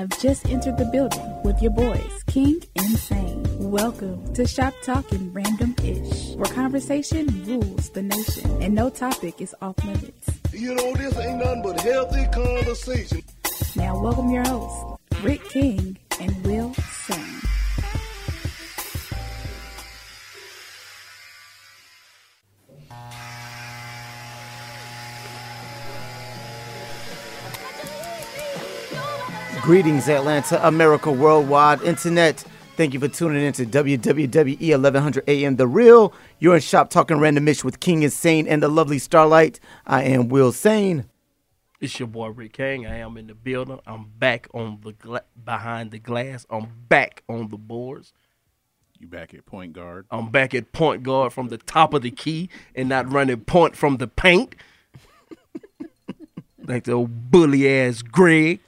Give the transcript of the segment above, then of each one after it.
have just entered the building with your boys, King and Sane. Welcome to Shop Talking Random Ish, where conversation rules the nation and no topic is off limits. You know, this ain't nothing but healthy conversation. Now, welcome your hosts, Rick King Greetings, Atlanta, America, worldwide, internet. Thank you for tuning in to WWE 1100 AM The Real. You're in Shop Talking Randomish with King and Sane and the lovely Starlight. I am Will Sane. It's your boy Rick King. I am in the building. I'm back on the gla- behind the glass. I'm back on the boards. You back at point guard. I'm back at point guard from the top of the key and not running point from the paint. like the old bully ass Greg,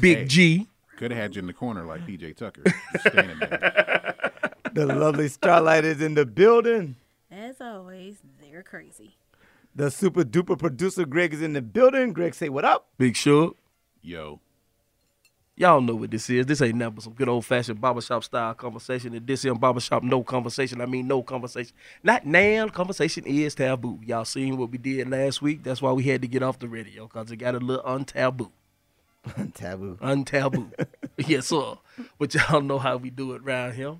Big Hey. G. Could have had you in the corner like PJ Tucker. Standing there. The lovely Starlight is in the building. As always, they're crazy. The super duper producer Greg is in the building. Greg, say what up? Big Shug. Yo. Y'all know what this is. This ain't nothing but some good old fashioned barbershop style conversation. And this is barbershop no conversation. I mean no conversation. Not now. Conversation is taboo. Y'all seen what we did last week. That's why we had to get off the radio because it got a little untaboo. Taboo. Untaboo. yes, sir. But y'all know how we do it around here.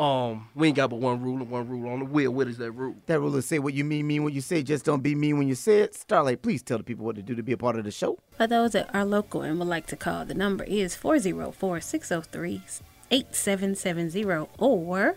Um, we ain't got but one rule and one rule on the wheel. What is that rule? That rule is say what you mean, mean what you say. Just don't be mean when you say it. Starlight, please tell the people what to do to be a part of the show. For those that are local and would like to call, the number is 404 603 8770 or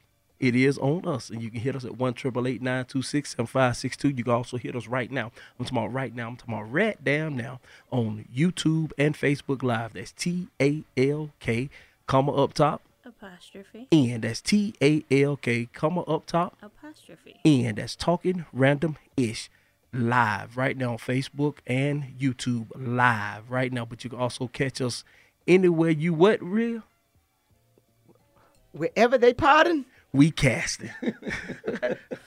It is on us, and you can hit us at one triple eight nine two six seven five six two. You can also hit us right now. I'm talking about right now. I'm talking about right damn now on YouTube and Facebook Live. That's T A L K, comma up top, apostrophe. and that's T A L K, comma up top, Apostrophe. and that's talking random ish live right now on Facebook and YouTube live right now. But you can also catch us anywhere you what real Wherever they pardon, we casting.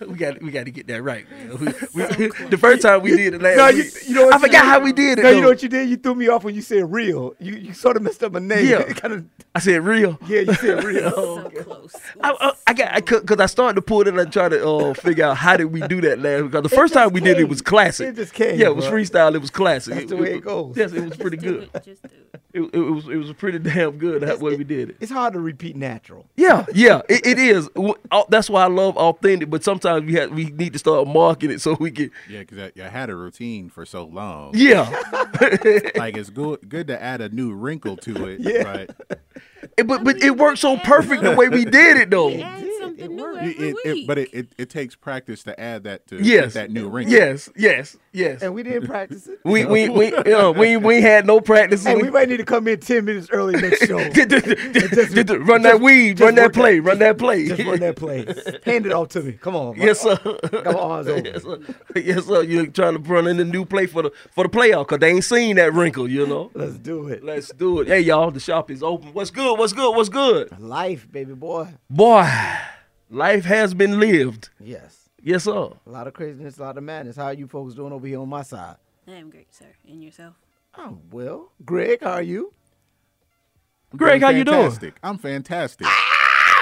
we got we got to get that right. man. We- we- the first time we did it last No, you, week, you know what I you forgot did? how we did it. No, you know what you did? You threw me off when you said real. You you sort of messed up my name. Yeah. It kind of I said real. yeah, you said real. So close. I, I, I got I because I started to pull it and I try to uh, figure out how did we do that last because the first time we did it was classic. It just came, Yeah, it was bro. freestyle. It was classic. That's the way it goes. Yes, it was pretty Do good. it. Just do it. It, it was it was pretty damn good that way we did it. It's hard to repeat natural. Yeah, yeah, it, it is. W- uh, That's why I love authentic. But sometimes we have we need to start marketing it so we can. Yeah, because I, I had a routine for so long. Yeah, Like it's good good to add a new wrinkle to it. Yeah. But It- but but it worked so perfect the way we did it though. Add something new every it, it, week. it- but it, it, it takes practice to add that to Yes, that new wrinkle. Yes, yes, yes. And we didn't practice it. We we we you know, uh, we we had no practice. Hey, we might need to come in ten minutes early next show. Just run that weed, run that play, that- run that play. Just run that play. Hand it off to me. Come on. Yes, sir. Got my arms. Yes, sir. Yes, sir. You're trying to run in the new play for the for the playoff because they ain't seen that wrinkle, you know. Let's do it. Let's do it. Hey, y'all, the shop is open. What's good? What's good? What's good? Life, baby boy. Boy, life has been lived. Yes. Yes, sir. A lot of craziness, a lot of madness. How are you folks doing over here on my side? I am great, sir. And yourself? I'm well. Greg, how are you? I'm Greg, how you doing? fantastic. I'm fantastic.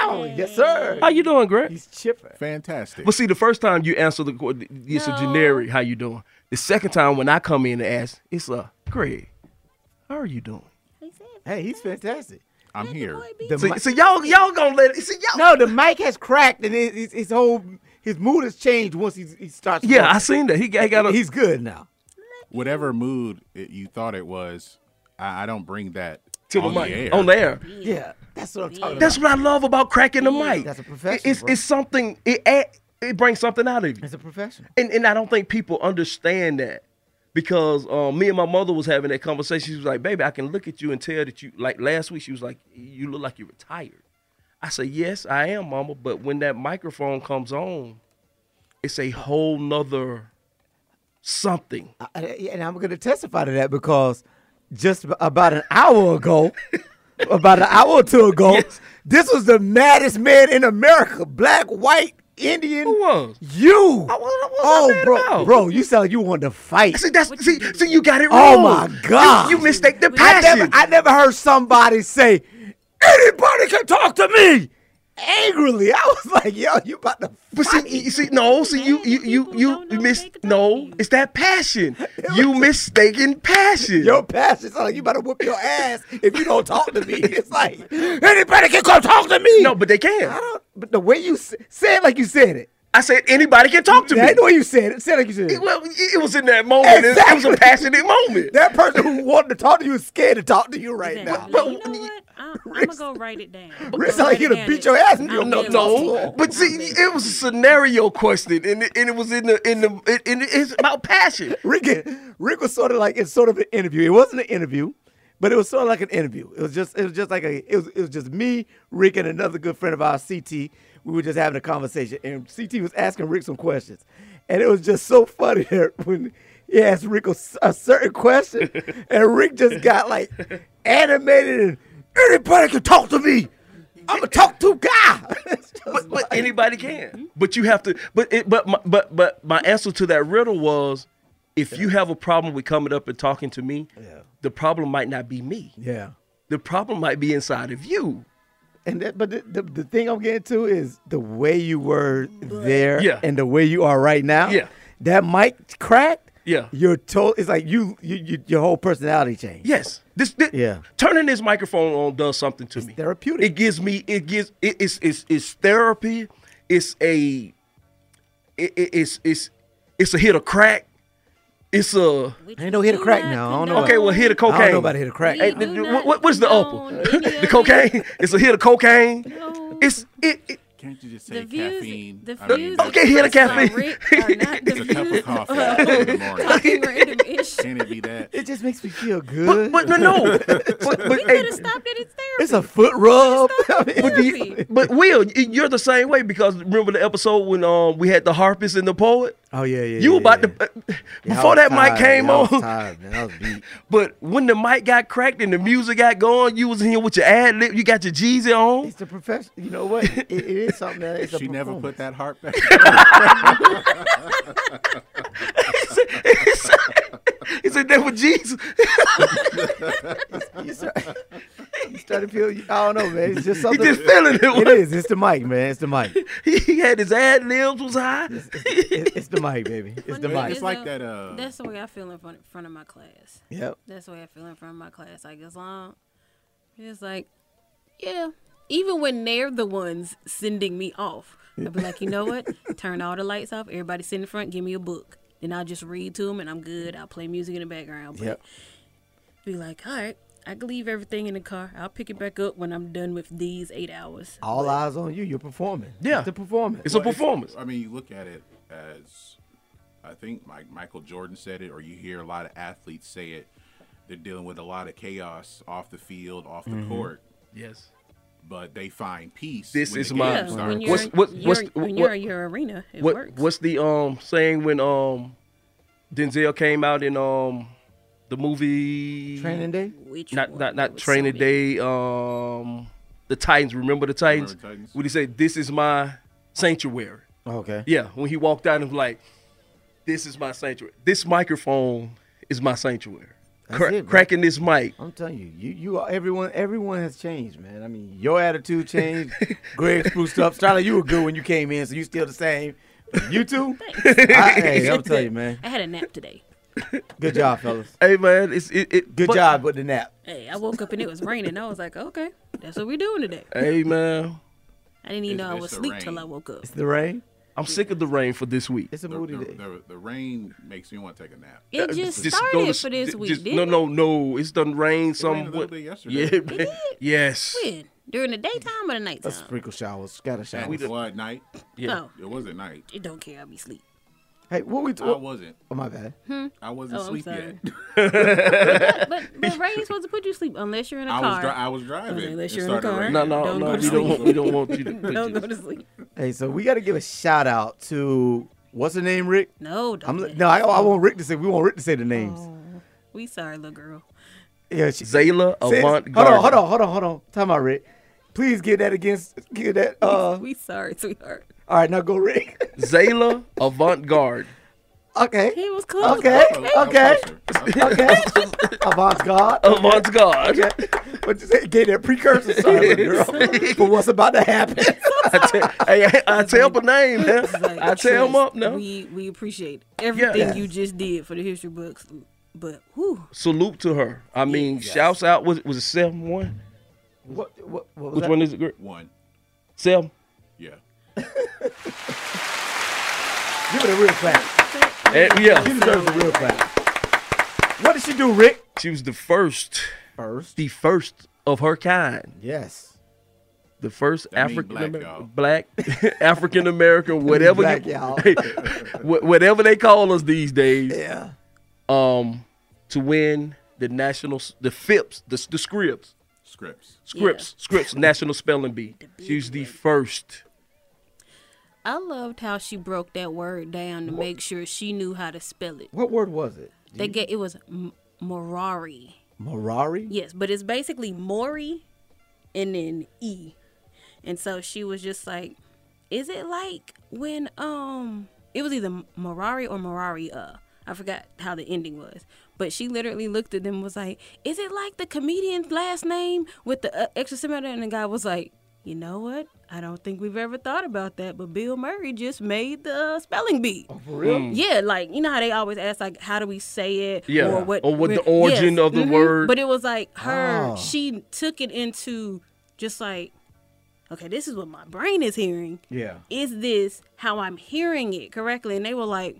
Oh, yes, sir. How you doing, Greg? He's chipper. Fantastic. But see, the first time you answer the que- it's a generic. How you doing? The second time when I come in and ask, it's a Greg. How are you doing? He said, Hey, he's fantastic. I'm "Let here. The So, mi- so y'all y'all gonna let it? See y'all. no, the mic has cracked and his, his, his whole his mood has changed once he, he starts. Yeah, I seen that. He got, he got a. he's good now. Whatever mood it, you thought it was, I, I don't bring that to the mic the air. on the air. Yeah, that's what I'm talking That's about. what I love about cracking the mic. That's a It- professional, It's bro. it's something. It add, it brings something out of you. It's a professional. And and I don't think people understand that because um, me and my mother was having that conversation. She was like, "Baby, I can look at you and tell that you like." Last week, she was like, "You look like you're retired." I said, "Yes, I am, Mama." But when that microphone comes on, it's a whole nother something. And I'm going to testify to that because just about an hour ago, about an hour or two ago, Yes. this was the maddest man in America, black, white, Indian. Who was? You. I was- what was oh, bro, about? bro, you sound like you wanted to fight. See, that's see, see, you got it oh wrong. Oh, my God. You, mistake the I passion. never, I never heard somebody say, anybody can talk to me angrily. I was like, yo, you about to But see, you see, no, see, you, you, you, People you, don't miss. they can talk to No, it's that passion. You mistaken passion. Your passion sound like you about to whoop your ass if you don't talk to me. It's like, anybody can come talk to me. No, but they I can. don't, but the way you s- say it like you said it. I said anybody can talk to me. I know what you said it. Say it like you said it. It, well, it it was in that moment. It- It, was a passionate moment. That person who wanted to talk to you is scared to talk to you right Exactly. now. Well, you know what? I'm, I'm gonna go write it down. Rick Go sound like write you it to beat your ass and No, don't really- know. no, but see, it was a scenario question, and it, and it was in the in the it, and it's about passion. Rick, Rick was sort of like it's sort of an interview. It wasn't an interview, but it was sort of like an interview. It was just it was just like a it was it was just me, Rick, and another good friend of ours, CT. We were just having a conversation, and CT was asking Rick some questions, and it was just so funny that when he asked Rick a certain question, and Rick just got like animated and anybody can talk to me. I'm a talk to guy. But, but like- anybody can. Mm-hmm. But you have to. But it, but my, but but my answer to that riddle was, if you have a problem with coming up and talking to me, Yeah. the problem might not be me. yeah. The problem might be inside of you. And that, but the, the, the thing I'm getting to is the way you were there Yeah. and the way you are right now. Yeah. That mic cracked. Yeah. You're told it's like you, you, you your whole personality changed. Yes. This, this Yeah. turning this microphone on does something to me. therapeutic. It gives me it gives it, it's it's it's therapy. It's a it, it- it's it's it's a hit of crack. It's a Which Ain't no hit a crack now. I don't know okay. Well, hit of condone. cocaine. I don't know about hit a crack. Hey, the- the- what, what's the condone upper? the cocaine. It's a hit of cocaine. No. It's it. it Can't you just The say views, caffeine? the I views mean, Okay, hit a caffeine. Rick are not the It's a cup of coffee of in the morning. Talking random ish. Can it be that? It just makes me feel good. but no, no. But, but, You hey, could have stopped it. It's therapy. it's a foot rub. I mean, but, do you- but Will, you're the same way because remember the episode when um we had the harpist and the poet. Oh yeah, yeah. You yeah, about yeah. to uh, Yeah, before was that mic tired, came man. I was on. tired, man. I was beat. But when the mic got cracked and the music got going, you was in here with your ad lib. You got your Jeezy on. It's the profession. You know what? It, it is something that it's a She never put that heart back. it's, he said that was Jesus. You start, you start to feel. I don't know, man. It's just he something. just feeling it. It is. It's the mic, man. It's the mic. He had his ad libs was high. It- it's the mic, baby. It's the Funny mic. It's like though, that, uh, That's the way I feel in front, front of my class. Yep. That's the way I feel in front of my class. Like as long, it's like, yeah. Even when they're the ones sending me off, I'll be like, you know what? Turn all the lights off. Everybody sit in front. Give me a book. Then I'll just read to them, and I'm good. I'll play music in the background. But Yep. be like, all right, I can leave everything in the car. I'll pick it back up when I'm done with these eight hours. All eyes on you. You're performing. Yeah. It's the performance. It's a Well, performance. I mean, you look at it as I think Mike, Michael Jordan said it, or you hear a lot of athletes say it. They're dealing with a lot of chaos off the field, off the Mm-hmm. court, Yes. but they find peace. This when is the my- Yeah, game What's- when starts. you're, what's- what's- you're, what's- when you're in your arena, it What works. what's the um saying when um Denzel came out in um the movie Training day. Which not one? not There not was so training day um the Titans remember the Titans Remember Titans? when he said this is my sanctuary Okay. yeah when he walked out and was like this is my sanctuary this microphone is my sanctuary Cra- it, cracking this mic I'm telling you, you, you are everyone. Everyone has changed, man. I mean, your attitude changed. Greg spruced up. Starla, you were good when you came in, so you still the same. You too. I, hey, I'm telling you, man. I had a nap today. Good job, fellas. hey man it's it, it Good but- job with the nap. Hey, I woke up and it was raining. I was like, okay, that's what we're doing today. hey man I didn't even It's- know I was the asleep till I woke up. It's the rain. I'm sick of the rain for this week It's a The, moody the, day. the, the rain makes me want to take a nap. It just, go started to- for this ju- week, just- didn't no no no it's done rain some rained a little what- yesterday. yeah yes When? During the daytime or the nighttime? A sprinkle showers. Got a shower. We At what night? yeah No, It wasn't night. it don't care. I'll be asleep. Hey, what we? Talking? I wasn't. oh my bad. I wasn't Oh, asleep yet. But, but rain is supposed to put you to sleep unless you're in a I car. was, dri- I was driving. Unless you're in the started car. raining. No, no, Don't no. We don't want. We don't want you to. don't go to sleep. Hey, so we got to give a shout out to What's her name, Rick? No, don't I'm no, I, I want Rick to say. We want Rick to say the names. We sorry, little girl. Yeah, she, Zaila Avant Hold on, hold on, hold on, hold on. Time out, Rick. Please get that against. Get that. Uh, we sorry, sweetheart. All right, now go, Rick. Zaila Avant Garde. okay. He was close. Okay. Okay. closer. Okay. Avant garde. Avant Garde. But you say gave that precursor, sorry, girl, for what's about to happen. I tell, hey, I, I tell my name, man. Like, I tell them trust, up now. We we appreciate everything Yes. you just did for the history books, but whew, Salute to her. I mean, shouts out. Was was it seven one? what, what, what was Which that? one is it? Greg? One. Seven. Yeah. Give it a real clap. Eh, yeah, She deserves a real clap. What did she do, Rick? she was the first, First. the first of her kind. Yes. The first African black. American, black, African American, whatever black, you, y'all. whatever they call us these days. Yeah. Um, to win the national, the FIPS, the the Scripps, Scripts. Scripps, Scripps National Spelling Bee. She was the first. I loved how she broke that word down to make sure she knew how to spell it. What word was it? They get it was M- Murraya. Murraya? Yes, but it's basically Mori and then E. And so she was just like, is it like when um it was either Murraya or Murraya uh I forgot how the ending was. But she literally looked at them and was like, "Is it like the comedian's last name with the uh, extra similar?" And the guy was like, "You know what? I don't think we've ever thought about that, but Bill Murray just made the uh, spelling bee." Oh, For real? Yeah, like you know how they always ask like how do we say it? Yeah, Or what or what the yes, origin of the mhm. word. But it was like her Oh. she took it into just like okay, this is what my brain is hearing. Yeah. Is this how I'm hearing it correctly? And they were like,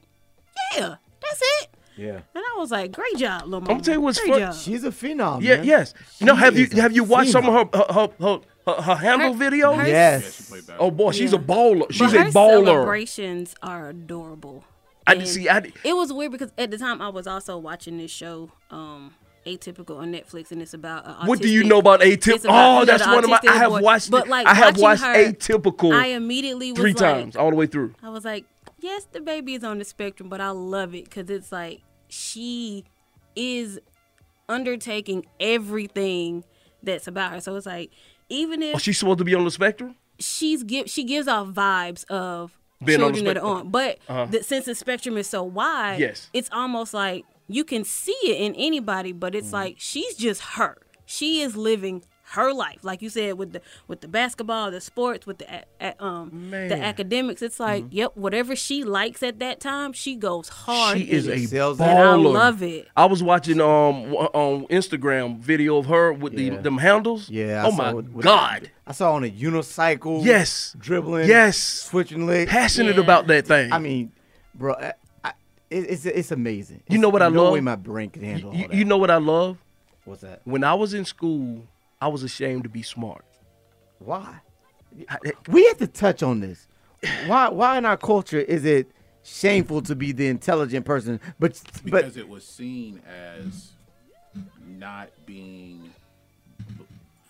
Yeah, that's it. Yeah. And I was like, Great job, little mama. gonna tell you what's Great fun- job. She's a phenom. Yeah, man. yes. She no, have you a have you watched some of phenom. her her her, her, her handle Her- videos? her- Yeah, Yes. played. Oh boy, she's a Yeah. baller. She's but her a baller. Her celebrations are adorable. I didn't see. I di- It was weird because at the time I was also watching this show, um, Atypical on Netflix, and it's about a What do you know about atypical? Oh, that's one of my. autistic I have boy. watched. But like I have watched her, atypical I immediately was three like, times all the way through. I was like, yes, the baby is on the spectrum, but I love it because it's like she is undertaking everything that's about her. So it's like, even if Oh, she's supposed to be on the spectrum. she's give she gives off vibes of Being on the children that are spectrum. on, but Uh-huh. the, since the spectrum is so wide, Yes. it's almost like you can see it in anybody, but it's Mm-hmm. like she's just her. She is living her life, like you said with the with the basketball, the sports, with the a, a- um Man. the academics. It's like, yep, whatever she likes at that time, she goes hard. She is it. a baller. And I love it. I was watching um on Instagram video of her with Yeah. the them handles. Yeah. I Oh my with- god. I saw on a unicycle. Yes. Dribbling. Yes. Switching legs. Passionate Yeah. about that thing. I mean, bro, I, I, it's it's amazing. You know what I no love? way my brain can handle all you, that. you know what I love? What's that? When I was in school, I was ashamed to be smart. Why? We have to touch on this. Why? Why in our culture is it shameful to be the intelligent person, but but because it was seen as not being.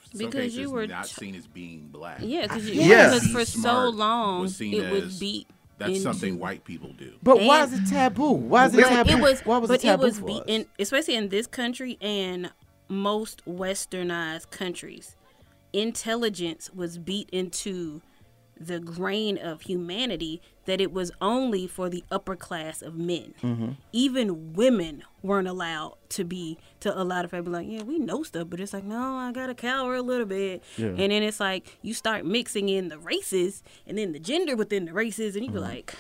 Some Because cases you were not ch- seen as being black. Yeah, because Yeah. because Being for so long was seen it was as- beat. That's something white people do. but why is it taboo? Why is it It, taboo? it was, why was but it taboo it was for be, us? in, especially in this country and most westernized countries. Intelligence was beat into the grain of humanity that it was only for the upper class of men. Mm-hmm. Even women weren't allowed to be to allow the fact be like, yeah, we know stuff, but it's like, no, I gotta cower a little bit. And then it's like you start mixing in the races and then the gender within the races, and you be like,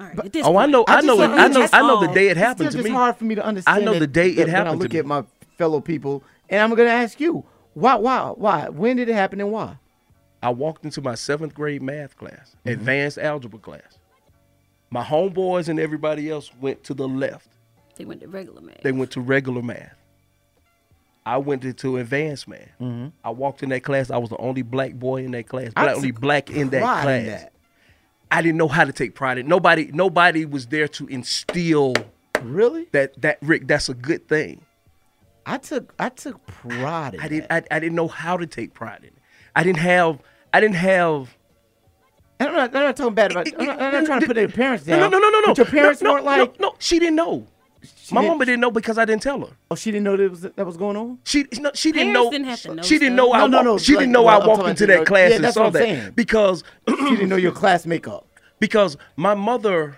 all right, at this Oh, I know, I, just know, don't I know, I know the day it It's happened still to just me. hard for me to understand. I know the day it that when happened I to look me. at my fellow people, and I'm going to ask you, why, why, why? When did it happen, and why? I walked into my seventh grade math class, Mm-hmm. advanced algebra class. My homeboys and everybody else went to the left. They went to regular math. They went to regular math. I went into advanced math. Mm-hmm. I walked in that class. I was the only black boy in that class. I Black, only black in that class. in that. I didn't know how to take pride in. Nobody, nobody was there to instill Really? that. That Rick, that's a good thing. I took I took pride in I didn't. I, I didn't know how to take pride in it. I didn't have. I didn't have I'm not, I'm not talking bad about. I'm not, I'm not trying to put their parents down. no, no, no, no. But your parents no, weren't no, like. no, no, she didn't know. My didn't- mama didn't know because I didn't tell her. Oh, she didn't know that was that was going on. She no, she didn't know. didn't have to know she didn't stuff. know. I No, no, walked- no, She like, didn't know well, I walked into that the- class yeah, and that's saw what I'm that saying. because She didn't know your class makeup. because my mother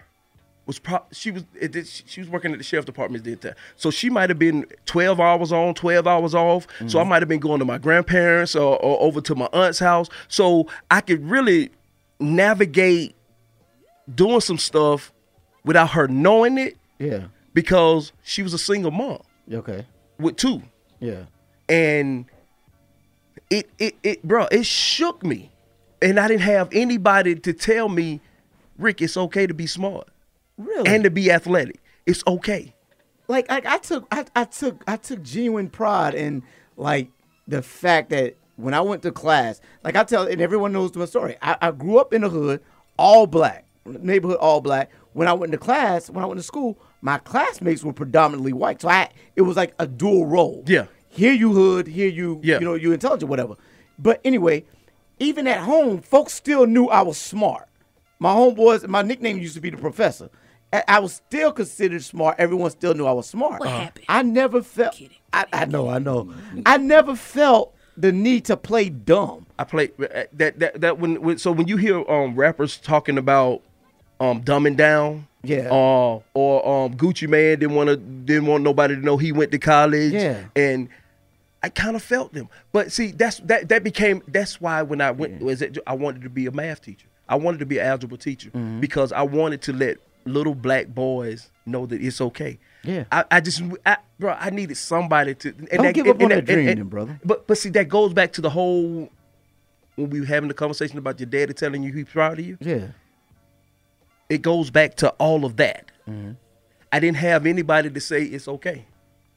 was pro- she was it did, she was working at the sheriff department did that so she might have been 12 hours on 12 hours off so Mm-hmm. i might have been going to my grandparents or, or over to my aunt's house so i could really navigate doing some stuff without her knowing it Yeah. because she was a single mom Okay. with two Yeah. and it it it bro it shook me and i didn't have anybody to tell me rick it's okay to be smart Really. and to be athletic it's okay like like I took I, I took I took genuine pride in like the fact that when I went to class, like I tell and everyone knows my story. I, I grew up in the hood, all black, neighborhood all black. When I went to class, when I went to school, my classmates were predominantly white. So I it was like a dual role. Yeah. Here you hood, here you Yeah. you know, you intelligent, whatever. But anyway, even at home, folks still knew I was smart. My homeboys, my nickname used to be the professor. I, I was still considered smart. Everyone still knew I was smart. What happened? I never felt. I, I know, I know. I never felt the need to play dumb. i play uh, that that that when, when so when you hear um rappers talking about um dumbing down Yeah. uh, or um Gucci Mane didn't want to didn't want nobody to know he went to college Yeah. and I kind of felt them, but see, that's that that became that's why when I went was it I wanted to be a math teacher. I wanted to be an algebra teacher Mm-hmm. because I wanted to let little black boys know that it's okay. Yeah. I, I just, I, bro, I needed somebody to. And Don't give up on that dream then, brother. But but see, that goes back to the whole when we were having the conversation about your daddy telling you he's proud of you. Yeah. It goes back to all of that. Mm-hmm. I didn't have anybody to say it's okay.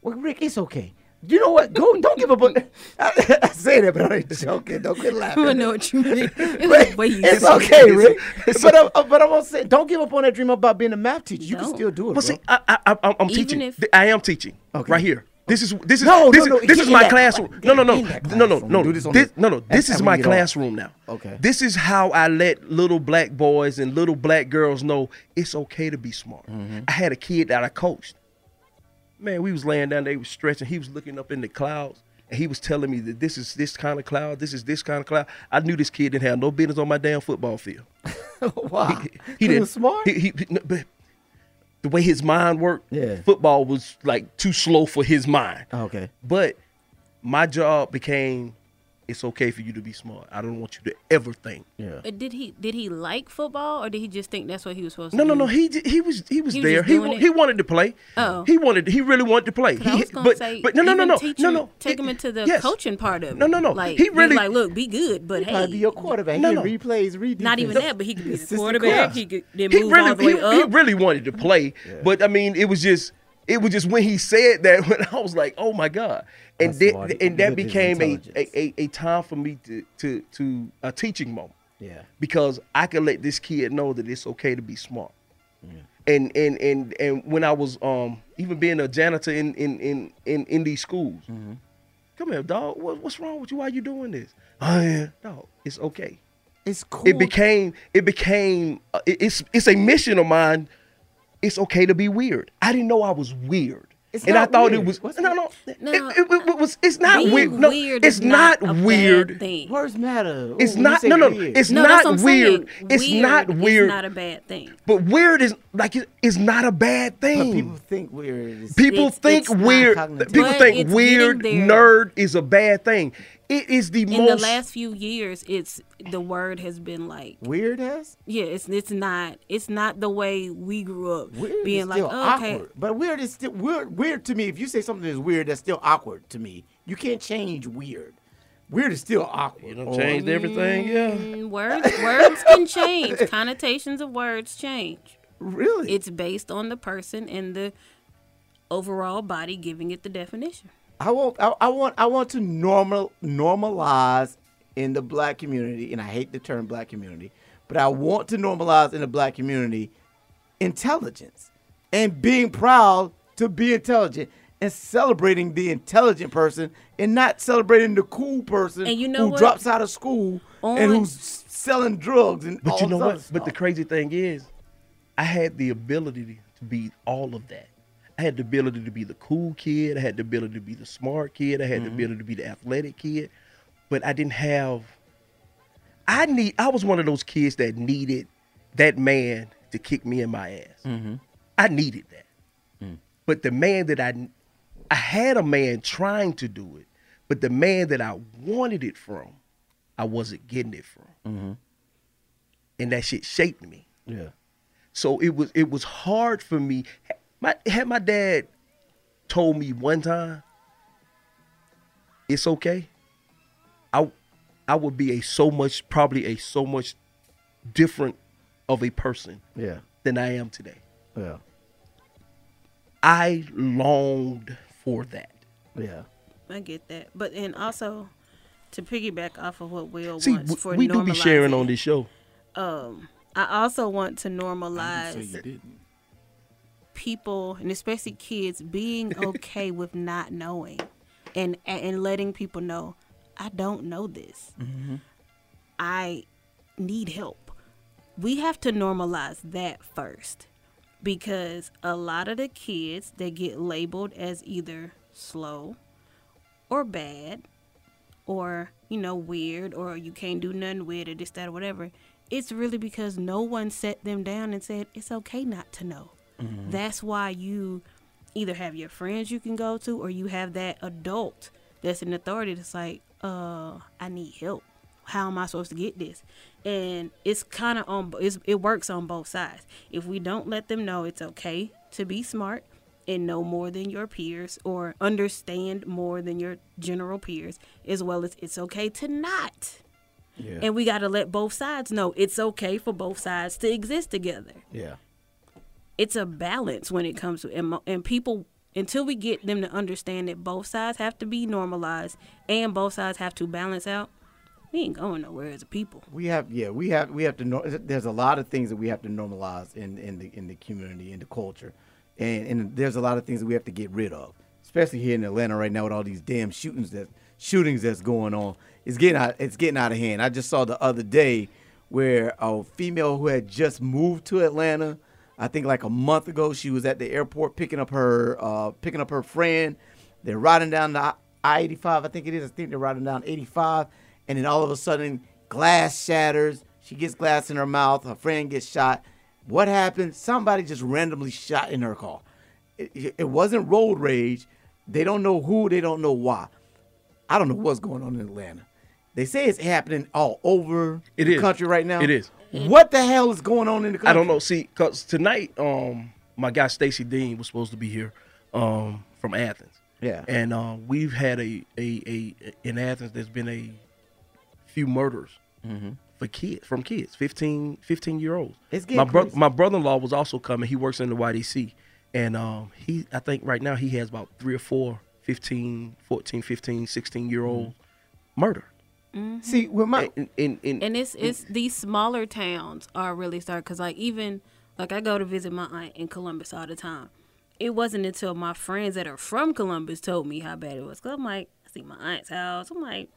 Well, Rick, it's okay. You know what? Go. Don't give up on. I, I say that, but I ain't joking. Don't quit I laughing. know what you mean. But the way you it's said it. okay, Rick. But I, but I'm gonna say, don't give up on that dream about being a math teacher. You can still do it, But bro. see, I, I, I, I'm teaching. if- I am teaching. Okay. Right here. This is this is No, this no, is no, this is my that classroom. class- No, no, get no, in no, no, no. Do this This, no, no. This is my classroom now. Okay. This is how I let little black boys and little black girls know it's okay to be smart. Mm-hmm. I had a kid that I coached. Man, we was laying down, they was stretching. He was looking up in the clouds, and he was telling me that this is this kind of cloud, this is this kind of cloud. I knew this kid didn't have no business on my damn football field. wow. He, He didn't was smart. He, he, but the way his mind worked, Yeah. football was like too slow for his mind. okay. But my job became it's okay for you to be smart. I don't want you to ever think. Yeah. But did he did he like football or did he just think that's what he was supposed No, to no, do? no. He j- he was he was He there. just He doing wa- he wanted to play. Oh. He wanted. He really wanted to play. 'Cause I He, was gonna but say, but no no no no teach no no. Take him into the Yes. coaching part of it. No, no, no. Like He he really- like, look, be good, but He hey, be your quarterback. No, he no. replays, read not even defense. that, but he could be the quarterback. coach. He could then He move really all the way he, up. he really wanted to play. But I mean, it was just it was just when he said that when I was like, oh my god. And That's that, and that became a, a, a, a time for me to, to to a teaching moment. Yeah. because I could let this kid know that it's okay to be smart. Yeah. And and and and when I was um even being a janitor in in in in, in these schools, Mm-hmm. come here, dog. What, what's wrong with you? Why you doing this? Oh yeah, dog. It's okay. It's cool. It became it became uh, it- it's it's a mission of mine. It's okay to be weird. I didn't know I was weird. It's and I thought weird. it was What's no, no, No. It, it- it was. It's not weird. No, weird it's is not, a bad weird. thing. Words matter. It's Ooh, when you not. No, no. weird. It's no, not I'm weird. It's not Weird weird. Is not a bad thing. But weird is like it- it's not a bad thing. But thing. people think weird. Is, People It's- think it's not weird. People But think weird nerd is a bad thing. It is the In most. the last few years, it's the word has been like, weird has yeah, it's it's not it's not the way we grew up weird being is like, still oh, okay, awkward. But weird is still weird. Weird to me. If you say something is weird, that's still awkward to me. You can't change weird. Weird is still awkward. you know, Or- changed everything. Yeah. Mm, words words can change. Connotations of words change. Really? It's based on the person and the overall body giving it the definition. I want I, I want I want to normal normalize in the black community, and I hate the term black community, but I want to normalize in the black community intelligence and being proud to be intelligent and celebrating the intelligent person and not celebrating the cool person And you know who what? drops out of school and who's selling drugs and But all you know what? other But the crazy thing is, I had the ability to be all of that. I had the ability to be the cool kid. I had the ability to be the smart kid. I had the mm-hmm. ability to be the athletic kid. But I didn't have. I need. I was one of those kids that needed that man to kick me in my ass. Mm-hmm. I needed that. Mm. But the man that I, I had a man trying to do it, but the man that I wanted it from, I wasn't getting it from mm-hmm. and that shit shaped me. yeah, So it was it was hard for me. My had my dad told me one time, it's okay. I I would be a so much probably a so much different of a person yeah, than I am today. yeah, I longed for that. yeah. I get that, but and also to piggyback off of what Will See, wants we, for we do be sharing on this show. Um, I also want to I didn't say normalize you didn't. People and especially kids being okay with not knowing and and letting people know I don't know this. Mm-hmm. I need help. We have to normalize that first because a lot of the kids they get labeled as either slow or bad or you know weird or you can't do nothing with it this that or whatever it's really because no one set them down and said it's okay not to know that's why you either have your friends you can go to or you have that adult that's an authority that's like uh i need help. How am i supposed to get this? And it's kind of on it's, it works on both sides. If we don't let them know it's okay to be smart and know more than your peers or understand more than your general peers as well as it's okay to not. Yeah. and we got to let both sides know it's okay for both sides to exist together. Yeah. It's a balance when it comes to and, and people until we get them to understand that both sides have to be normalized and both sides have to balance out we ain't going nowhere as a people We have, yeah, we have, we have to. nor- There's a lot of things that we have to normalize in in the in the community, in the culture, and and there's a lot of things that we have to get rid of, especially here in Atlanta right now with all these damn shootings that shootings that's going on. It's getting out. It's getting out of hand. I just saw the other day where a female who had just moved to Atlanta, I think like a month ago, she was at the airport picking up her uh, picking up her friend. They're riding down the I-85, I think it is. I think they're riding down 85, and then all of a sudden, glass shatters. She gets glass in her mouth. Her friend gets shot. What happened? Somebody just randomly shot in her car. It, it- wasn't road rage. They don't know who. They don't know why. I don't know what's going on in Atlanta. They say it's happening all over It the is. country right now. It is. What the hell is going on in the country? I don't know. See, cause tonight, um, my guy Stacy Dean was supposed to be here, um, from Athens. Yeah. And uh, we've had a, a a in Athens. There's been a few murders for kids from kids, 15, 15 year olds. It's getting my brother. My brother-in-law was also coming. He works in the YDC, and um, he I think right now he has about three or four 15, 14, 15, 16 year old murder. Mm-hmm. See, with my And, and, and, and it's it's these smaller towns are really starting because like even like I go to visit my aunt in Columbus all the time. It wasn't until my friends that are from Columbus told me how bad it was. Cause I'm like, I see my aunt's house. I'm like,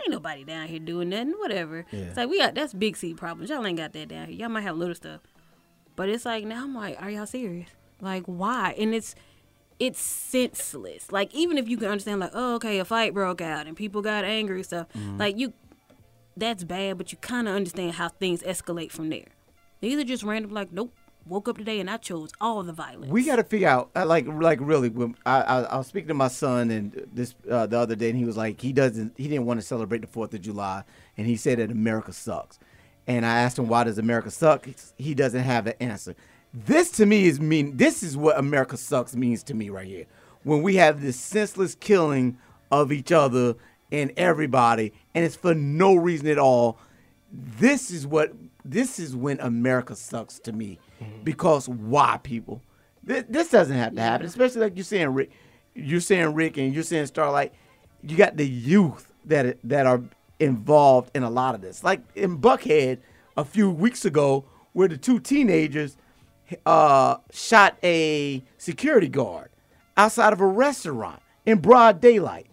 ain't nobody down here doing nothing. Whatever. It's like we got that's big C problems. Y'all ain't got that down here. Y'all might have little stuff, but it's like now I'm like, are y'all serious? Like why? And it's it's senseless. Like even if you can understand, like, oh, okay, a fight broke out and people got angry and stuff. Like you, that's bad, but you kind of understand how things escalate from there. These are just random, like, nope, woke up today and I chose all the violence. We got to figure out, uh, like, like really. When I, I, I was speaking to my son and this uh, the other day, and he was like, he doesn't, he didn't want to celebrate the Fourth of July, and he said that America sucks. And I asked him why does America suck? He doesn't have an answer. This to me is mean. This is what America sucks means to me right here. When we have this senseless killing of each other and everybody, and it's for no reason at all. This is what this is when America sucks to me, mm-hmm. because why people? This, this doesn't have to happen, especially like you're saying, Rick. You're saying Rick, and you're saying Starlight. You got the youth that that are involved in a lot of this. Like in Buckhead a few weeks ago, where the two teenagers uh, shot a security guard outside of a restaurant in broad daylight.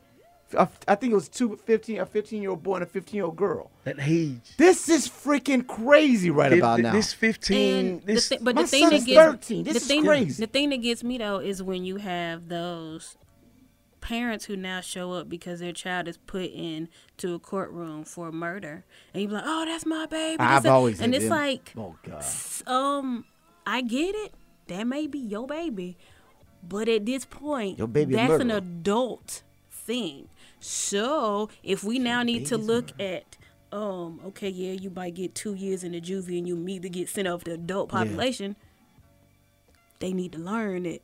I think it was two 15, a 15 year old boy and a 15 year old girl. That age. This is freaking crazy right If about th- now. This 15. And the This, thi- but my the thing son that is gets 13. This the is thing, crazy. The thing that gets me though is when you have those parents who now show up because their child is put in to a courtroom for murder, and you're like, "Oh, that's my baby." I've This- always and it's them. like, oh god. um, I get it. That may be your baby, but at this point, Your baby that's an adult thing. So if we now need to look at, um, okay, yeah, you might get two years in the juvie and you need to get sent off to adult Yeah. population. They need to learn that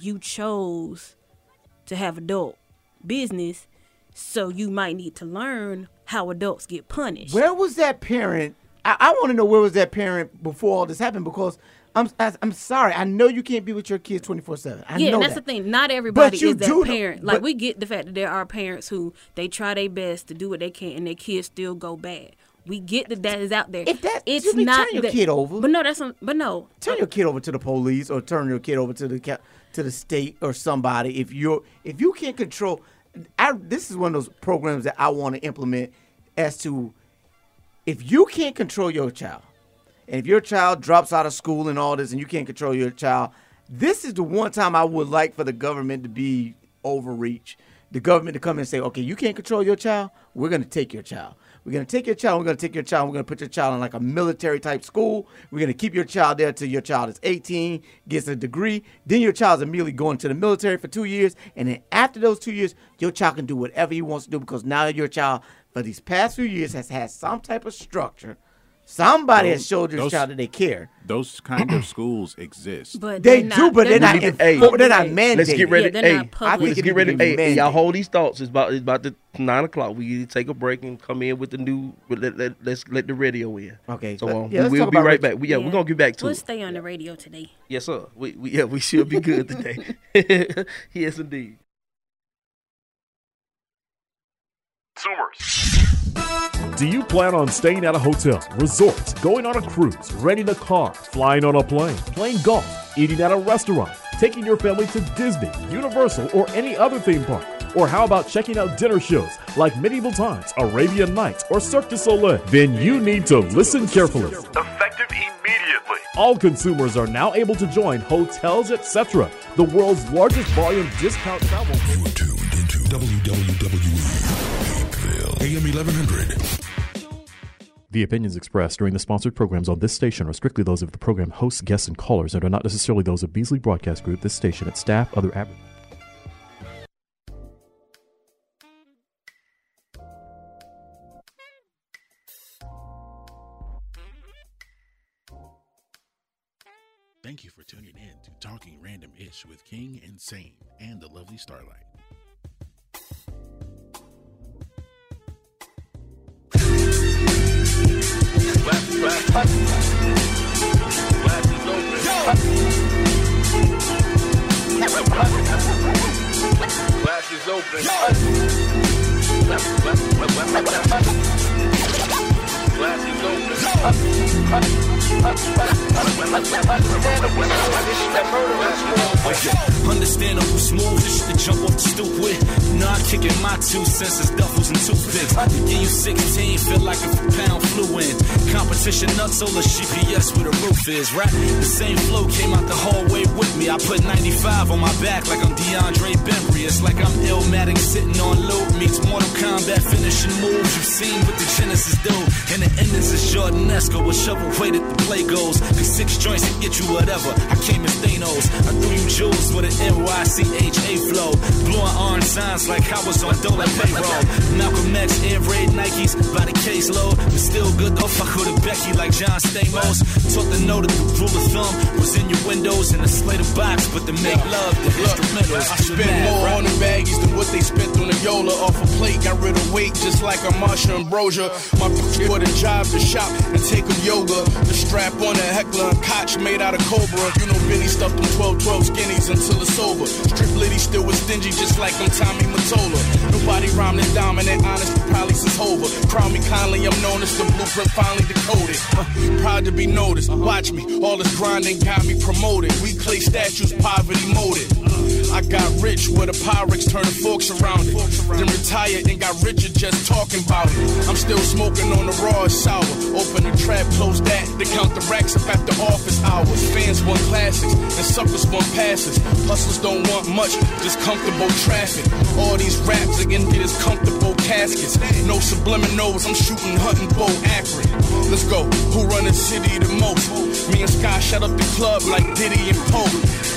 you chose to have adult business, so you might need to learn how adults get punished. Where was that parent? I, I want to know where was that parent before all this happened because I'm I, I'm sorry. I know you can't be with your kids 24 seven. I yeah, know and that's that. the thing. Not everybody is that do know- parent. like we get the fact that there are parents who they try their best to do what they can, and their kids still go bad. We get that that is out there. If that- it's you not turn your that- kid over. But no, that's not, but no. Turn uh, your kid over to the police or turn your kid over to the to the state or somebody. If you're if you can't control, I, this is one of those programs that I want to implement as to if you can't control your child, and if your child drops out of school and all this, and you can't control your child, this is the one time I would like for the government to be overreach. The government to come and say, okay, you can't control your child. We're going to take your child. We're going to take your child. We're going to take your child. We're going to put your child in like a military type school. We're going to keep your child there till your child is 18, gets a degree. Then your child's immediately going to the military for two years. And then after those two years, your child can do whatever he wants to do because now your child, for these past few years, has had some type of structure. Somebody has Those- showed this those- child that they care. Those kind of schools exist. But They they're do, but they're not. need to- hey, they're not mandated. Let's get ready. Yeah, they're hey, not public. let's I think get ready. need to be Hey, hey, y'all hold these thoughts. It's about it's about the nine o'clock. We need to take a break and come in with the new. Let, let, let's let the radio in. Okay, So um, yeah, we'll be right back. We, yeah, we're gonna get back to We'll it. stay on the radio today. Yes, sir. We, we yeah, we should be good today. yes, indeed. Do you plan on staying at a hotel, resort, going on a cruise, renting a car, flying on a plane, playing golf, eating at a restaurant, taking your family to Disney, Universal, or any other theme park? Or how about checking out dinner shows like Medieval Times, Arabian Nights, or Cirque du Soleil? Then you need to listen carefully. Effective immediately. All consumers are now able to join Hotels Etc., the world's largest volume discount travel. You are tuned into WWE Peakville, AM 1100. The opinions expressed during the sponsored programs on this station are strictly those of the program hosts, guests, and callers and are not necessarily those of Beasley Broadcast Group, this station, its staff, other advertisers. Thank you for tuning in to Talking Random Ish with King Insane and the lovely Starlight. Glasses open. Glasses open. Oh, Understandable smooth, this shit to jump off the stoop with. Nah, kicking my two senses, duffels and toothpicks. Yeah, you 16, feel like a pound flew in. Competition nuts, solar GPS where the roof is, right? The same flow came out the hallway with me. I put 95 on my back like I'm DeAndre Bembry. It's like I'm Illmatic sitting on loop. Meets Mortal Kombat finishing moves you've seen with the Genesis do. And the endings is Jordan Esco with shovel weight at the play goes. Cause six joints can get you whatever. I came in Thanos. I threw you jewels with an NYCHA flow. Blowing orange signs like I was on Dolan payroll. Malcolm X, Air Raid Nikes by the caseload. But still good though, fuck with a Becky like John Stamos. Taught to know that the rule of thumb was in your windows and the Slater box, but to make love, the instrumentals. I spent more on the baggies than what they spent on the Yola. Off a plate, got rid of weight just like a Marsha Ambrosius. My bitch for the job to shop and take them yoga. The strap on a heckler and Koch made out of Cobra. You know Benny stuffed them 12 12 skinnies until it's over. Strip Liddy still was stingy just like I'm Tommy Mottola. No Nobody rhymed as dominant, honest, probably since Hova. Crown me kindly, I'm known as the blueprint finally decoded. Uh, proud to be noticed. Watch me, all this grinding got me promoted. We clay statues, poverty molded. I got rich with a Pyrex turning forks around it. Then retired and got richer just talking about it. I'm still smoking on the raw sour. Open the trap, close that. They count the racks up after office hours. Fans want classics and suckers want passes. Hustlers don't want much, just comfortable traffic. All these raps again get as comfortable caskets. No subliminals, I'm shooting hunting bow accurate. Let's go. Who run the city the most? Me and Sky shut up the club like Diddy and Pope.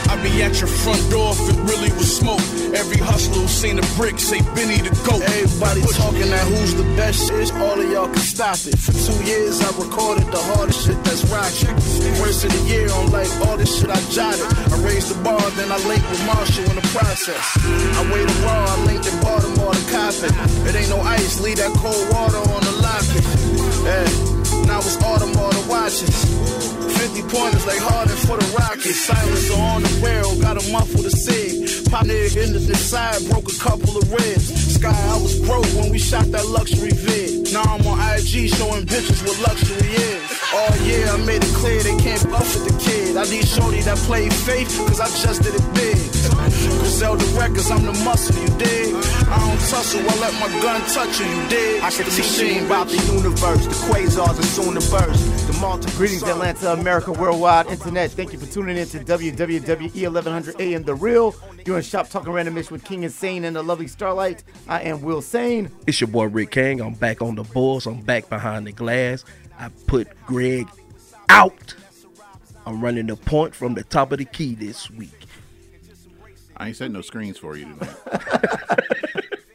I be at your front door it really was smoke. Every hustler who seen a brick say Benny the goat. Everybody talking that who's the best shit, all of y'all can stop it. For two years I recorded the hardest shit that's rocking. Worst of the year on like all this shit I jotted. I raised the bar, then I linked with Marshall in the process. I waited raw, I linked in Baltimore to Coppin. It ain't no ice, leave that cold water on the locket. Yeah, now it's Audemars the watches. 50 pointers like Harden for the Rockets. Silence on the barrel, got a muffle to say. Pop nigga in the side, broke a couple of ribs. Sky, I was broke when we shot that luxury vid. Now I'm on IG showing bitches what luxury is. Oh yeah, I made it clear they can't fuck with the kid. I need shorty that played faith, cause I just did it big. Griselda Records, I'm the muscle, you dig? I don't tussle, I let my gun touch you, you dig? I can see about the universe, the quasars are soon to burst. The multi- Greetings, Atlanta, America, worldwide, internet. Thank you for tuning in to WWWE 1100 AM The Real. You're in Shop Talking Randomish with King Insane and the lovely Starlight. I am Will Sane. It's your boy Rick King. I'm back on the boards. I'm back behind the glass. I put Greg out. I'm running the point from the top of the key this week. I ain't setting no screens for you tonight.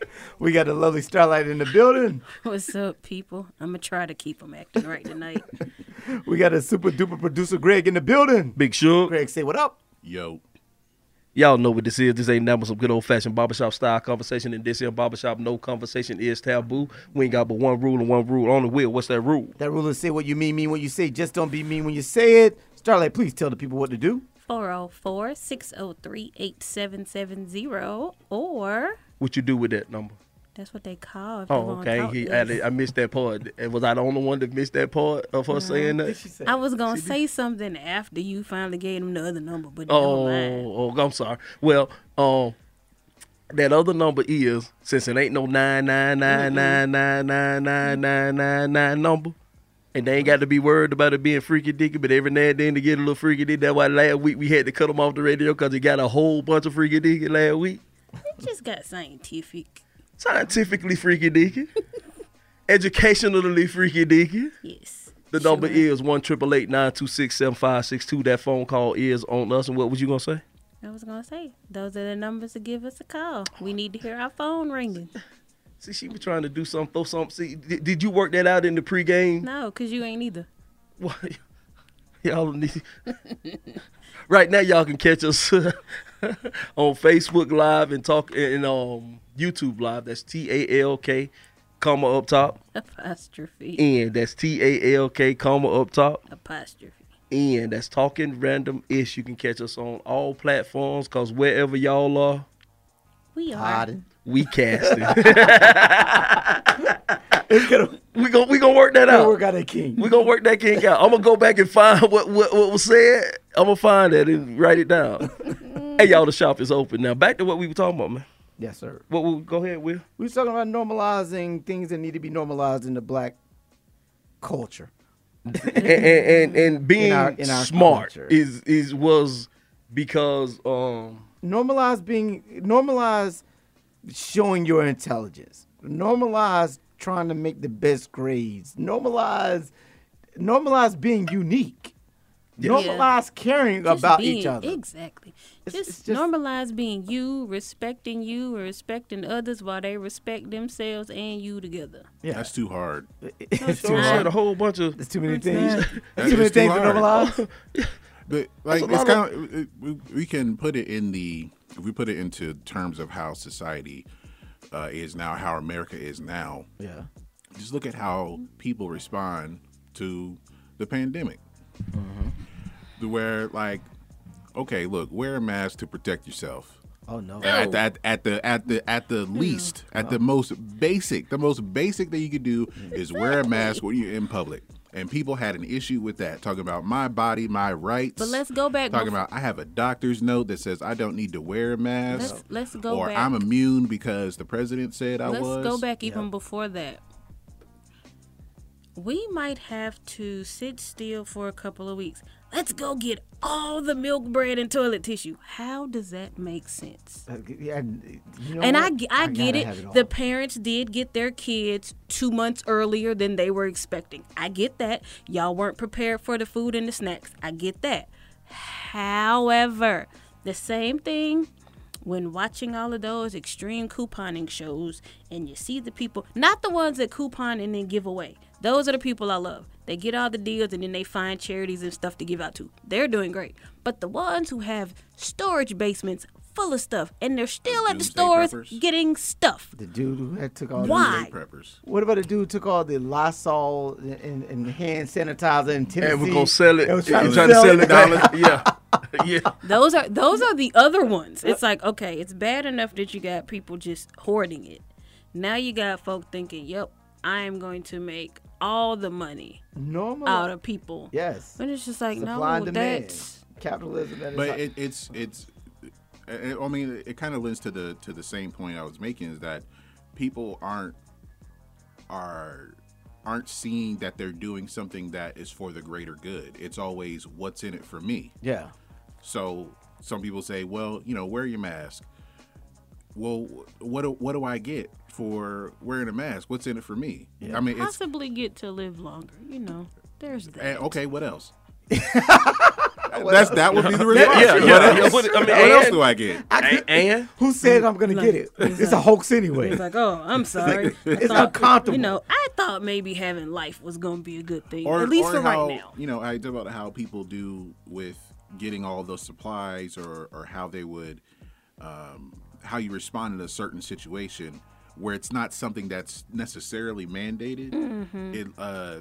We got a lovely Starlight in the building. What's up, people? I'm gonna try to keep them acting right tonight. We got a super duper producer Greg in the building. Big Suge. Greg, say what up. Yo, Y'all know what this is. This ain't nothing but some good old fashioned barbershop style conversation. In this here barbershop, no conversation is taboo. We ain't got but one rule and one rule on the wheel. What's that rule? That rule is say what you mean, mean what you say. Just don't be mean when you say it. Starlight, please tell the people what to do. 404 603 8770 or What you do with that number? That's what they call if Oh, okay. He to added, I missed that part. And Was I the only one that missed that part of her saying that? I was gonna say something after you finally gave him the other number, but never Oh, mind. oh, I'm sorry. Well, um, that other number is since it ain't no nine nine nine nine nine nine nine nine nine nine number, and they ain't got to be worried about it being freaky dicky. But every now and then to get a little freaky dicky. That's why last week we had to cut them off the radio because he got a whole bunch of freaky dicky last week. It just got scientific. Scientifically freaky dicky, educationally freaky dicky. Yes. The number is one triple eight nine two six seven five six two. That phone call is on us. And what was you gonna say? I was gonna say those are the numbers to give us a call. We need to hear our phone ringing. See, she was trying to do something, throw something. See, did, did you work that out in the pregame? No, cause you ain't either. What? Y'all need. right now, y'all can catch us on Facebook Live and talk and um YouTube Live. That's T A L K, comma up top. Apostrophe. And that's T A L K, comma up top. Apostrophe. And that's talking random ish. You can catch us on all platforms because wherever y'all are, We are. we casting. we gonna we gonna work that We'll out. work out that king. We gonna work that king out. I'm gonna go back and find what what, what was said. I'm gonna find that and write it down. hey y'all, the shop is open now. Back to what we were talking about, man. Yes, sir. What? what go ahead, Will. We was talking about normalizing things that need to be normalized in the black culture. and, and, and and being In our- in our smart culture. is is was because um normalize being normalize showing your intelligence normalize trying to make the best grades normalize normalize being unique normalize caring Just about being- each other Exactly. Just, normalize being you, respecting you, and respecting others while they respect themselves and you together. Yeah. That's too hard. it's too hard. A whole bunch of there's too many It's things not. there's too many too things to normalize But like it's kind of we, we can put it in the if we put it into terms of how society uh, is now, how America is now. Yeah. Just look at how people respond to the pandemic. The Where like, okay, look, wear a mask to protect yourself. Oh no. At, the, at, at the at the at the hmm. least, at the most basic, the most basic thing you could do hmm. is wear a mask when you're in public. And people had an issue with that, talking about my body, my rights. But let's go back Talking before- about I have a doctor's note that says I don't need to wear a mask. Let's- let's go or back. I'm immune because the president said I Let's was. go back even before that. We might have to sit still for a couple of weeks. Let's go get all the milk, bread, and toilet tissue. How does that make sense? Uh, yeah, you know and I, ge- I, get gotta it. the parents did get their kids two months earlier than they were expecting. I get that. Y'all weren't prepared for the food and the snacks. I get that. However, the same thing when watching all of those extreme couponing shows and you see the people, not the ones that coupon and then give away. Those are the people I love. They get all the deals and then they find charities and stuff to give out to. They're doing great. But the ones who have storage basements full of stuff and they're still at the stores preppers. getting stuff. the dude who had took all Why? The, preppers. what about the dude who took all the Lysol and, and hand sanitizer in Tennessee? And we're gonna sell it. and was Yeah, trying, trying to to sell sell it. it down. Yeah, yeah. Those are those are the other ones. It's like, okay, it's bad enough that you got people just hoarding it. Now you got folk thinking, "Yep, I am going to make all the money Normal. out of people." Yes. And it's just like, Supply no, and that's Capitalism. That is but how- it, it's it's I I mean it kind of lends to the to the same point I was making is that people aren't are aren't seeing that they're doing something that is for the greater good. It's always what's in it for me. yeah. So some people say, well, you know, wear your mask. Well, what do, what do I get for wearing a mask? What's in it for me? I mean, it's possibly get to live longer. You know, there's that. okay. What else? That's that would be the Yeah, response. yeah, what yeah. else, What- I mean, what else do I get? And, and Who said I'm gonna get it? It's a hoax anyway. It's like, oh, I'm sorry. I it's thought- uncomfortable. You know, I thought maybe having life was gonna be a good thing, or, at least or for how, right now. You know, I talk about how people do with getting all those supplies, or or how they would, um, how you respond in a certain situation where it's not something that's necessarily mandated. Mm-hmm. It, uh,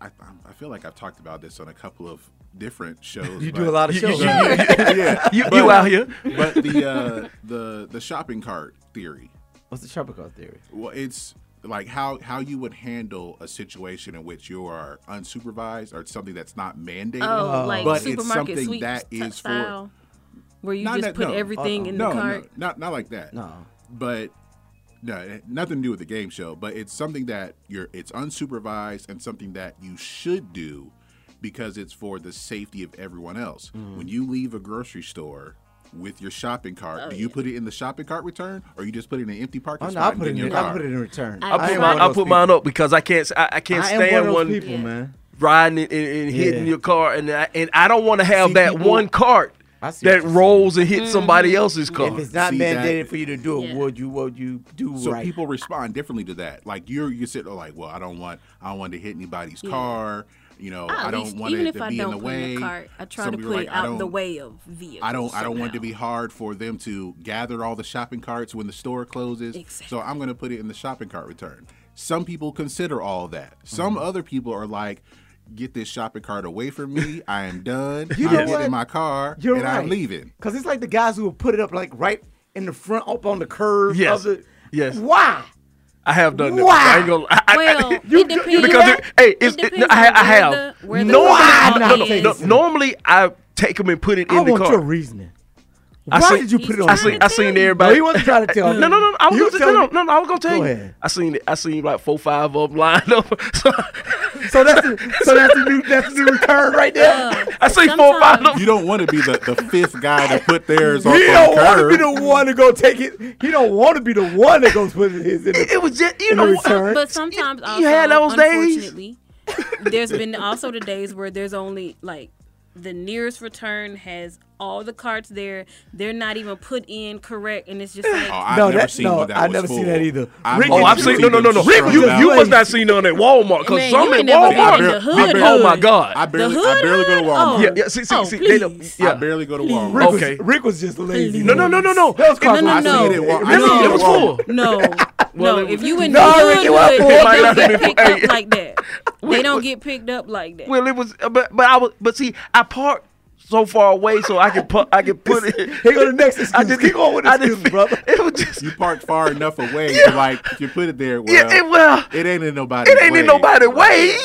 I, I feel like I've talked about this on a couple of different shows. You do a lot of shows. yeah, you, but- you out here? But the uh, the the shopping cart theory. What's the shopping cart theory? Well, it's like how how you would handle a situation in which you are unsupervised or something that's not mandated. Oh, like but it's something sweep that is for where you just that- put no. everything Uh-uh. in no, the no, cart. not not like that. No. But no, nothing to do with the game show. But it's something that you're it's unsupervised and something that you should do because it's for the safety of everyone else. Mm. When you leave a grocery store. With your shopping cart, Oh, do you yeah. put it in the shopping cart return, or you just put it in an empty parking Oh, no, spot I and put get it in your in. I car? put it in return. I I put put, my, I those put mine up because I can't. I, I can't I stand one of those one people, Yeah. man. riding and, and hitting Yeah. your car, and I, and I don't want to have See, that people- one cart I see what that you're rolls and hits Mm-hmm. somebody else's car. If it's not See that- mandated for you to do it, Yeah. would you? Would you do So right? people respond differently to that. Like you're you sit there like, well, I don't want I don't want to hit anybody's car. You know, I, I don't least, want even it if to I be in don't the put it in the cart, I try Some to put are it like, out the way of vehicles. I don't I don't want it to be hard for them to gather all the shopping carts when the store closes. Exactly. So I'm going to put it in the shopping cart return. Some people consider all that. Some Mm-hmm. other people are like, get this shopping cart away from me. I am done. You I'm know getting what? in my car You're and right. I'm leaving. Because it's like the guys who will put it up like right in the front, up on the curve. Yes. Of the, Yes. Why? I have done that. Wow. I ain't gonna. I, I- Well, I, it depends. because it, hey, it's, it it, depends I, ha- on I where have. the- where the normally, Why cart not no, no, normally I take them and put it in I the want car. your reasoning. I Why seen- did you put it on? I seen. I seen No, everybody. he wasn't trying to tell me. No, no, no. I was You gonna, telling no, no, no, I was gonna tell Go you. ahead. I seen. I seen like four, five of them lined up. So, So that's the, so that's the new that's the new return right there. I seen four, five of them. You don't want to be the, the fifth guy to put theirs on, He on don't want to be the one to go take it. He don't want to be the one that goes put his in It, the, it was just, you know, return. But sometimes also, you had those days. there's been also the days where there's only like the nearest return has all the carts there. They're not even put in correct, and it's just oh, like Oh, I've No, never that- seen no, one that I was never seen that either. I've Rick- Oh, I've seen seen no, no, no, no. strung You, you must not seen none at Walmart because some you at ain't never been Walmart. in the I hood. Oh my. God. I barely, The I barely go to hood? Walmart. Oh. Yeah, yeah. See, see, Oh, see. They don't, please. I barely go to Rick, Walmart. was, Okay. Rick was just lazy. No, no, no, no, no. That was It- No, no, I no. it. wa- I seen it it was Walmart. full. No, Well, no. If you in No, the hood, what they don't get picked up like that. They don't get picked up like that. Well, it was, but but I was, but see, I parked so far away so I can put I can put it. Here go the next excuse. I just Keep going with I excuses, brother. It was just You parked far enough away, to, like if you put it there. Well, yeah, it, well, it ain't in nobody. it ain't in nobody way.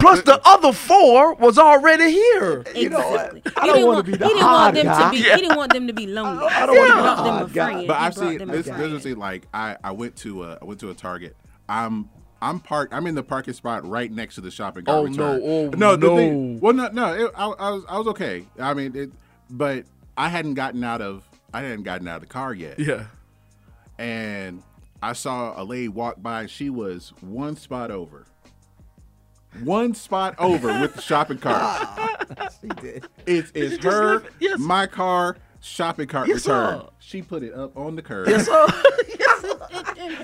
Plus the other four was already here. You know what? I don't want want to be the he didn't odd want them guy. to be he didn't want them to be lonely. I don't wanna be the them a odd guy. But I've seen this. This is like I, I went to a I went to a Target. I'm I'm parked. I'm in the parking spot right next to the shopping cart. Oh, return. no. Oh, no, the no. thing- well, no, no. It, I, I was I was okay. I mean, it, but I hadn't gotten out of I hadn't gotten out of the car yet. Yeah. and I saw a lady walk by. She was one spot over. One spot over with the shopping cart. She did. It's it's Just her, leave yes. my car, shopping cart Yes, return. sir. She put it up on the curb. Yes, sir.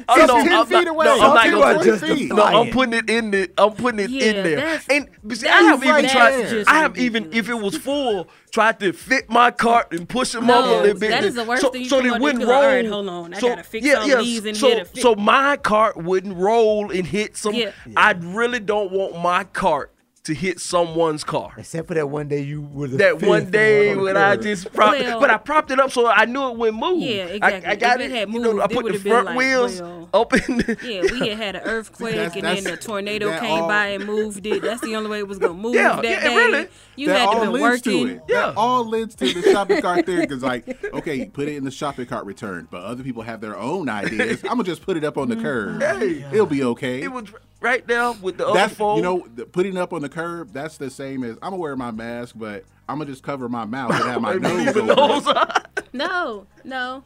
Oh, It's no, 10 I'm feet not- away. No, I'm not gonna about No, I'm putting it in the. I'm putting it Yeah, in there. And see, I have even tried. I have even if it was full, tried to fit my cart and push them up a little bit. that is the worst so, thing you So can they do. Wouldn't be like, roll. "All right, hold on, I so, gotta fix yeah, all yeah, these in so, here to fit." So my cart wouldn't roll and hit some. Yeah. I really don't want my cart to hit someone's car. Except for that one day you were the That fifth one day on the when I just propped, Well- but I propped it up so I knew it wouldn't move. Yeah, I, exactly. I got If it. it had you know, moved, I it put the would've front like, wheels well, up in. The, Yeah, we had had an earthquake That's- and then a tornado came all- by and moved it. That's the only way it was gonna move Yeah, that yeah, day. really. You that had to all been lends working. to it. Yeah. That all leads to the shopping cart theory. Because like, okay, put it in the shopping cart return, but other people have their own ideas. I'm gonna just put it up on the mm-hmm. curb. Hey. It'll be okay. it was right now with the other that's four. you know the, putting up on the curb. That's the same as I'm gonna wear my mask, but I'm gonna just cover my mouth and have my nose leave over. it. nose. No, no.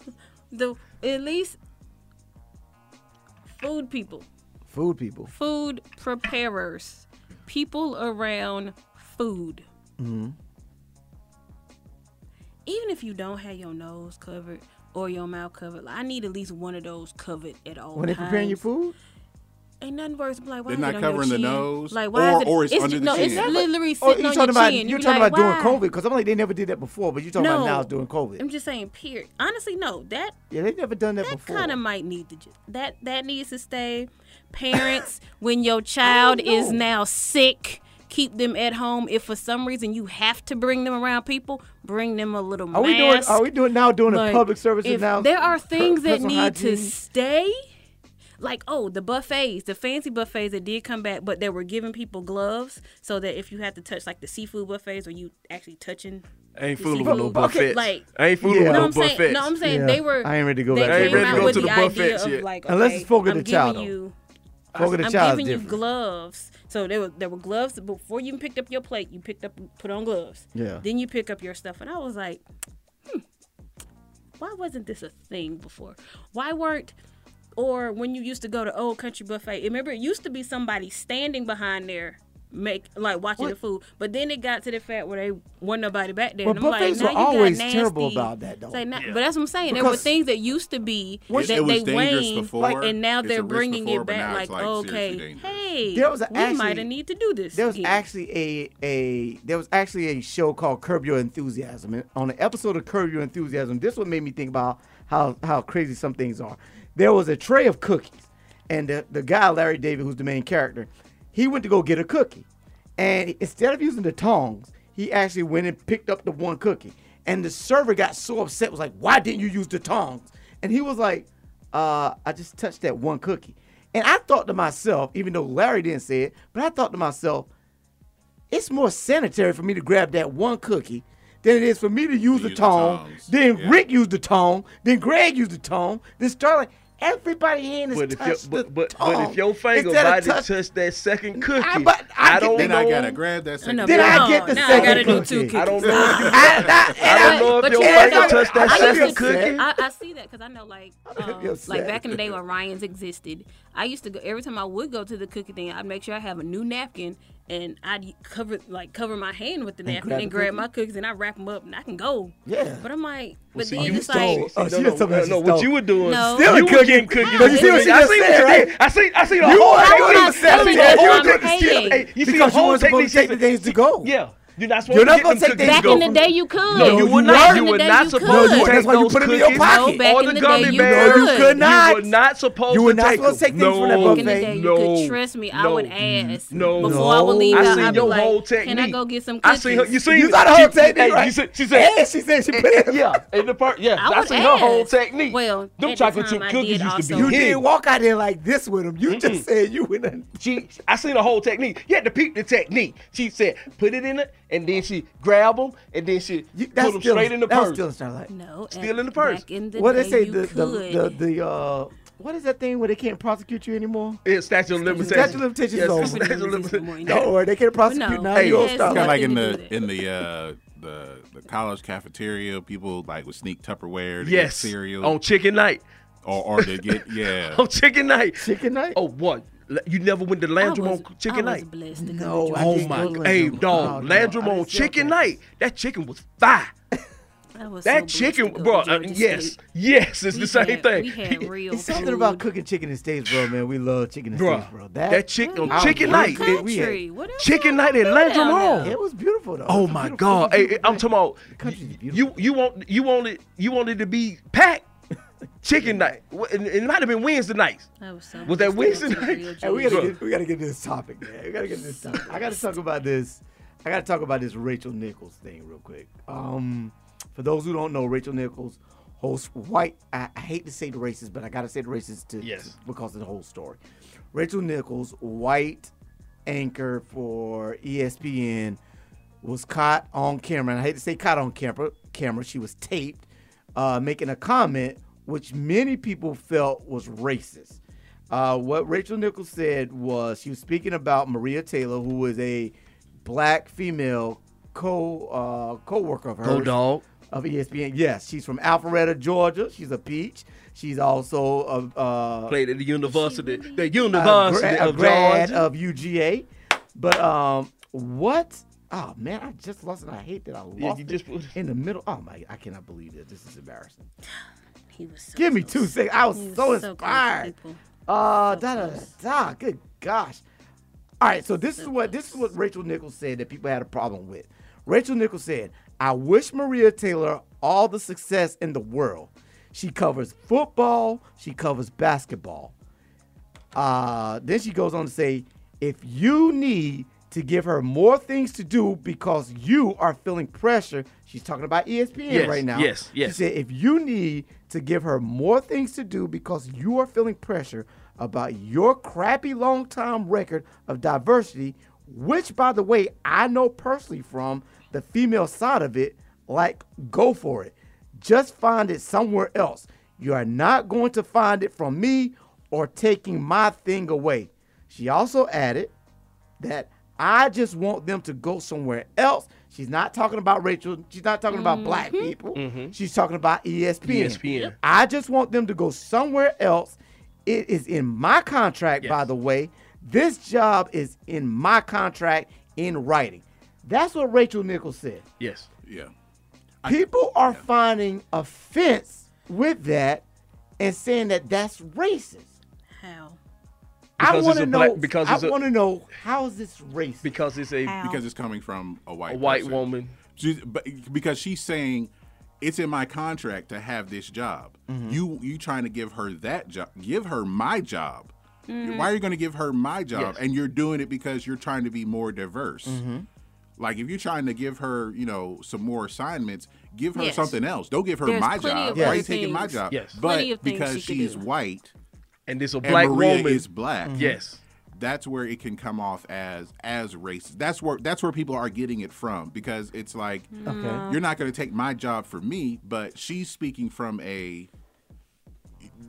The at least food people, Food people. food preparers, people around food. Mhm. Even if you don't have your nose covered or your mouth covered, like, I need at least one of those covered at all When they times. preparing your food? Ain't nothing worse than like why They're is not it on your covering the chin? nose, Like why or- is it? or it's under the no, chin. it's literally Oh, sitting you on talking your about chin. you're be talking like, about why? during COVID because I'm like they never did that before, but you're talking about No. now during COVID. I'm just saying, period. Honestly, no. That Yeah, they never done that, that before. That kind of might need to just that that needs to stay. Parents, when your child is now sick, keep them at home. If for some reason you have to bring them around people, bring them a little Are we doing? mask. Are we doing now doing Like, the public service if now? There are things that personal need to stay. Like oh, the buffets, the fancy buffets that did come back, but they were giving people gloves so that if you had to touch like the seafood buffets or you actually touching. I ain't the fooling with no seafood, buffets. Like I ain't fooling Yeah. with no, no I'm saying, no, I'm saying Yeah. they were. I ain't ready to go back I ain't came ready to go with to the, the idea buffets of yet. like, Unless okay, it's Fogo de I'm Chao, giving though. you, Fogo de I'm Chao is giving you gloves. So there were there were gloves before you even picked up your plate. You picked up put on gloves. Yeah. Then you pick up your stuff, and I was like, hmm, why wasn't this a thing before? Why weren't or when you used to go to Old Country Buffet, remember it used to be somebody standing behind there make like watching the food. But then it got to the fact where they wasn't nobody back there. But and I'm like, buffets now were you got always nasty. terrible about that, though. Say not- But that's what I'm saying. there were things that used to be It- that it they dangerous waned, before. and now they're bringing before, it back like, like, okay, hey, There was a- we actually- might have need to do this. There was again. actually a a there was actually a show called Curb Your Enthusiasm. And on the episode of Curb Your Enthusiasm, this one made me think about how how crazy some things are. There was a tray of cookies, and the, the guy Larry David, who's the main character, he went to go get a cookie, and instead of using the tongs, he actually went and picked up the one cookie. And the server got so upset, was like, "Why didn't you use the tongs?" And he was like, uh, "I just touched that one cookie." And I thought to myself, even though Larry didn't say it, but I thought to myself, it's more sanitary for me to grab that one cookie than it is for me to use the use the tong. tongs, Then yeah. Rick used the tong. Then Greg used the tong. Then Starlight. Everybody hand is But if, your, touched but, the but, but if your finger Instead of might have touch- touched that second cookie, I- but I I, don't Then know. I gotta grab that second. know, Then I get the now I second gotta do cookie. two cookies. I don't know if you, I, I, I don't know But if your you finger know, touched that I second used to- cookie. I, I see that because I know, like, um, like back in the day when Ryan's existed, I used to go every time I would go to the cookie thing. I'd make sure I have a new napkin and I'd cover like cover my hand with the napkin grab and the grab cookie? my cookies and I wrap them up and I can go. Yeah. But I'm like, but see, then it's stole- like, Oh, no, she no, was talking no, no, what you were doing. No. Still you a were cookie. getting cookies. Because you see what she I just see said, right? I see. I see the You whole. are I'm doing not the seven saying days. that's You what were I'm doing the paying. Hey, you see the because you whole weren't supposed to technique. take the things to go. Yeah. You're not supposed You're to not get supposed them to take cookies. Back in the day, you could. No, you you would not. You in the would not you supposed could. to No, take that's why you those put 'em in your cookies pocket. No, back in the the day, you could. No, you could not. You were not supposed You were to not take supposed to take things from that No, Back in the buffet. day, you no, could trust me. I no, would ask no. before I would leave I out. seen I'd be your like, whole Can I technique. go get some I cookies? her. You see You it. saw the She- whole technique, hey, right? She said, And she said she put it. yeah, in the part, yeah. I I seen her whole technique. Well, them the chocolate chip cookies used to be You didn't walk out there like this with them. You just said you went in. She, I seen the whole technique. You had to peep the technique. She said, put it in it, and then she grab them, and then she You, put them still, straight in the that was purse. still a Starlight. No, Still at- in the purse. Back in the What day, they say you the, the could. the the uh what is that thing where they can't prosecute you anymore? It's statute of limitations. Statute of limitations Yes, is over. it's statute of limitations. Don't worry, they can't prosecute no, now. Hey, you it old has Kind of like in the in the uh, the the college cafeteria, people like would sneak Tupperware to Yes, get cereal on chicken night. or or they get yeah. On chicken night. Chicken night? Oh, what? You never went to I Landrum was, on chicken I was night? blessed to No, to Oh my! go Hey, Landrum. dog, Oh, no, Landrum I on didn't see chicken that. night. That chicken was fire. I was That so chicken, bro. uh, yes, State. yes, it's We the same had- thing. We had real It's something food. about cooking chicken in states, bro. Man, we love chicken in Bruh, states, bro. that, chicken on I chicken was night. it- we had- country. What else chicken night at do Landrum Hall. It was beautiful though. Oh my beautiful. God! It was a Hey, I'm talking about country's beautiful. you. You want you wanted you wanted to be packed. Chicken night. It, it might have been Wednesday nights. I was, so Was that blessed to Wednesday night? Hey, we gotta get we gotta get to this topic, man. We gotta get to this topic. I gotta talk about this. I gotta talk about this Rachel Nichols thing real quick. Um, for those who don't know, Rachel Nichols hosts white. I, I hate to say the racist, but I gotta say the racist to, Yes. to- because of the whole story. Rachel Nichols, white anchor for ESPN, was caught on camera. And I hate to say caught on camera. Camera. She was taped uh, making a comment which many people felt was racist. Uh, what Rachel Nichols said was she was speaking about Maria Taylor, who was a black female co uh, co-worker of hers Go dog. of ESPN. Yes, she's from Alpharetta, Georgia. She's a peach. She's also a, uh, Played at the university. The a, University gra- a of grad Georgia. of UGA. But um, what? Oh man, I just lost it. I hate that I lost Yeah, you it just put- in the middle. Oh my, I cannot believe this. This is embarrassing. He was so Give me close. two seconds. I was was so so close inspired. people. Uh, So da da close. da. Good gosh. All right, so this is what this is what Rachel Nichols said that people had a problem with. Rachel Nichols said, "I wish Maria Taylor all the success in the world. She covers football. She covers basketball. Uh, then she goes on to say, if you need to give her more things to do because you are feeling pressure, she's talking about ESPN Yes, right now. yes, yes. She said, if you need to give her more things to do because you are feeling pressure about your crappy long time record of diversity, which, by the way, I know personally from the female side of it, like, go for it. Just find it somewhere else. You are not going to find it from me or taking my thing away. She also added that I just want them to go somewhere else. She's not talking about Rachel. She's not talking about black mm-hmm. people. Mm-hmm. She's talking about ESPN. ESPN. I just want them to go somewhere else. It is in my contract, by the way. This job is in my contract in writing. That's what Rachel Nichols said. Yes. Yeah. People are finding offense with that and saying that that's racist. How? I want to know. black- because I want to know how is this race? Because it's a How? Because it's coming from a white a white person. woman. She's, but because she's saying it's in my contract to have this job. Mm-hmm. You you trying to give her that job? Give her my job. Why are you going to give her my job? Yes. And you're doing it because you're trying to be more diverse. Mm-hmm. Like if you're trying to give her, you know, some more assignments, give her Yes. something else. Don't give her There's my job. Why are you taking my job? Yes. But of because she she's do. white And there's a and black Maria woman. is black, mm-hmm. Yes. that's where it can come off as as racist. That's where that's where people are getting it from because it's like Okay. Mm. you're not going to take my job for me, but she's speaking from a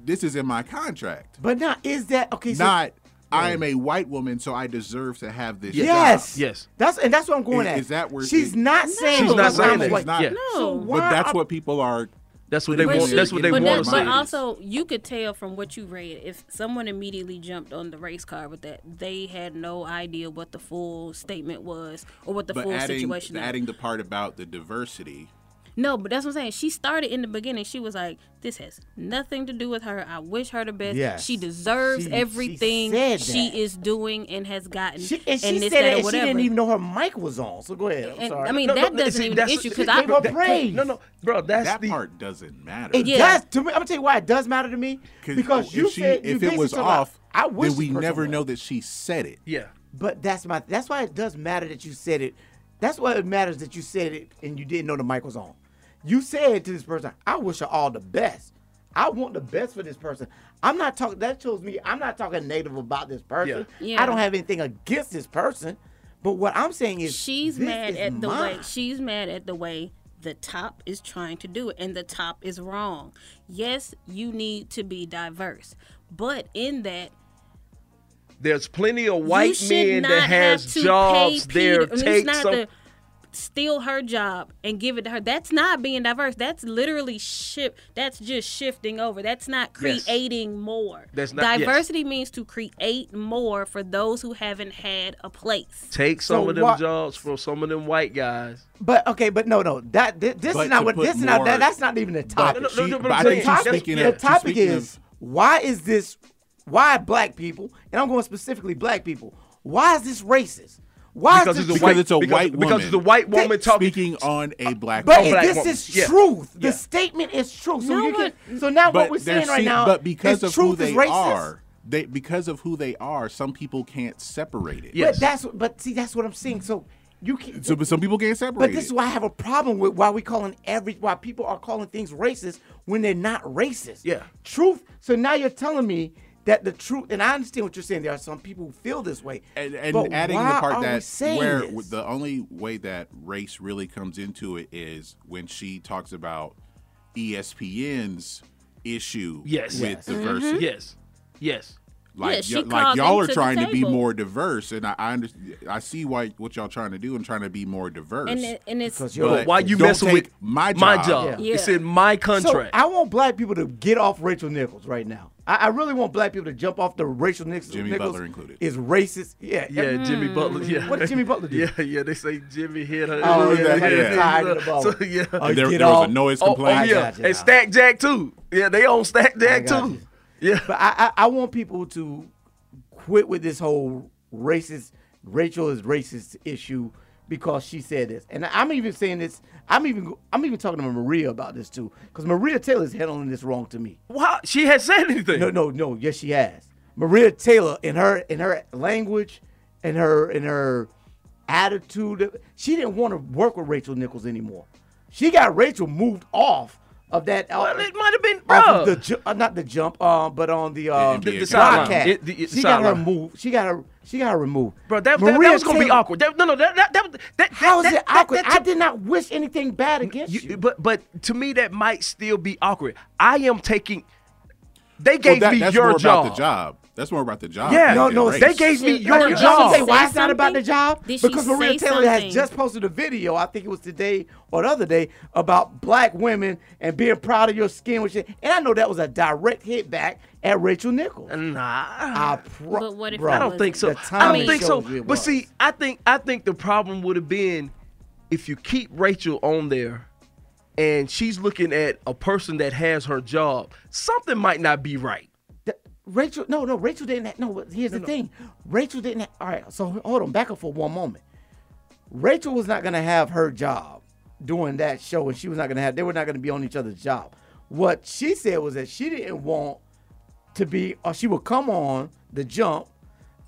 this is in my contract. But now is that okay? So Not I am a white woman, so I deserve to have this yes, job. Yes. That's and that's what I'm going Is- at. is that where she's it- not saying? She's not saying I'm that. white. She's not- So No. why? But that's are- what people are That's what they But want. she- That's what they but But, want that, to but see. also, you could tell from what you read if someone immediately jumped on the race car with that, they had no idea what the full statement was or what the but full adding situation is. adding the part about the diversity. No, but that's what I'm saying. She started in the beginning. She was like, "This has nothing to do with her. I wish her the best. Yes. She deserves She- she everything said she is doing and has gotten." She, and she this, said that, it, and she didn't even know her mic was on. So go ahead. I'm And, sorry. I mean, No, no, that no, doesn't see, even that's- issue because I. gave her That- praise. No, no, bro. That's that the part doesn't matter. It Yeah. does to me. I'm gonna tell you why it does matter to me because oh, if you she, said you it was basically talking about, off, I wish then we never know that she said it. yeah. But that's my. That's why it does matter that you said it. That's why it matters that you said it and you didn't know the mic was on. You said to this person, "I wish her all the best. I want the best for this person." I'm not talking. That shows me I'm not talking negative about this person. Yeah. I don't have anything against this person. But what I'm saying is, she's this mad is at the way she's mad at the way the top is trying to do it and the top is wrong yes you need to be diverse but in that There's plenty of white men that has have jobs pay there. Peter, I mean, Take some. to steal her job and give it to her that's not being diverse that's literally shift that's just shifting over that's not Yes. creating more That's not- yes. diversity means to create more for those who haven't had a place Take some So of them what- jobs from some of them white guys. But okay, but no, no. That thi- this But is not what put this is not that, that's not even the topic. no, no, no, She- but but the think topic, the of, topic is of why is this why black people and I'm going specifically black people why is this racist why Because is it's this a because white- it's a because- white woman. because it's a white woman talking- speaking on a uh, black but woman. black this woman. is Yeah. truth the Yeah. statement is true so No you can so now what we're they're saying right now but because is of who they is are, they because of who they are, some people can't separate it. Yes. but that's but see that's what I'm saying so you can So, but some people can't separate But this it. is why I have a problem with why we calling every why people are calling things racist when they're not racist. Yeah. Truth. So now you're telling me that the truth, and I understand what you're saying. There are some people who feel this way. and, and but adding the part are that where this? the only way that race really comes into it is when she talks about ESPN's issue Yes. with Yes. diversity. Mm-hmm. Yes. Yes. Like, Yeah, y- like y'all are to trying to be more diverse, and I, I understand. I see why what y'all trying to do and trying to be more diverse. and it, and it's Because you're But Why you don't messing with my My job? job. Yeah. It's in my so contract. I want black people to get off Rachel Nichols right now. I, I really want black people to jump off the Rachel Nichols. Jimmy Nichols Butler included. Is racist. Yeah. yeah, Jimmy Butler. Yeah. What did Jimmy Butler do? Yeah, yeah. They say Jimmy hit her. Oh, yeah, yeah. to the ball. So, yeah. Oh, there, there was a noise Oh, oh, complaint. yeah, got you and. Stack Jack too. Yeah, they own Stack Jack too. you. Yeah, But I, I, I want people to quit with this whole racist Rachel is racist issue because she said this, and I'm even saying this. I'm even I'm even talking to Maria about this too because Maria Taylor is handling this wrong to me. wow, she had said anything. No, no, no. Yes, she has. Maria Taylor in her in her language, in her in her attitude, she didn't want to work with Rachel Nichols anymore. She got Rachel moved off of that. Well, it might have been, bro. of the ju- uh, not the jump, um, but on the uh, The- the the sideline. broadcast. It- the- she got her sideline. moved. She got her. She got her removed. Bro, that, that, that was gonna be Taylor- awkward. That, no, no, that, that, that, that How is that, it that- awkward? that- I did not wish anything bad against you. You, but but to me that might still be awkward. I am taking. They Well, gave that- me that's your more job. about the job. That's more about the job. Yeah. No, no, race. They gave me your okay, You job. what Why Say it's not about the job? Did she Because Maria say Taylor has just posted a video, I think it was today or the other day, about black women and being proud of your skin. Which, and I know that was a direct hit back at Rachel Nichols. Nah. I pro- But what if bro, it I don't think so. I don't think so. But was. see, I think I think the problem would have been if you keep Rachel on there and she's looking at a person that has her job, something might not be right. Rachel, no, no, Rachel didn't. Have, no, but here's the thing. Rachel didn't. Have, all right, so hold on, back up for one moment. Rachel was not going to have her job doing that show, and she was not going to have. They were not going to be on each other's job. What she said was that she didn't want to be, or she would come on the jump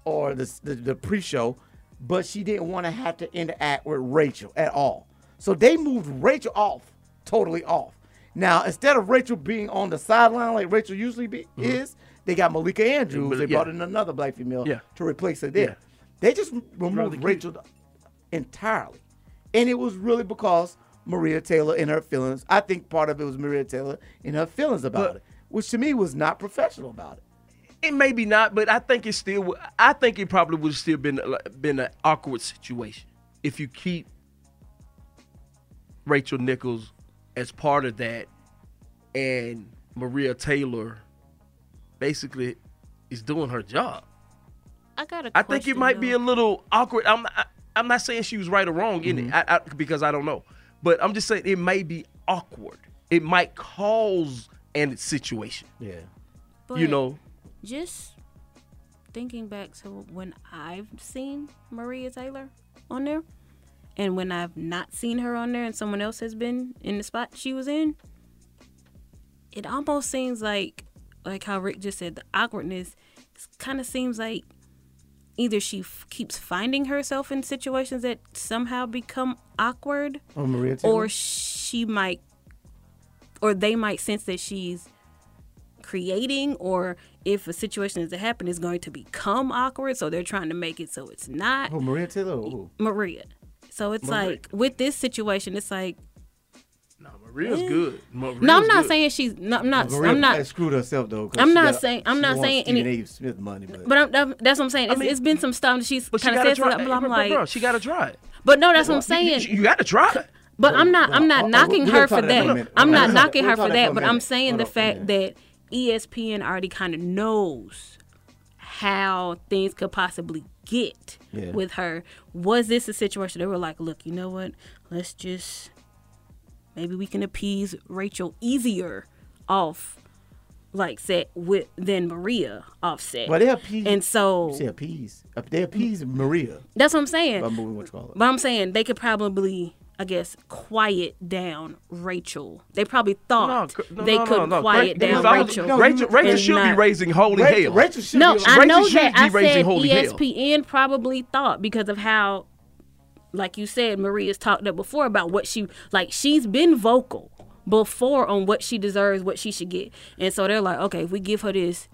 or the the, the pre-show, but she didn't want to have to interact with Rachel at all. So they moved Rachel off, totally off. Now instead of Rachel being on the sideline like Rachel usually be, mm-hmm. is, they got Malika Andrews. They Yeah. brought in another black female Yeah. to replace her there. Yeah. They just removed Rachel entirely, and it was really because Maria Taylor and her feelings. I think part of it was Maria Taylor and her feelings about But- it, which to me was not professional about it. It may be not, but I think it still. I think it probably would have still been uh, been an awkward situation if you keep Rachel Nichols as part of that, and Maria Taylor basically is doing her job. I got a I think it question, might be a little awkward. I'm I, I'm not saying she was right or wrong in Mm-hmm. it I, I, because I don't know, but I'm just saying it may be awkward. It might cause an situation. Yeah. you know, just thinking back to when I've seen Maria Taylor on there, and when I've not seen her on there, and someone else has been in the spot she was in, it almost seems like, like how Rick just said, the awkwardness kind of seems like either she f- keeps finding herself in situations that somehow become awkward, Oh, Maria Taylor? or she might, or they might sense that she's creating or if a situation is to happen is going to become awkward so they're trying to make it so it's not Oh, Maria Taylor. or who? maria so it's Maria. like with this situation it's like Maria's Eh. good. Maria's no i'm not good. saying she's no, i'm not Maria i'm not screwed herself though. I'm not got- saying- I'm she not saying Stephen any- A. Smith money, but but I'm, I'm- that's what I'm saying. It's, it's been some stuff that she's kind of said try. something. I'm bro, like, bro, she gotta try it. but no, that's what I'm You- you- saying. You, gotta try it. But I'm not. I'm not knocking her for that in a that. minute. I'm not knocking her for that for that. a But I'm saying the on for a fact that ESPN already kind of knows how things could possibly get Yeah. with her. Was this a situation they were like, look, you know what? Let's just maybe we can appease Rachel easier off like set with than Maria offset. Well, they appease. and so you say appease. Uh, They appease Maria. that's what I'm saying. By moving what you call it. But I'm saying they could probably, I guess, quiet down Rachel. They probably thought no, they no, could no, no. quiet Ra- down no, Rachel. no, Rachel- Rachel and should be raising holy Rachel- hell. Rachel should No, be- I Rachel know should that. be I raising said E holy hell. ESPN probably thought because of how, like you said, Maria's talked up before about what she like. She's been vocal before on what she deserves, what she should get, and so they're like, okay, if we give her this.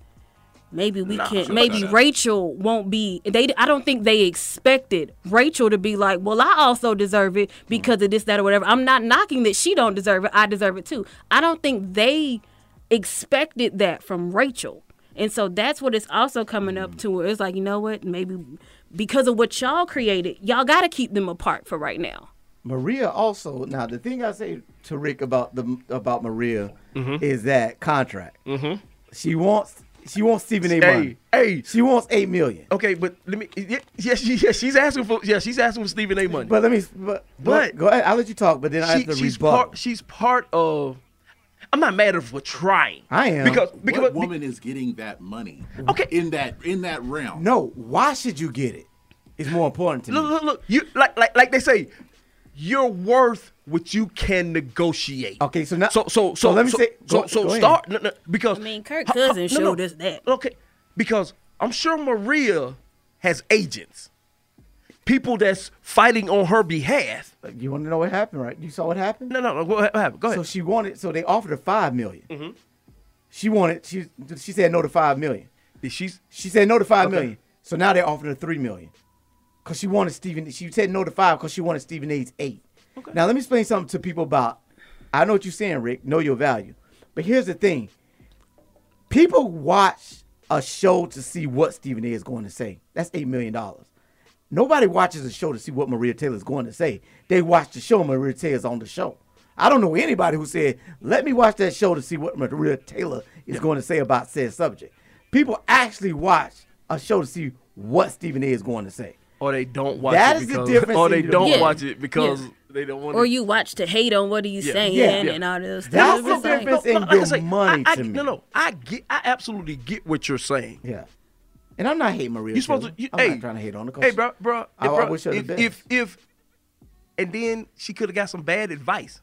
Maybe we Nah, can. Maybe. Rachel won't be. They. I don't think they expected Rachel to be like, "Well, I also deserve it because of this, that, or whatever." I'm not knocking that she don't deserve it. I deserve it too. I don't think they expected that from Rachel. And so that's what it's also coming up to where it's like, you know what, maybe because of what y'all created, y'all gotta keep them apart for right now. Maria also now the thing I say to Rick about the about Maria Mm-hmm. is that contract. Mm-hmm. She wants she wants Stephen A. Hey, money. hey. She wants eight million. Okay, but let me. Yeah, yeah, she, yeah, she's asking for. Yeah, she's asking for Stephen A. money. But let me. But, But- go ahead. I'll let you talk. But then I have to she's rebut. part. She's part of. I'm not mad at her for trying. I am because because what woman is getting that money? Okay. in that in that realm. No, why should you get it? It's more important to look me. look look. You like like like they say, you're worth what you can negotiate. Okay, so now So so so, so let me so, say- go- so go ahead. start no, no, because I mean, Kirk Ha- ha- Cousins no, no. showed us that. Okay, because I'm sure Maria has agents, people that's fighting on her behalf. You want to know what happened, right? You saw what happened. No no no. What happened? Go ahead. So she wanted. So they offered her five million. Mm-hmm. She wanted. She she said no to five million. She's She said no to five Okay. million. So now they're offering her three million. Cause she wanted Stephen. She said no to five because she wanted Stephen A's eight. Okay. Now let me explain something to people about. I know what you're saying, Rick. Know your value. But here's the thing. People watch a show to see what Stephen A is going to say. That's eight million dollars. Nobody watches a show to see what Maria Taylor is going to say. They watch the show. Maria Taylor's on the show. I don't know anybody who said, "Let me watch that show to see what Maria Taylor is going to say about said subject." People actually watch a show to see what Stephen A is going to say. or they don't watch That it is the because, difference or they don't Yeah. watch it because Yeah. they don't want to. Or you watch to hate on what he's Yeah. saying Yeah. and all this That's the It's like- difference in like I your say, money I, I, to me. No, no, I get, I absolutely get what you're saying. Yeah. And I'm not hating Maria. You supposed to, you, I'm hey, not trying to hate on her. 'cause Hey, bro, bro, I, bro, I wish her the if, best. if, if, and then she could have got some bad advice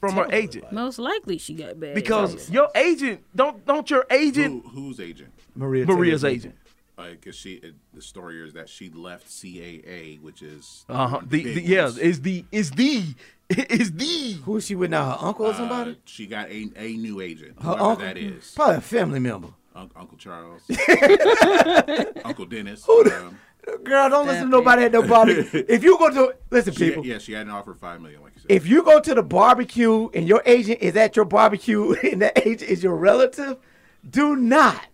from her agent Most likely she got bad. Because advice. your agent don't, don't your agent, Who, whose agent? Maria Maria's Taylor's agent. Like, 'cause she, it, the story is that she left CAA, which is Uh huh. one of The, the yeah is the is the is the Who is she with now? Her uncle or somebody? Uh, she got a, a new agent, her uncle. that is. Probably a family member. Un- Uncle Charles, Uncle Dennis. Who the- um, Girl, don't listen to nobody at no barbecue. if you go to listen, she, people. yeah, she had an offer of five million, like you said. If you go to the barbecue and your agent is at your barbecue and that agent is your relative, do not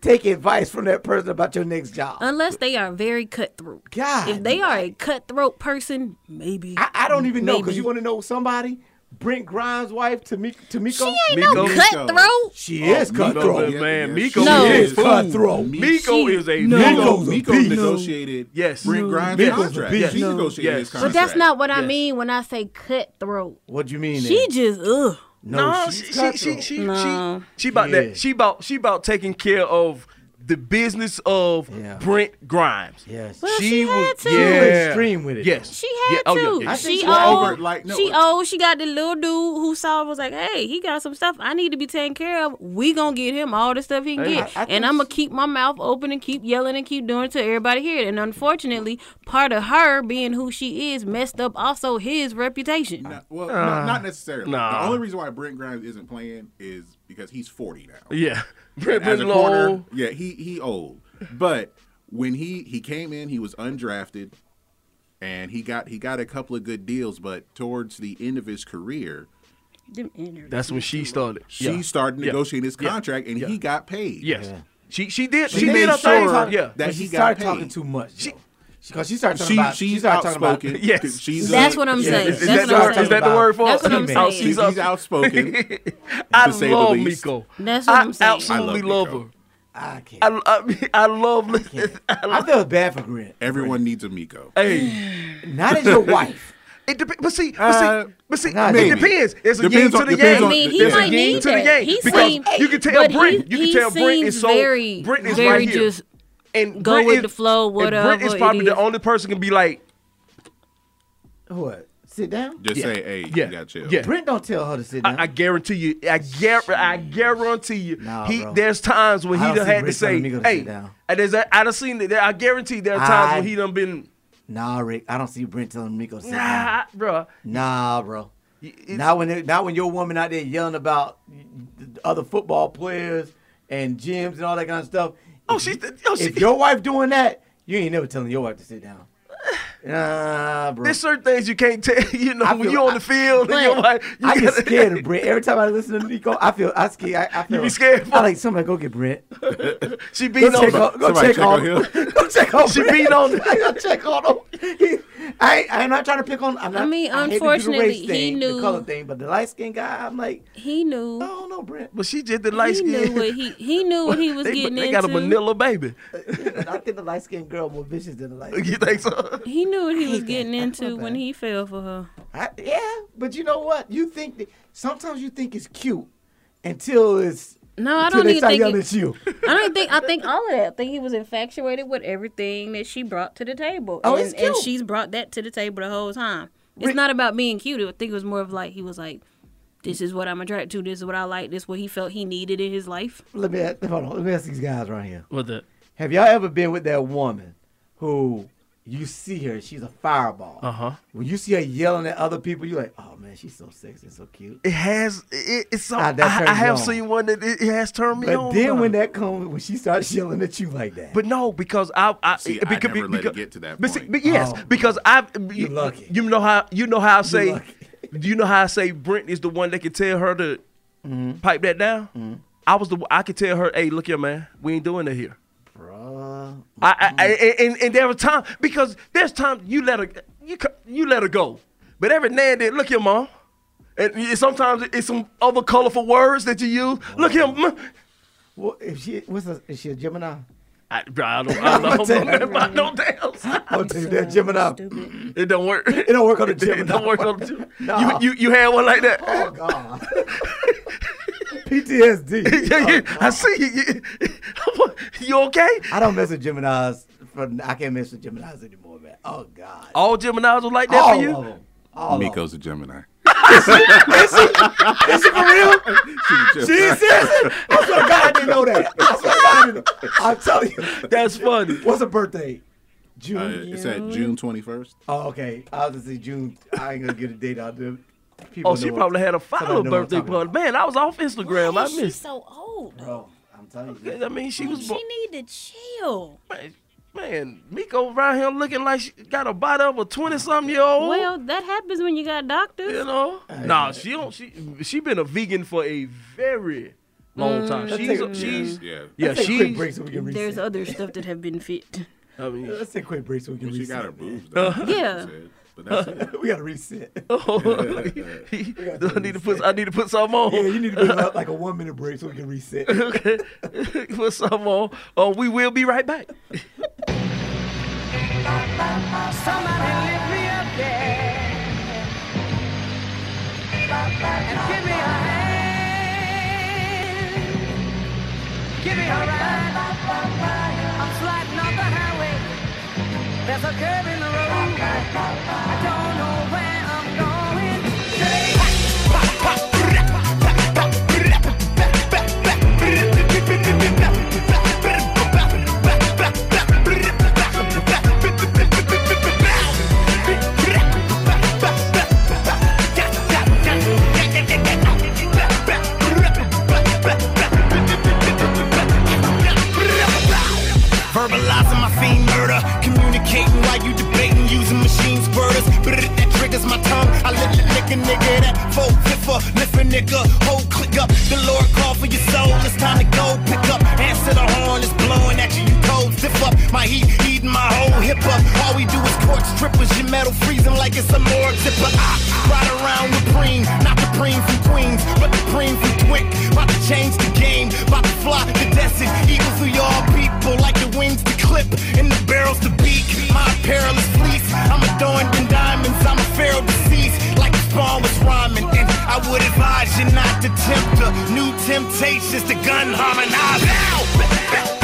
take advice from that person about your next job. Unless they are very cutthroat. God, if they are a cutthroat person, maybe. I, I don't even know because maybe. you want to know somebody. Brent Grimes' wife, Tamika. Tamiko? She ain't no cutthroat. She Oh, is Miko, cutthroat. yeah, man, yeah, Miko No. is fool. cutthroat. Miko She- is a No. Miko, Miko's a Miko beast. negotiated Yes. Brent Grimes' Miko's a contract. beast. She No. negotiated Yes. his But contract. But that's not what I Yes. mean when I say cutthroat. What do you mean? She then? just ugh. no, No, she's she, she, she, cutthroat. she, No. she, she about Yeah. that. She about, she about taking care of the business of Yeah. Brent Grimes. Yes. Well, she had to. Yeah, was extreme with it. Yes, She had yeah. Oh, to. yeah, yeah. I She think she old. over- like, no, she it- old. She got the little dude who saw was like, "Hey, he got some stuff I need to be taken care of. We gonna get him all the stuff he can Hey, get, I- I and I'm gonna keep my mouth open and keep yelling and keep doing it till everybody hear it. And unfortunately, part of her being who she is messed up also his reputation. No, well, no, Uh, not necessarily. nah. The only reason why Brent Grimes isn't playing is because he's 40 now. Yeah. Brent, As a corner, yeah, he he old. But when he he came in, he was undrafted, and he got he got a couple of good deals. But towards the end of his career, That's when she started. she Yeah. started Yeah. negotiating his Yeah. contract, and Yeah. he got paid. Yes. She she did She she made did her sure thing. Yeah. that But he she got started paid. talking too much. Because she started talking She about. she she's started talking about. outspoken. Yes. she's That's uh, what I'm yeah, saying. Is, is That's that what I'm word? saying. Is that the word for That's what I'm saying. she's, He's outspoken. I to say love. Miko. That's what I I'm saying. absolutely I love love her. I can't. I, I, I love. I I love feel bad for Grant. Everyone needs a Miko. hey, Not as your wife. it dep- but see, but Uh, but see, nah, it maybe. depends. It's a Depends yin on- to the depends yang. I mean, he There's might need to the that. yang He because seems, you can tell but Brent. You can tell Brent is so. very, Brent is very right here. just and go Brent with is- the flow, and Brent whatever is it probably the is. only person can be like, What? Sit down. Just Yeah. say, hey, Yeah. you got chill. Yeah. Brent don't tell her to sit down. I, I guarantee you, I, gar- I guarantee you, Nah, he bro. there's times when I he don't done see had to say, to hey, down. and there's a, I done seen it. I guarantee there are times I- when he done been, nah, Rick. I don't see Brent telling Miko to sit down. nah, bro. Nah, bro. It's- Not when it- not when your woman out there yelling about other football players and gyms and all that kind of stuff. Oh, If she's the- oh, she- if your wife doing that, you ain't never telling your wife to sit down. Nah, bro. There's certain things you can't tell. You know, I when feel- you on the field and your wife, you I get gotta- scared of Brent every time I listen to Nico. I feel I scared. I, I feel be scared I like somebody go get Brent. She beat on check on, go check check on on him. Go check on She beat on him. I go check on him. He- I I'm not trying to pick on. I'm not, I mean, hate to do the unfortunately, race he thing, knew- the color thing, but the light skinned guy, I'm like, he knew. I don't know, Brent. But she did the light skin. He knew what he he knew what he was they, getting they into. got a Manila baby. I think the light skinned girl more vicious than the light. You think so? He knew what he I was getting that. Into when he fell for her. I, yeah, but you know what? You think that sometimes you think it's cute until it's No, I don't they even start think. yelling It, at you. I don't think. I think all of that. I think he was infatuated with everything that she brought to the table, Oh, and, it's and she's brought that to the table the whole time. It's Rick- not about being cute. I think it was more of like he was like, "This is what I'm attracted to. This is what I like. This is what he felt he needed in his life." Let me hold on. Let me ask these guys right here. What the? Have y'all ever been with that woman who you see her, she's a fireball. Uh huh. When you see her yelling at other people, you're like, oh man, she's so sexy, so cute. It has. It, it's so. Ah, that I, I have on. seen one that it, it has turned me But on. then when that comes, when she starts yelling at you like that, But no, because I, I See, it- I because, never let it get to that But, see, but yes, Oh, because I, you, lucky. you know how you know how I say, lucky. you know how I say Brent is the one that can tell her to Mm-hmm. pipe that down. I was the I could tell her, hey, look here, man, we ain't doing that here. Bruh. I, I, I and, and there was time because there's time you let her you you let her go, but every now and then, look here, mom. And sometimes it's some other colorful words that you use. Look here, mm. Well, if she, what's a, is she a Gemini? I, bro, I don't, I don't know about no damn. sign. I'll tell you that Gemini. Stupid. It don't work. It don't work on the Gemini. It don't work on the Gemini. Nah. You, you you had one like that. Oh God. PTSD. yeah, yeah. I see you. You, you okay? I don't mess with Geminis. For, I can't mess with Geminis anymore, man. Oh God. All Geminis was like that All for you. of them. All of them. Miko's a Gemini. Is she for real? She's a She is Gemini. serious? I swear to God, I didn't know that. I swear to God, I didn't know. I'm telling you. That's funny. What's her birthday? June. Uh, it's at June 21st. Oh, okay. I was gonna say June. I ain't gonna get a date out there. People Oh, she probably had a somebody follow know what I'm birthday talking party. Man, I was off Instagram. Why I is she missed. so old? Bro, I'm telling you. I mean, she was. She need to chill. man, man, Miko around here looking like she got a body of a twenty something year old. Well, that happens when you got doctors. you know, nah, she don't. She she been a vegan for a very long mm. time. Let's She's a, a- she's Yeah. yeah Let's take a quick she's. break so we can reset. There's other stuff that have been fit. I mean, Let's take a quick break so we can She reset. got her man. boobs. though, uh-huh. Yeah. She said. But that's it. we got oh, to reset. Oh, do I need to put? I need to put something on. Yeah, you need to put up like a one minute break so we can reset. okay, put something on. Oh, we will be right back. Somebody lift me up there and give me a hand. Give me a ride. There's a curve in the road. I don't know murder, communicating while you debating using machine squirters. But that triggers my tongue. I let lick a nigga that full flipper, lift a nigga, whole click up. The Lord call for your soul. It's time to go pick up. Answer the horn, it's blowing at you. Stiff up. My heat eating my whole hip up. All we do is court strippers. Your metal freezing like it's a morgue zipper. I ride around with preem, not the preem from Queens, but the preem from Twink. About to change the game, about to fly the desert. Eagle for y'all people, like the wings to clip and the barrels to beak. My perilous fleece, I'm adorned in diamonds. I'm a pharaoh deceased, like the spawn was rhyming. And I would advise you not to tempt the new temptations to gun harmonize. Ow!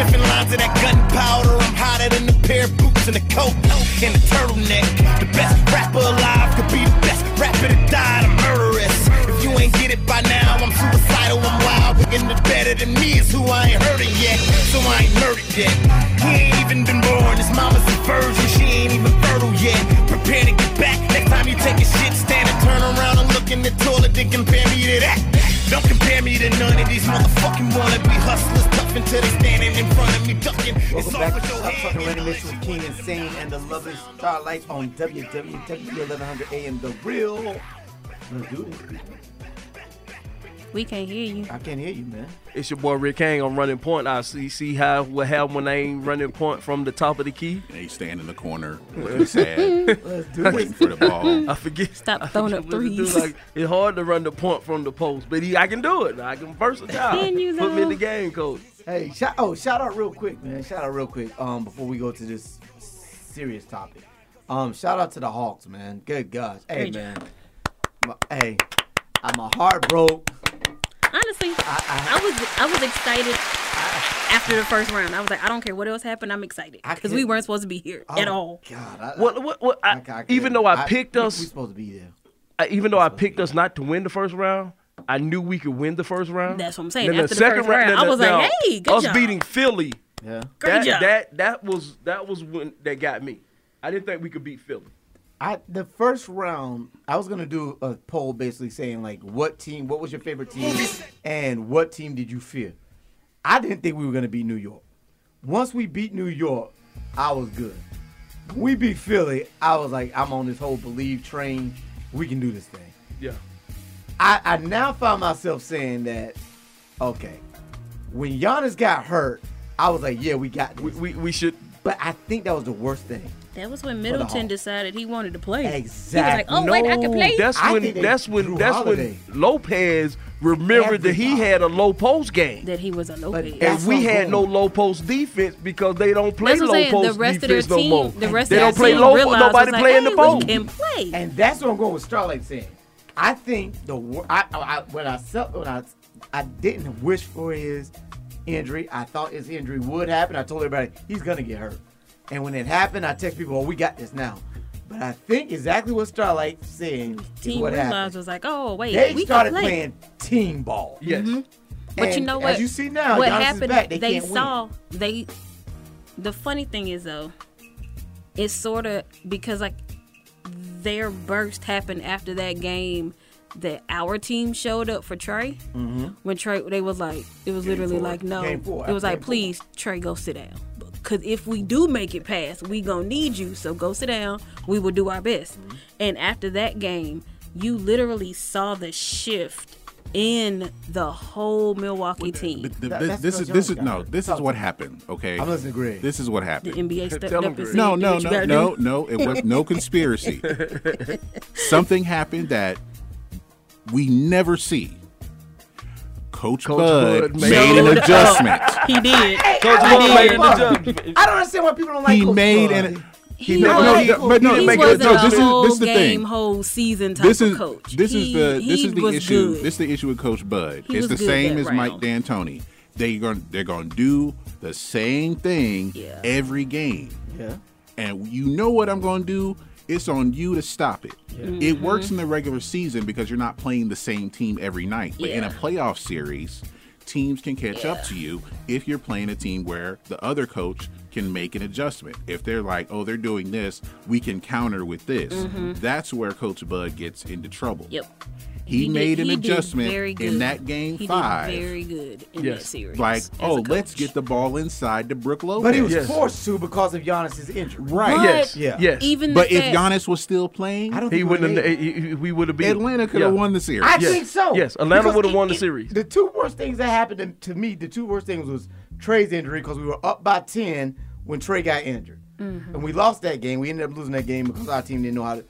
Sniffing lines of that gunpowder. I'm hotter than a pair of boots and a coat. And a turtleneck. The best rapper alive could be the best rapper to die. The murderous. If you ain't get it by now, I'm suicidal. I'm wild. And the better than me is who I ain't heard it yet. So I ain't murdered yet. He ain't even been born. His mama's a virgin. She ain't even fertile yet. Prepare to get back. Next time you take a shit, stand and turn around and look in the toilet and compare me to that. Don't compare me to none of these motherfucking wannabe hustlers. Tough until they standing in front of me ducking. Welcome back for to Stop. Talking Random Mission with King Insane and the lovely Starlight on WWW 1100 AM. The real. Let's do this. We can't hear you. I can't hear you, man. It's your boy Rick Kang. I'm running point. I see see how what happened when I ain't running point from the top of the key. And they stand in the corner looking sad, Let's do waiting for the ball. I forget. Stop I throwing forget up what to threes. Like, it's hard to run the point from the post, but he, I can do it. I can versatile. Can you, Put me in the game, coach. Hey, shout oh shout out real quick, man. Shout out real quick. Um, before we go to this serious topic. Um, shout out to the Hawks, man. Good gosh. Hey Great man. My, hey, uh, my heart broke. Honestly, I, was I was excited after the first round. I was like, I don't care what else happened. I'm excited because we weren't supposed to be here at Oh, all. God, I, What what what? I, I can't- even though I I- picked we- us, we supposed to be there. I, even though I picked us not to win the first round, I knew we could win the first round. That's what I'm saying. Then After the first round, I was like, hey, good us job. beating Philly. Yeah. Great that, job. That that was that was when that got me. I didn't think we could beat Philly. I the first round, I was gonna do a poll basically saying like, what team, what was your favorite team, and what team did you fear? I didn't think we were gonna beat New York. Once we beat New York, I was good. When we beat Philly, I was like, I'm on this whole believe train. We can do this thing. Yeah. I, I now find myself saying that, okay, when Giannis got hurt, I was like, yeah, we got this. We, we, we should. But I think that was the worst thing. That was when Middleton decided he wanted to play. Exactly. He was like, "Oh wait, I can play." That's I when that's when that's Holiday. when Lopez remembered that he had a low post game. that he was a Lopez. That's And we what I'm had no low post defense because they don't play That's what low I'm saying. post The rest of their defense no team, more. the rest they of don't their play team low. realized Nobody was like, play in the hey, post. We can play. And that's what I'm going with Starlight saying. I think the I, I, I when I felt when I I didn't wish for his injury. I thought his injury would happen. I told everybody he's gonna get hurt. And when it happened, I text people, "Oh, we got this now." But I think exactly what Starlight saying is Team what realized happened. was like, "Oh wait, They we started can play." playing team ball. Yes. Mm-hmm. But you know what? As you see now, what Giannis is happened? back. They, They, can't win. saw they. The funny thing is though, it's sort of because like their burst happened after that game that our team showed up for Trey. Mhm. When Trey, they was like, it was literally four. like, no, four, it was like, game four. please, Trey, go sit down. Because if we do make it past, we gonna need you. So go sit down. We will do our best. Mm-hmm. And after that game, you literally saw the shift in the whole Milwaukee team. The- this, this is this is no. This is what happened. Okay, I'm listening to Greg. This is what happened. The. NBA stepped Tell up him, and said, No, no, no, no, do." no. It was no conspiracy. Something happened that we never see. Coach, Coach Bud, Bud made, made an adjustment. He did. Coach Bud made an adjustment. I don't understand why people don't like he Coach made Bud. an. He, no, was, no, he, but no, he make wasn't no, a this is- whole this is the game, thing. whole season type This is of coach. this is the this is the issue. good. This is the issue with Coach Bud. He it's the same that as Mike. D'Antoni. They going they're going to do the same thing Yeah. every game. Yeah. And you know what I'm going to do? It's on you to stop it. Mm-hmm. It works in the regular season because you're not playing the same team every night. But in a playoff series, teams can catch up to you if you're playing a team where the other coach can make an adjustment. If they're like, oh, they're doing this, we can counter with this. That's where Coach Bud gets into trouble. Mm-hmm. Yep. He, did- made an he adjustment in that game he five. Did very good in that Yes. series. like, oh, let's get the ball inside to Brooke Lopez. But he was Yes. forced to because of Giannis's injury. Right. But Yes. Yeah. Yes. Even But if fact- Giannis was still playing, I don't he think wouldn't. have Have, he- he- we would have been. Atlanta could have yeah. won the series. I Yes. think so. Yes, Atlanta would have it- won the series. The two worst things that happened to, to me, the two worst things was Trey's injury because we were up by ten when Trey got injured, mm-hmm. and we lost that game. We ended up losing that game because our team didn't know how to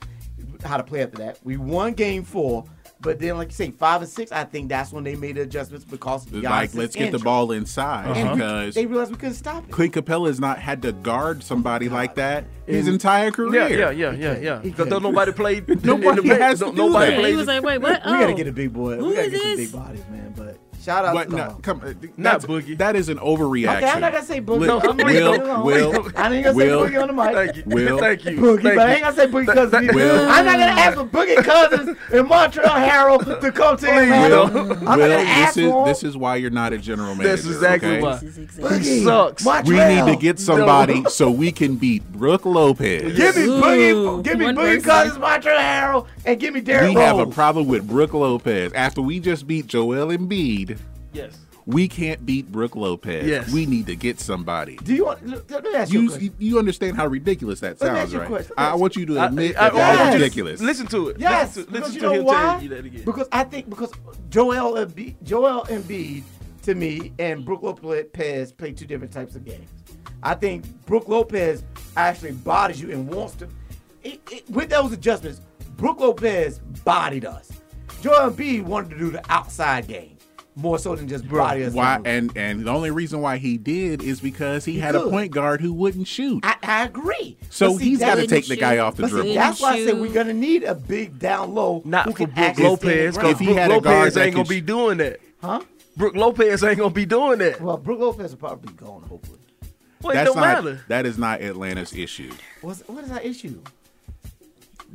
how to play after that. We won game four, but then like you say, five and six, I think that's when they made the adjustments because of like, let's get the ball inside And we- because they realized we couldn't stop it. Clint has not had to guard somebody like that his entire career. Yeah, yeah, yeah, yeah, yeah. Because couldn't. nobody played. in- in Nobody the paint. has to No- do Nobody that. played. He was like, wait, what? We gotta Oh. get a big boy. Who we gotta is get some big bodies, man. But shout out But to no, come, uh, Not Boogie. That is an overreaction. Okay, I'm not gonna say Boogie. Will, I'm gonna Will, leave it alone. Will, I ain't gonna Will, say Boogie on the mic. Thank you. Will. Thank you. Boogie, Thank but I ain't gonna say Boogie Cousins. either. Will. I'm not gonna ask for Boogie Cousins and Montrezl Harrell to come to Atlanta. Will. I'm Will, gonna ask this is this is why you're not a general manager. That's exactly okay? why. This is exactly. He sucks. We need to get somebody so we can beat Brooke Lopez. Give me Ooh, Boogie, give me Boogie. Cousins, Montrezl Harrell, and give me Derrick we Rose. have a problem with Brooke Lopez. After we just beat Joel Embiid, Yes. we can't beat Brooke Lopez. Yes. We need to get somebody. Do you want? Let let me ask you. a You, question. you understand how ridiculous that Let sounds, ask you a right? I want you to I- admit I- that that Yes. is ridiculous. Listen to it. Yes, Listen to, because listen you to know him why? tell you that again. Because I think because Joel Embiid, Joel Embiid to me and Brooke Lopez play two different types of games. I think Brooke Lopez actually bodies you and wants to. It, it, with those adjustments, Brooke Lopez bodied us. Joel Embiid wanted to do the outside game more so than just body us. Why? down. And and the only reason why he did is because he, He had a point guard who wouldn't shoot. I, I agree. so see, he's got to that's- take the guy off the But see, dribble. that's why I said we're gonna need a big down low. Not who for can Brooke Lopez, because. If he Brooke had a guard Lopez ain't gonna can be doing that. Huh? Brooke Lopez ain't gonna be doing that. Well, Brooke Lopez will probably be gone, hopefully. Well, it That's don't not matter. that is not Atlanta's issue. What's, what is that issue?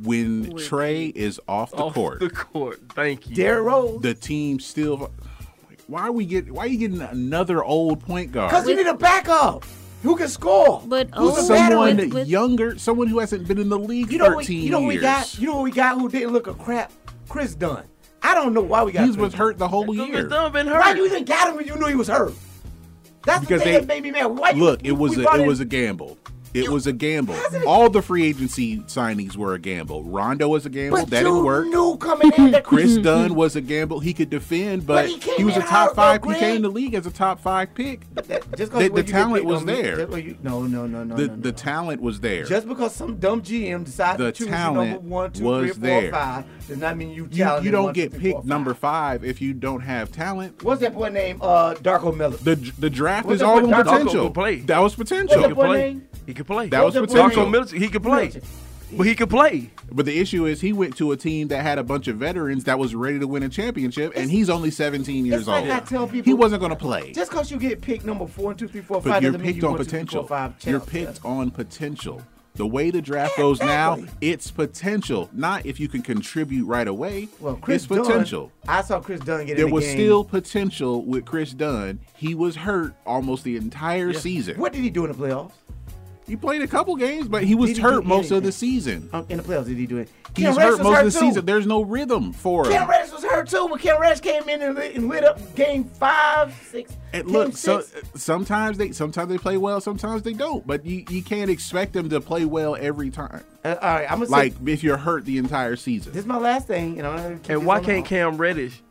When Trey is off the Off court, the court. Thank you. Derrick Rose. the team still. Why are we get? Why are you getting another old point guard? Because you need a backup who can score. But Who's also oh, someone with- with- younger, someone who hasn't been in the league You know, what, 13 you know who we got? You know what we got who didn't look a crap? Kris Dunn. I don't know why we got He Kris was Dunn. hurt the whole Because year. Dunn been hurt. Why hurt. you even got him when you knew he was hurt? That's Because the thing they- that made me mad. Why Look, we- it was a, it in- was a gamble. It was a gamble. All the free agency signings were a gamble. Rondo was a gamble. But that you didn't work. knew coming in that Kris mhm. Dunn was a gamble. He could defend, but, But he he, was a top five. though, He came in the league as a top five pick. That- just 'cause The- the talent was there. just you- no, no, no, no, the no, no. the talent was there. Just because some dumb GM decided The to choose talent number one, two, was three, four, there. five, does not mean you you, you don't get three, four, picked number five. five if you don't have talent. What's that boy named? Uh, Darko Miller. The the draft What's is that all boy on Darko potential. could play. That was What's potential. that He boy could play. name? He could play. That was What's that boy potential. Darko Milton, he could play. Milton. But he could play. But the issue is he went to a team that had a bunch of veterans that was ready to win a championship, and he's only 17 years It's like old. I tell people- he wasn't going to play. Just because you get picked number four and two, three, four, But five you're doesn't mean picked you on won two, three, potential. four, five You're champs. picked on potential. The way the draft goes now, Exactly. it's potential. Not if you can contribute right away. Well, Kris it's potential. Dunn, I saw Kris Dunn get There in the was game. still potential with Kris Dunn. He was hurt almost the entire season. What did he do in the playoffs? He played a couple games, but he was hurt most of the season. Um, in the playoffs, did he do it? Ken He's hurt most of the too. season. There's no rhythm for Ken him. Cam Reddish was hurt too, but Cam Reddish came in and lit, and lit up game five, six. And look, six. So, sometimes they sometimes they play well, sometimes they don't. But you, you can't expect them to play well every time. Uh, all right, I'm gonna like say, if you're hurt the entire season. This is my last thing, you know. And why can't Cam Reddish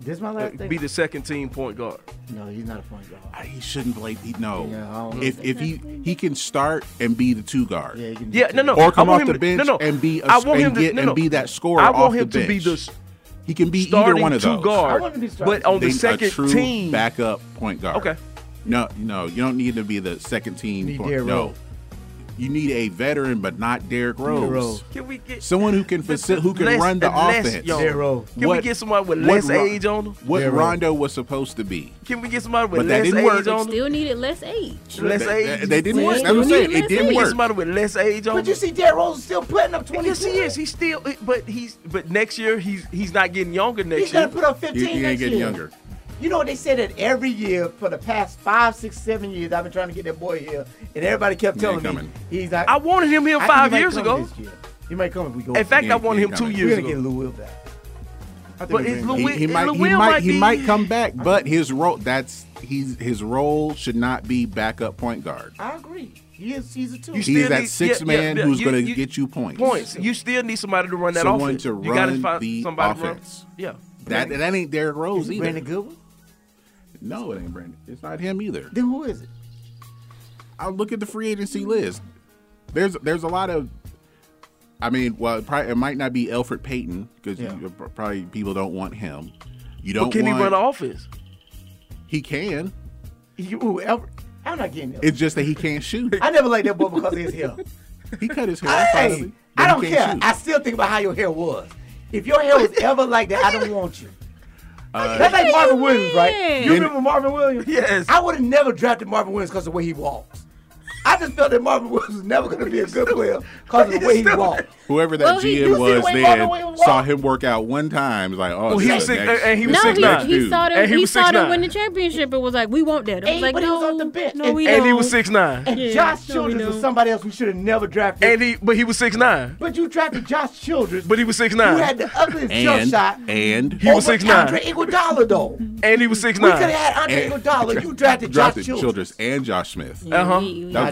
this is my last uh, thing. Be the second team point guard. No, he's not a point guard. He shouldn't play. He, no. Yeah, if if he he can start and be the two guard. Yeah, yeah no, no. Or come off the bench to, no, no. and be a, I want him to, no, no. and be that scorer. I want him to be the he can be either one of two those. Guard, but on the second team, backup point guard. Okay. No, no, you don't need to be the second team. Point, no, you need a veteran, but not Derrick Rose. Rose. Can we get someone who can facil- who can less, run the less, offense? Yo, Derrick Rose. Can what, we get someone with less Ron- age on them? What Derrick Rondo was supposed to be. Can we get somebody with but less age work. on them? Still needed less age. Less they, age. They, they didn't work. That's what I'm saying. It didn't work. Somebody with less age on. But you see, Derrick Rose is still putting up twenty. Yes, he is. He's still, but he's, but next year he's he's not getting younger. Next he's year he's gonna put up fifteen. He, he ain't getting year. younger. You know, they said that every year for the past five, six, seven years, I've been trying to get that boy here, and everybody kept he telling me he's I wanted him here five years ago. Year. He might come if we go. In fact, I wanted him two years ago. We're gonna get But he, Louis, he, might, he, might, he might come back, but his role that's he's his role should not be backup point guard. I agree. He is, he's a two. You he's that need, six yeah, man yeah, yeah, who's going to get you points. Points. You still need somebody to run that someone offense. Someone to run you gotta find the somebody offense. To run. Yeah. That, that ain't Derrick Rose either. Brandon Goodwin. No, it ain't Brandon. It's not him either. Then who is it? I look at the free agency list. There's there's a lot of. I mean, well, it, probably, it might not be Elfrid Payton because yeah. Uh, probably people don't want him. You don't. Can want, he run offense? He can. You, ooh, Alfred, I'm not getting it. It's just that he can't shoot. I never liked that boy because of his hair. he cut his hair. I, I don't care. Shoot. I still think about how your hair was. If your hair was ever like that, I don't want you. Uh, that's like Marvin Williams, right? You remember Marvin Williams? Yes. I would have never drafted Marvin Williams because of the way he walks. I just felt that Marvin Williams was never going to be a good player because of the way he walked. Whoever that well, GM was then saw him work out one time. Like, oh, well, he was six, and he was no, six he, nine. He saw them. And he, he saw them win the championship. and was like, we want that. I was and, like, but no, he was on the bench. No, and, we and don't. he was six nine. And yeah, Josh Childress Childrens was somebody else we should have never drafted. And he, but he was six nine. But you drafted Josh Childress. But he was six nine. You had the ugliest jump shot. And he was six nine. Andre Iguodala though. And he was six nine. We could have had Andre Iguodala. You drafted Josh Childress and Josh Smith. Uh huh.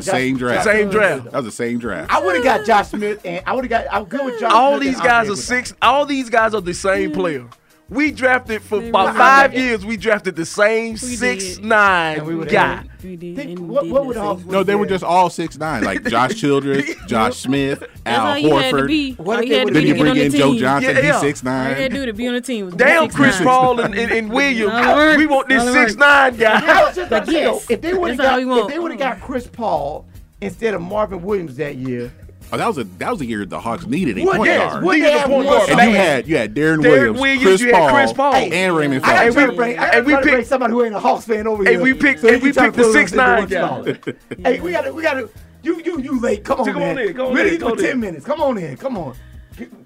Josh, same draft. Same draft. That was the same draft. I would have got Josh Smith, and I would have got. I'm good with Josh. All Smith these guys are six. All these guys are the same mm-hmm. player. We drafted for about five years. We drafted the same we six did. nine we guy. We did. Think, what, what would all, no, they were just all six nine, like Josh Childress, Josh Smith, Al Horford. What if then you bring in Joe Johnson? Yeah, yeah. He's six nine. All you had to do to be on the team. Damn, Chris Paul and, and, and Williams. we want this six nine guy. But yes, if they would have got Chris Paul instead of Marvin Williams that year Oh, that was a that was a year the Hawks needed a what, point yes, guard. What a point guard. And you had you had Deron, Deron Williams, Williams Chris, you Paul, had Chris Paul, hey, and Raymond Fox. Hey, we, bring, we picked somebody who ain't a Hawks fan over here. Hey, we picked so we picked the six nine guy. hey, we gotta we gotta you you you late. Come on, so come man. on in. Come on Ready in. for ten minutes. Come on in. Come on.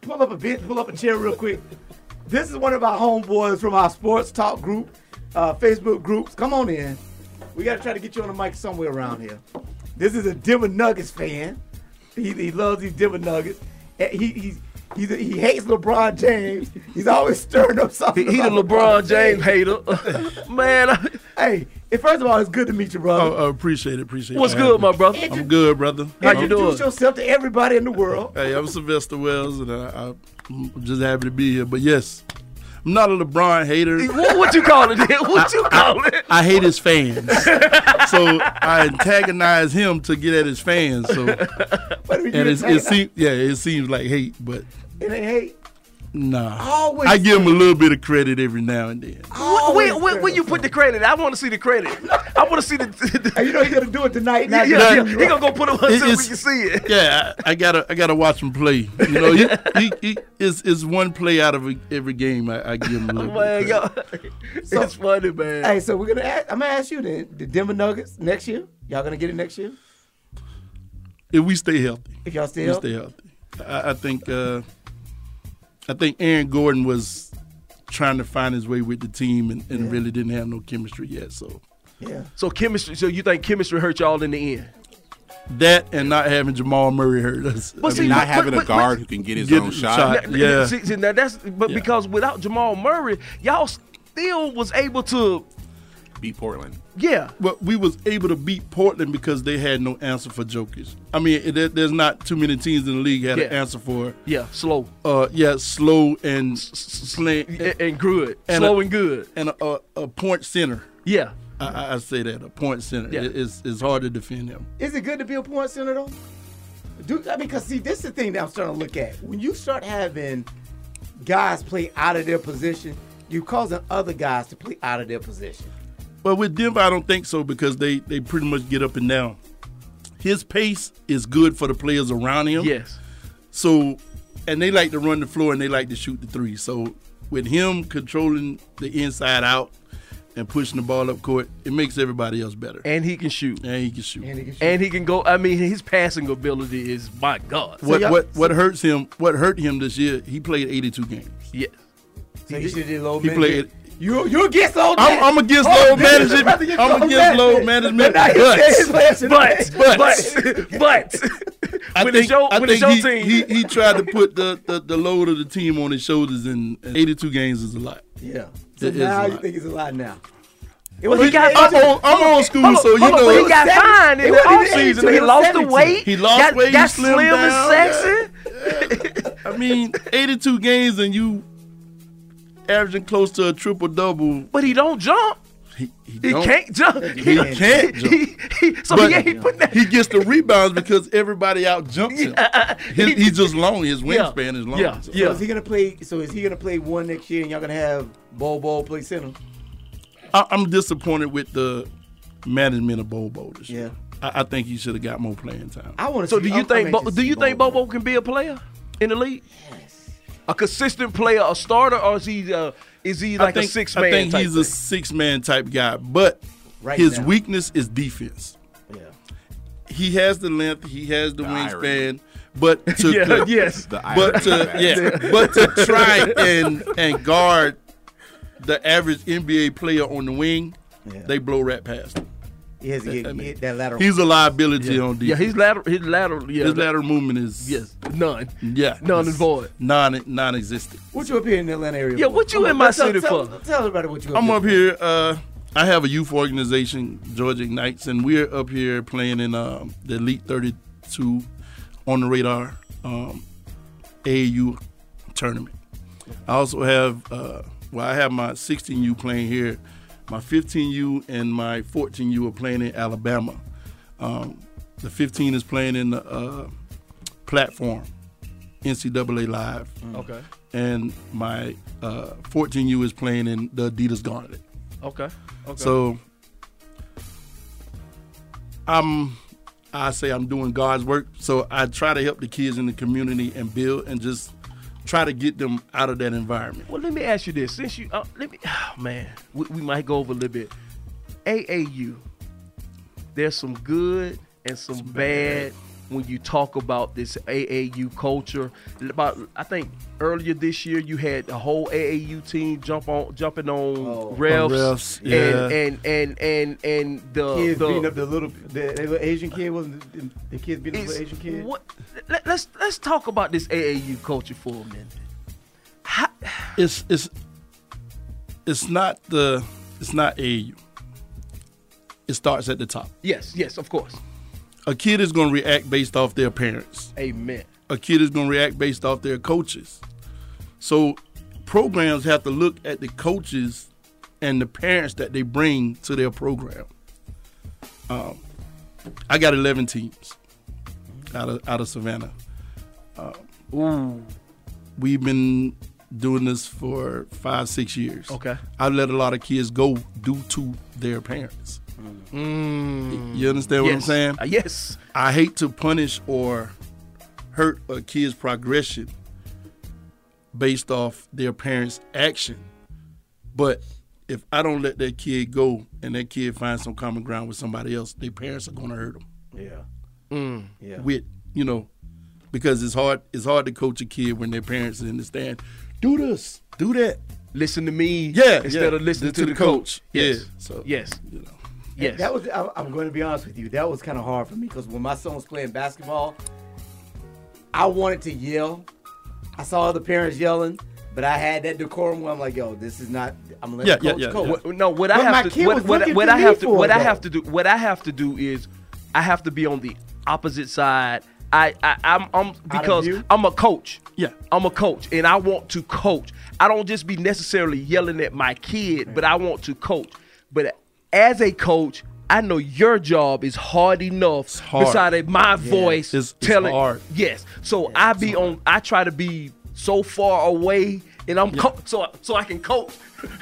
Pull up a bench. Pull up a chair real quick. This is one of our homeboys from our sports talk group, uh, Facebook groups. Come on in. We gotta try to get you on the mic somewhere around here. This is a Denver Nuggets fan. He, he loves these Denver Nuggets. And he he's He's a, he hates LeBron James. He's always stirring up something. He, he's a LeBron, LeBron James, hater. Man, I, hey, first of all, it's good to meet you, brother. I uh, appreciate it. Appreciate What's it. What's good, my brother? I'm good, brother. How you doing? Introduce yourself to everybody in the world. hey, I'm Sylvester Wells, and I, am just happy to be here. But yes, I'm not a LeBron hater. What, what you call it? What you call it? I, I hate his fans, so I antagonize him to get at his fans. So, and it seems yeah, it seems like hate, but it ain't hate. Nah. Always. I give him a little bit of credit every now and then. When, when, you put the credit, I want to see the credit. I want to see the. the you know he's gonna do it tonight. Yeah, yeah, yeah, he gonna go put it on so we can see it. Yeah, I, I, gotta I gotta watch him play. You know, he, he, he is is one play out of every game. I, I give him a little. man, yo, so, it's funny, man. Hey, so we're gonna ask, I'm gonna ask you then. The Denver Nuggets next year, y'all gonna get it next year? If we stay healthy. If y'all stay, if healthy? stay healthy, I, I think. Uh, I think Aaron Gordon was trying to find his way with the team and, and really didn't have no chemistry yet. So Yeah. So chemistry. So you think chemistry hurt y'all in the end? That and not having Jamal Murray hurt us. But see, not having a guard who can get his own shot. Now- Yeah. See, see, now that's but Yeah. because without Jamal Murray, y'all still was able to Beat Portland. yeah. Well, we was able to beat Portland because they had no answer for Jokic. I mean, it, there- there's not too many teams in the league had an answer for. Yeah, slow. Uh, yeah, slow and slant and, and good, and slow a- and good. and a, a, a point center. Yeah, I, I- I say that a point center. Yeah. It- it's, it's hard to defend him. Is it good to be a point center though? Do I mean, cause see, this is the thing that I'm starting to look at. When you start having guys play out of their position, you're causing other guys to play out of their position. But with Denver, I don't think so because they they pretty much get up and down. His pace is good for the players around him. Yes. So, and they like to run the floor and they like to shoot the three. So, with him controlling the inside out and pushing the ball up court, it makes everybody else better. and he can shoot. And he can shoot. And he can shoot. And he can go. I mean, his passing ability is my God. what what what hurts him? What hurt him this year? He played 82 games. Yeah. So you should do low He played. You you against low? I'm, I'm against Oh, load this management. against I'm load against load management. management. But now you say his players should But, but, but, I when think, it's your- I when think he, team. he he tried to put the, the, the load of the team on his shoulders, and, and 82 games is a lot. Yeah. So It is now you lot. think it's a lot now. It Well, he got- I'm old, I'm old school, on, so you know. but he got fined in the offseason. He lost the weight. He lost got, weight. he Got slimmed slim down. and sexy. I mean, 82 games and you averaging close to a triple double. But he don't jump. He, he, He can't jump. He can't jump. He- he- so but he ain't putting that. he gets the rebounds because everybody out jumps him. He- he's just long. His Yeah. wingspan is long. Yeah. So- So is he gonna play? So is he gonna play one next year, and y'all gonna have Bol Bol play center? I, I'm disappointed with the management of Bobo this year. Yeah. I, I think he should have got more playing time. I want to. So do you think? Bo, do you think Bobo can be a player in the league? Yes. A consistent player, a starter, or is he? Uh, is he like think, a six man? I think type he's thing? a six man type guy, but Right his now. weakness is defense. Yeah. He has the length, he has the, The wingspan, but to Yeah, to- yes. But to yeah, but to try and and guard the average NBA player on the wing, Yeah. they blow right past him. He has to get, I mean, that lateral. He's a liability on defense. Yeah, his lateral, his lateral, yeah, his lateral movement is yes, none, yeah, none it's and void. non non-existent. what you up here in the Atlanta area? Yeah, for? what you Come in my tell- city tell, for? Tell everybody what you. Up I'm here up here. Uh, I have a youth organization, Georgia Ignites, and we're up here playing in um, the Elite 32 on the radar um, AAU tournament. I also have, uh, well, I have my 16U playing here. My 15U and my 14U are playing in Alabama. Um, the 15 is playing in the uh, platform, NCAA Live. Okay, And my uh, 14U is playing in the Adidas Gauntlet. okay, okay. So I'm I say I'm doing God's work. So I try to help the kids in the community and build and just try to get them out of that environment. well, let me ask you this: since you, uh, let me, oh, man, we, we might go over a little bit. AAU, there's some good and some bad when you talk about this AAU culture. About I think earlier this year you had the whole AAU team jump on jumping on Oh. refs, refs, yeah. and, and and and and the, Kids the beating up the little, the, the little Asian kid wasn't the, the kids beating up the It's- Asian kid. What? Let, us let's talk about this AAU culture for a minute. It's it's it's not the it's not AAU. It starts at the top. Yes, yes, of course. A kid is going to react based off their parents. Amen. a kid is going to react based off their coaches. So programs have to look at the coaches and the parents that they bring to their program. Um, I got 11 teams out of out of Savannah. Um, Ooh. We've been doing this for five, six years. Okay. I let a lot of kids go due to their parents. Mm. You understand what I'm saying? Uh, yes. I hate to punish or hurt a kid's progression based off their parents' action. But if I don't let that kid go and that kid finds some common ground with somebody else, their parents are gonna hurt them. Yeah. Mm. Yeah. With you know, because it's hard it's hard to coach a kid when their parents understand, do this, do that. Listen to me. Yeah, Instead yeah. of listening To to, the the coach. coach. Yeah. So, yes. You know. And That was. I, I'm going to be honest with you. That was kind of hard for me because when my son was playing basketball, I wanted to yell. I saw other parents yelling, but I had that decorum where I'm like, "Yo, this is not. I'm gonna let Yeah, yeah, coach yeah, coach." No, what I But my have to kid what, was what, what I have to for it, I have to do what I have to do is I have to be on the opposite side. I, I I'm, I'm because? I'm a coach. Yeah. I'm a coach and I want to coach. I don't just be necessarily yelling at my kid, but I want to coach. But as a coach, I know your job is hard enough hard. beside my Yeah. voice It's- it's telling hard. yes. So I be on I try to be so far away and I'm co- so so I can coach.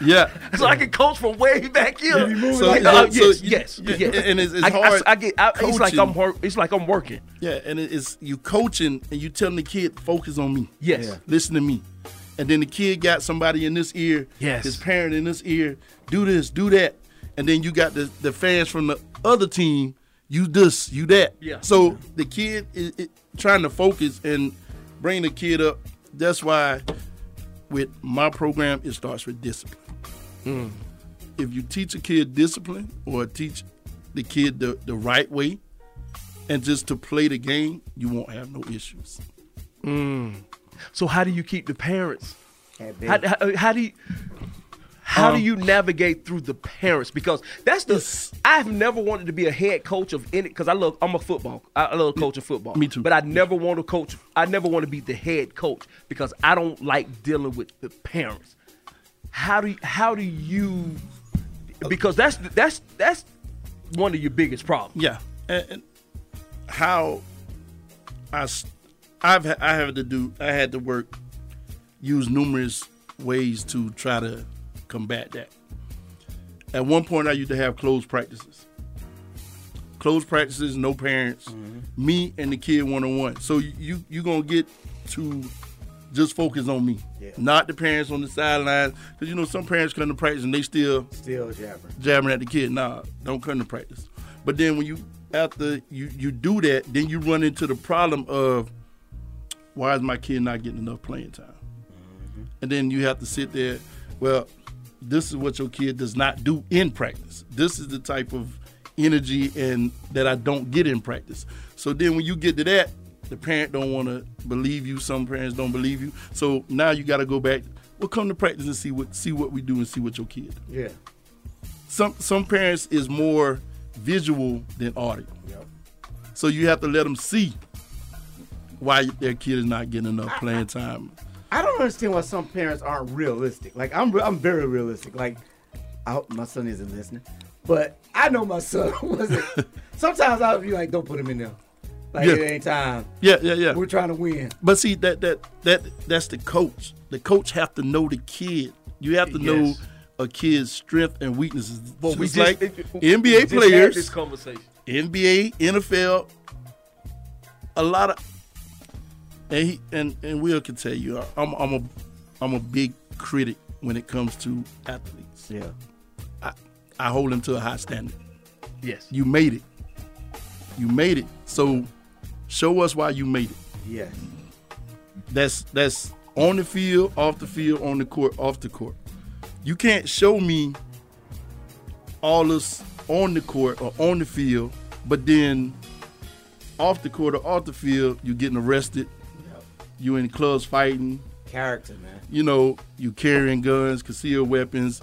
Yeah. So I can coach from way back here. So- Like, uh, so yes, you- yes, yeah, yes. and it's- it's I, I- hard I, get. I, it's like. I'm. It's like I'm working. Yeah, and it's you coaching and you telling the kid focus on me. Yes. Yeah. Listen to me. And then the kid got somebody in this ear, Yes. his parent in this ear, do this, do that. And then you got the, the fans from the other team, you this, you that. Yeah. So the kid is, is trying to focus and bring the kid up. That's why with my program, it starts with discipline. Mm. If you teach a kid discipline or teach the kid the, the right way and just to play the game, you won't have no issues. Mm. So how do you keep the parents? How, how, how do you? How do Um, you navigate through the parents? Because that's the I've never wanted to be a head coach of any because I love I'm a football I I love coaching football. Me too. But I never want to coach. I never want to be the head coach because I don't like dealing with the parents. How do you, how do you? Because that's that's that's one of your biggest problems. Yeah, and, and how i've ha- I had to do I had to work use numerous ways to try to combat that. At one point, I used to have closed practices. Closed practices, no parents, mm-hmm. me and the kid one on one. So you you gonna get to just focus on me, Yeah. not the parents on the sidelines. Because you know some parents come to practice and they still Still jabbering. jabbing at the kid. Nah, don't come to practice. But then when you after you you do that, then you run into the problem of why is my kid not getting enough playing time? Mm-hmm. And then you have to sit there. Well, this is what your kid does not do in practice. This is the type of energy and that I don't get in practice. So then when you get to that, the parent don't want to believe you. Some parents don't believe you. So now you got to go back. Well, come to practice and see what see what we do and see what your kid. do Yeah. some some parents is more visual than audio. Yep. So you have to let them see why their kid is not getting enough playing time. I don't understand why some parents aren't realistic. Like I'm, I'm very realistic. Like I hope my son isn't listening, but I know my son wasn't. Sometimes I'll be like, "Don't put him in there. Like Yeah. it ain't time. Yeah, yeah, yeah. We're trying to win." But see that that that that's the coach. The coach have to know the kid. You have to know a kid's strength and weaknesses. Well, we Just just- like it- it- we NBA just had players, this conversation. NBA, NFL, a lot of, and he and and Will can tell you, I'm I'm a I'm a big critic when it comes to athletes. Yeah, I I hold them to a high standard. Yes. You made it. You made it. So show us why you made it. Yes. That's that's on the field, off the field, on the court, off the court. You can't show me all this on the court or on the field, but then off the court or off the field, you're getting arrested. You in clubs fighting. Character, man. You know, you carrying guns, concealed weapons.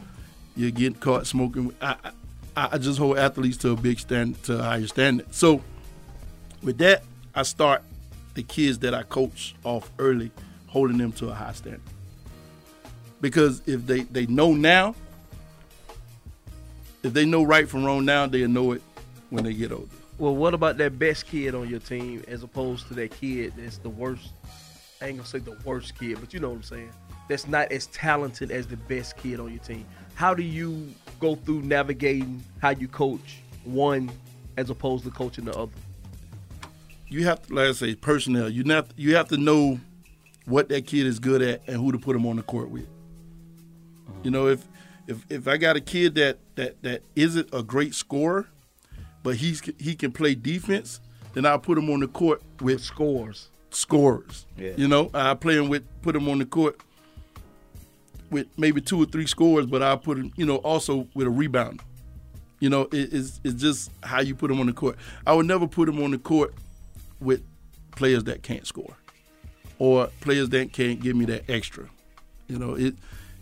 You're getting caught smoking. I, I, I just hold athletes to a big stand, to a higher standard. So, with that, I start the kids that I coach off early, holding them to a high standard. Because if they, they know now, if they know right from wrong now, they'll know it when they get older. Well, what about that best kid on your team as opposed to that kid that's the worst? I ain't gonna say the worst kid, but you know what I'm saying. That's not as talented as the best kid on your team. How do you go through navigating how you coach one as opposed to coaching the other? you have to, like I say, personnel. You have you have to know what that kid is good at and who to put him on the court with. Uh-huh. You know, if if if I got a kid that that that isn't a great scorer, but he's he can play defense, then I'll put him on the court with scores. Scorers. Yeah. You know, I play him with put him on the court with maybe two or three scores, but I put him, you know, also with a rebound. You know, it, it's it's just how you put them on the court. I would never put them on the court with players that can't score or players that can't give me that extra. You know, it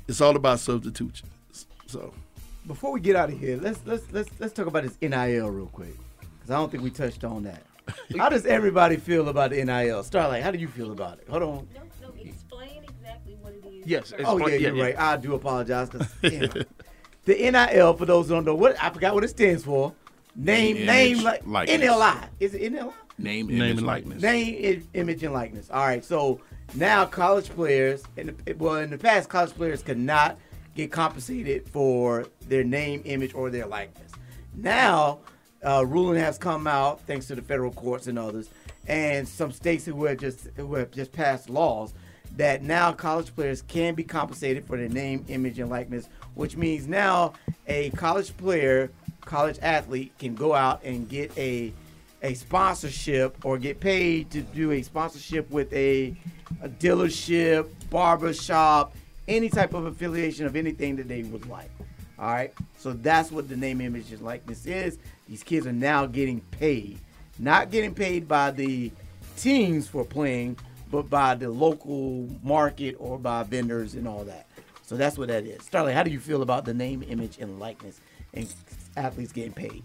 it's all about substitution. So Before we get out of here, let's let's let's let's talk about this NIL real quick because I don't think we touched on that. how does everybody feel about the NIL? Starlight, how do you feel about it? Hold on. No, no, explain exactly what it is. Yes. Oh yeah, you're right. I do apologize because the NIL for those who don't know what I forgot what it stands for. Name, Name, name, like likeness. NLI. Is it NLI? Name, Name image, and likeness. Name, image, and likeness. All right. So now college players, in the, well, in the past, college players could not get compensated for their name, image, or their likeness. Now, uh, ruling has come out thanks to the federal courts and others, and some states who have just who have just passed laws that now college players can be compensated for their name, image, and likeness, which means now a college player, college athlete can go out and get a a sponsorship or get paid to do a sponsorship with a, a dealership, barbershop, any type of affiliation of anything that they would like. All right. So that's what the name, image, and likeness is. These kids are now getting paid, not getting paid by the teams for playing, but by the local market or by vendors and all that. So that's what that is. Starlight, how do you feel about the name, image, and likeness and athletes getting paid?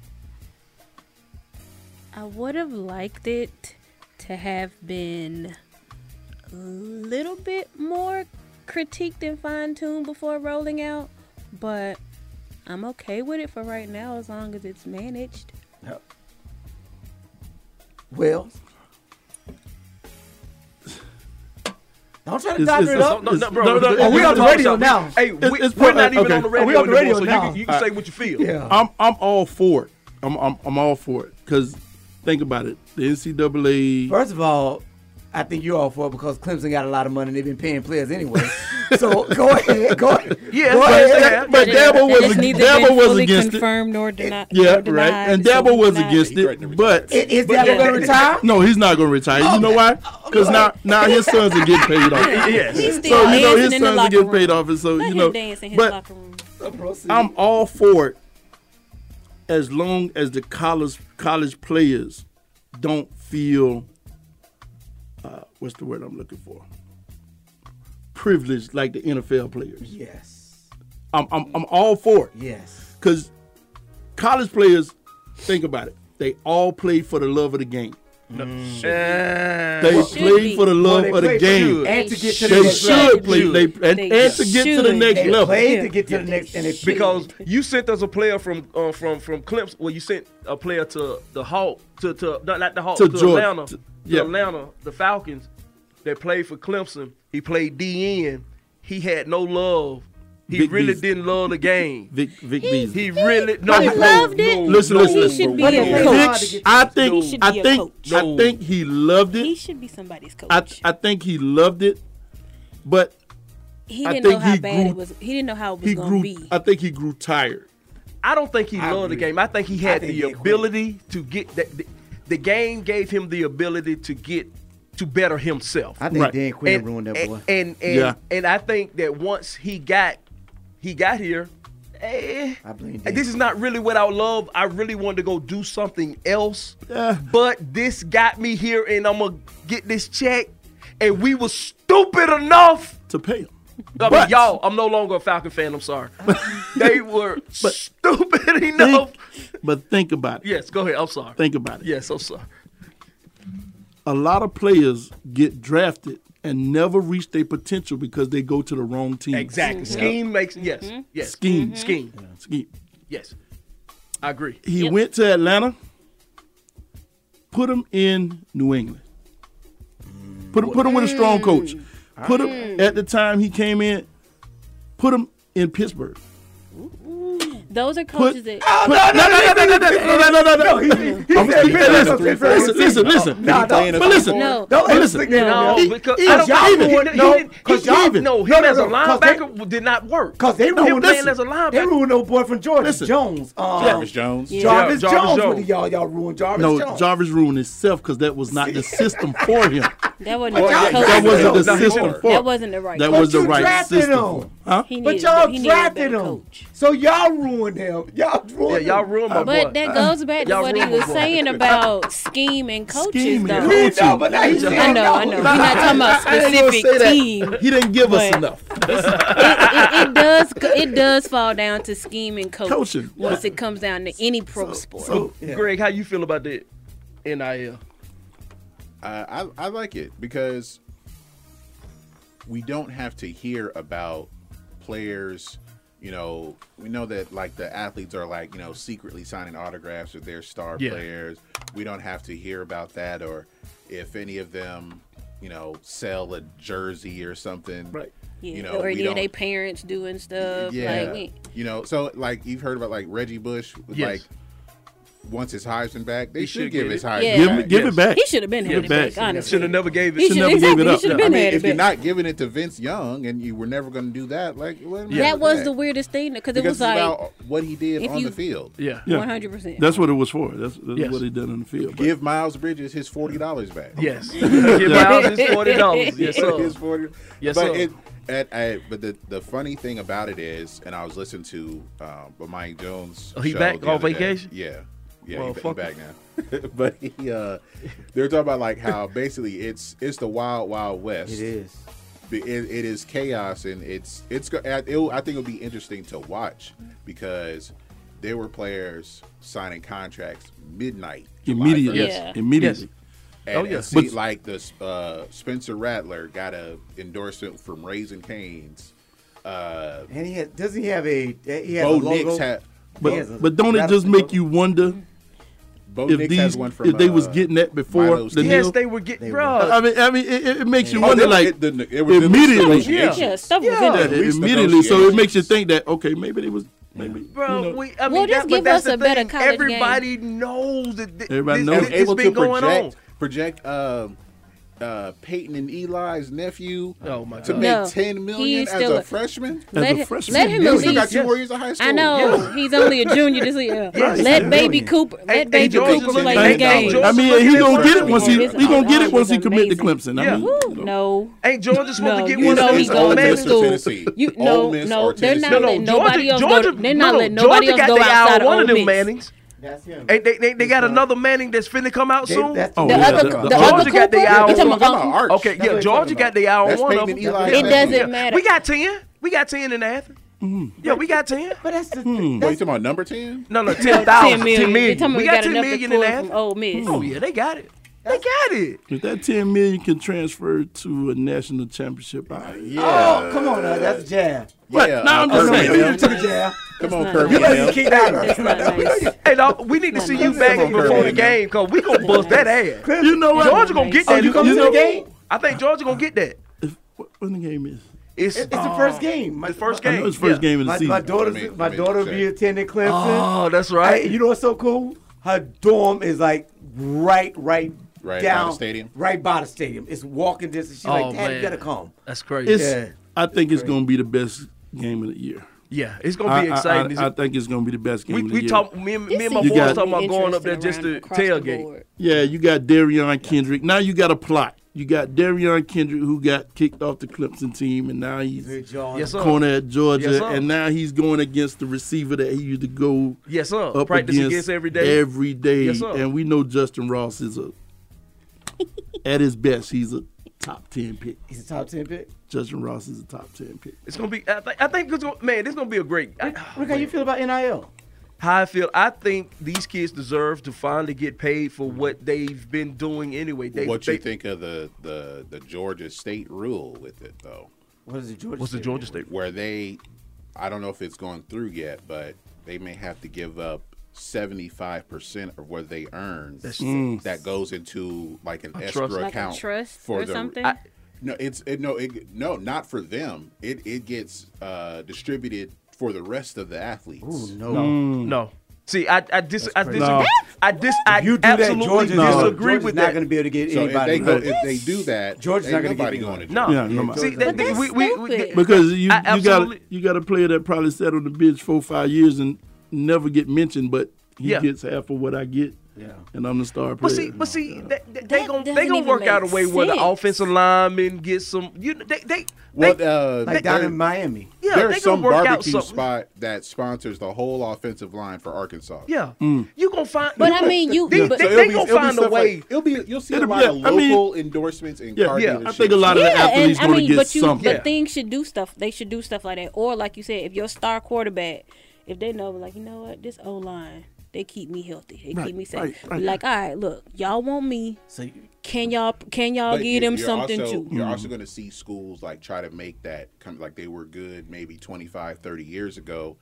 I would have liked it to have been a little bit more critiqued and fine tuned before rolling out, but I'm okay with it for right now as long as it's managed. Yep. Wells. Don't try to It's- dodger it up. no, no, bro, No, no, it's- oh, we on the radio now. Hey, we, it's we're not even okay. on the Oh, radio we on the radio anymore, so now. you can, you can All say right. what you feel. Yeah. I'm I'm all for it. I'm I'm, I'm all for it because think about it. The NCAA. First of all, I think you're all for it because Clemson got a lot of money and they've been paying players anyway. so go ahead, go ahead. Yeah, go but- ahead. but Dabo was It's ag- Dabo was fully against it. confirmed nor deni- Yeah, nor denied. right. And so Dabo was we're against it, but Is, is Dabo going to retire? No, he's not going to retire. You know why? Because now, now his sons are getting paid off. Yes. He's So still you know dancing his in the sons are locker getting room. paid off, and so Let you him know. dance in his But locker room. I'm all for it as long as the college college players don't feel what's the word I'm looking for? Privileged like the NFL players. Yes. I'm I'm, I'm all for it. Yes. Because college players, think about it. They all play for the love of the game. They Well, play for the love Well, of the game. And to get to the they next should level. play. They, and, They and to get to the should. next They level. played to get to the next, and they because you sent us a player from uh, from from Clemson. Well, you sent a player to the Hawk to to not, not the Hawk To to, Georgia. Atlanta, To- to yeah. Atlanta, the Falcons that played for Clemson. He played DN. He had no love. He Vic really Beasley. didn't love the game. Vic, Vic Beasley. He really no, He no, loved no, it. Listen, no, listen, He listen. should be a coach. hard I think He I think coach. I think he loved it. He should be somebody's coach. I I think he loved it, but he didn't know think how bad grew- it was. He didn't know how it was he going grew. to be. I think he grew tired. I don't think he I loved the game. I think he had think the ability to get that. The, the game gave him the ability to get to better himself. I think Right. Dan Quinn and, ruined that boy. And and, Yeah. and I think that once he got he got here, eh, I blame Dan. this is not really what I love. I really wanted to go do something else. Yeah. But this got me here, and I'm gonna get this check. And we was stupid enough. To pay him. I mean, y'all, I'm no longer a Falcon fan. I'm sorry. they were stupid enough. Think, but think about it. Yes, go ahead. I'm sorry. Think about it. Yes, I'm sorry. A lot of players get drafted and never reach their potential because they go to the wrong team. Exactly. Mm-hmm. Scheme makes yes, mm-hmm. yes. Scheme. Mm-hmm. scheme. Scheme. Yes, I agree. He went to Atlanta, put him in New England. Put him, put him with a strong mm. coach. Put him at the time he came in. Put him in Pittsburgh. Those are coaches that. No, no, no, no, no, no, no, no, Listen, listen, listen. No, no, but listen. No, but even. No, because y'all no, him as a linebacker did not work. Because they ruled him as a linebacker. They ruined. no boy from Jordan Jones. Jarvis Jones. Jarvis Jones. Y'all, y'all ruined Jarvis Jones. No, Jarvis ruined himself because that was not the system for him. That wasn't well, right that, that wasn't the system. That wasn't the right. That was the right system. Huh? He but y'all drafted him. Coach. So y'all ruined him. Y'all ruined. Yeah, y'all ruined my But boy. that goes back to what he was saying about scheme and coaches. Scheme though. coaches. No, but now he's I know, I know. He's not talking about specific team. He didn't give us enough. It does. It does fall down to scheme and coaching once it comes down to any pro sport. So, Greg, how you feel about that NIL? I, I like it because we don't have to hear about players you know we know that like the athletes are like you know secretly signing autographs with their star yeah. players we don't have to hear about that or if any of them you know sell a jersey or something right yeah. you know or yeah, their parents doing stuff yeah like, we... you know so like you've heard about like reggie bush yes. like wants his Heisman back. They should, should give his Heisman yeah. Give, back. give yes. it back. He should have been had it back, honestly. Should have never gave it. He should have never exactly. gave it up. I mean, if you're not giving it to Vince Young and you were never going to do that, like yeah. that was that. the weirdest thing because it was like what he did on you, the field. Yeah, one hundred percent. That's what it was for. That's, that's yes. what he did on the field. Give. Miles Bridges his forty dollars back. Yes, give Miles his forty dollars. Yes, sir. Yes, but sir. At, I, but the, the funny thing about it is, and I was listening to but Mike Jones. Oh, he back on vacation. Day. Yeah, yeah, well, he, fuck. back now. but he, uh, they're talking about like how basically it's it's the wild wild west. It is. It, it is chaos, and it's it's. It'll, I think it'll be interesting to watch because there were players signing contracts midnight, July immediately, yes. yeah. immediately. And, oh yeah, see, but, like the uh, Spencer Rattler got a endorsement from Raising Cane's. Uh, and he had, doesn't he have a he has Bo a logo? But, but, but don't it just make you wonder Bo if Nix these if from, they uh, was getting that before Milo's the yes, they were getting. Bro, I mean, I mean, it, it makes you oh, wonder, like immediately. Yeah, yeah, immediately, so it makes you think that okay, maybe they was Maybe. Bro, you know, we, I mean, we'll just that, give us a better college Everybody game. knows that th- Everybody this, knows. This, it's able been to going project, on. Project uh, uh, Peyton and Eli's nephew oh my God. to make no, ten million as a, a freshman? Let, a freshman, let him at least. got two yes. more years of high school. I know yeah. he's only a junior this year. Let yes. Baby Cooper, let hey, Baby George Cooper play the game. I mean, he gonna get it once he he gonna get it once he commit to Clemson. I mean, no, ain't George supposed to get one of these old men school? You no no, they're not letting nobody else go. They're not letting nobody else go outside of Ole Miss. That's him. Hey, they they, they got another Manning that's finna come out soon. That's oh, the other, Georgia got the hour. Okay, yeah, Georgia got the hour one of them. It doesn't matter. We got ten. We got ten in Athens. Mm. Yeah, we got ten. But that's the. Mm. That's, Wait, you talking about number ten? No, no, ten thousand. ten million. 10 million. We, got, ten million in Athens. Oh. Oh yeah, they got it. They got it. If that ten million can transfer to a national championship, I yeah. Oh, come on, that's a jab. Yeah, now I'm just saying. Come on, Kirby. You keep that. Hey, dog, we need to see you back before the game because we gonna bust that ass. You know what? Georgia gonna get oh, that. You coming to the game? I think Georgia gonna get that. When the game is. It's, uh, it's the first game. My first game. it's first game of the season. My daughter's, my daughter will be attending Clemson. Oh, that's right. you know what's so cool? Her dorm is like right, right right down, by the stadium. Right by the stadium. It's walking distance. She's oh, like, Dad, man. you gotta come. That's crazy. It's, yeah. I think it's gonna be the best game of the year. Yeah, it's gonna I, be exciting. I, I, I, think it's gonna be the best game. We, we talk. Me and, me and my boys got, talking about going up there just to tailgate. Yeah, you got Derion Kendrick. Now you got a plot. You got Derion Kendrick who got kicked off the Clemson team, and now he's yes, corner at Georgia, yes, and now he's going against the receiver that he used to go yes, sir. up Practice against, against every day. Every day, yes, and we know Justin Ross is a at his best. He's a top ten pick. He's a top ten pick. Justin Ross is a top ten pick. It's gonna be. I, th- I think. It's gonna, man, it's gonna be a great. Look, I, oh, how you feel about NIL. How I feel. I think these kids deserve to finally get paid for what they've been doing anyway. They, what they, you think of the, the the Georgia State rule with it though? What is the Georgia? What's State the Georgia State? Where they, I don't know if it's gone through yet, but they may have to give up 75% of what they earn mm. that goes into like an a escrow trust. account like trust for the, something I, no it's it, no it, no not for them it it gets uh, distributed for the rest of the athletes Ooh, no no, mm. no. See, I I, dis- I dis No. I dis- I you do absolutely that, disagree with that. not going to be able to get so anybody. If they, go, if they do that, George is not going to get anybody. No, yeah, yeah, see, that, we, we, we, because you, you got you got a player that probably sat on the bench four five years and never get mentioned, but he Yeah. gets half of what I get. Yeah. And I'm the star player. But see, but see, they, they, they gonna they gonna work out a make way where the offensive linemen get some. You know, they they What they, uh, Like down in Miami. Yeah, there's they some gonna work out barbecue something. spot that sponsors the whole offensive line for Arkansas. yeah. Mm. You gonna find. But you I mean, you- they, but- they, So they it'll be- gonna find a way. Like, it'll be you'll see a It'll be- lot of yeah, I mean- local endorsements and Yeah, car yeah, I think a lot of the Yeah, and athletes I gonna mean, get but you, something. but things should do stuff. They should do stuff like that. Or like you said, if your star quarterback, if they know, like you know what, this O line, they keep me healthy. They Right, keep me safe. right, right. Like, all right, look, y'all want me. So you, Can y'all can y'all give them something also, too? You're hmm. also going to see schools like try to make that come like they were good maybe 25, 30 years ago,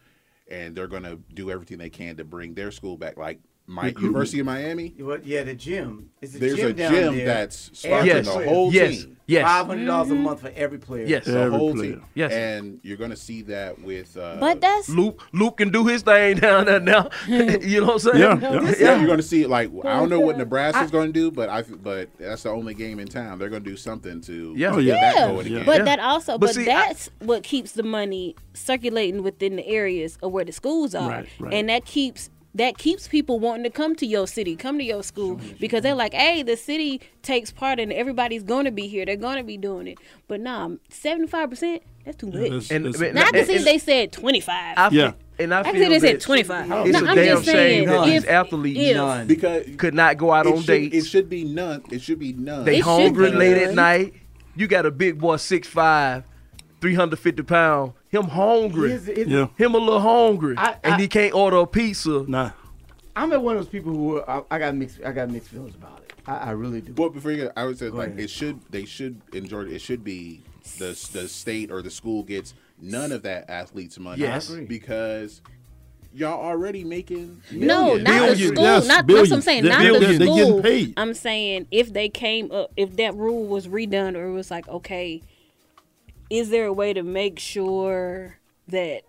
and they're going to do everything they can to bring their school back. Like my Recruitment. University of Miami, what? Yeah, the gym. It's a there's gym a down gym there. that's Every sponsoring Yes. the whole Yes. team. Yes. Five hundred dollars Mm-hmm. a month for every player. Yes. The Every whole player. team. Yes. And you're going to see that with. Uh, but that's Luke Luke can do his thing down there now. you know what I'm saying? Yeah, No, yeah. yeah, you're going to see it. Like I don't know what I- Nebraska's going to do, but I but that's the only game in town. They're going to do something to Yeah. get Oh, yeah. that Yeah, going again. but Yeah. that also, But but, see, I- that's what keeps the money circulating within the areas of where the schools are, Right, right. and that keeps that keeps people wanting to come to your city, come to your school because they're like, hey, the city takes part in it. Everybody's going to be here. They're going to be doing it. But nah, seventy five percent. That's too much. that's- And, that's- and- now I can see they said twenty five. I Yeah. feel- and I I can feel see they said 25. It's No, a I'm damn just shame saying, that these athletes if- None. because could not go out on should, dates. It should be none. It should be none. They It should hungry be late at night. You got a big boy, 6'5", 350 pound. Him hungry. Here's- here's- Yeah. Him a little hungry, I- and I- he can't order a pizza. Nah. I'm at one of those people who are, I, I got mixed. I got mixed feelings about it. I, I really do. Well, before you get, I would say Go like ahead. it should. They should in Georgia. It should be the the state or the school gets none of that athlete's money. Yes. I agree. because y'all already making No, millions. not the school. Yes, not that's what. I'm saying. They're Not the billions. They getting school. paid. I'm saying if they came up, if that rule was redone, or it was like, okay, is there a way to make sure that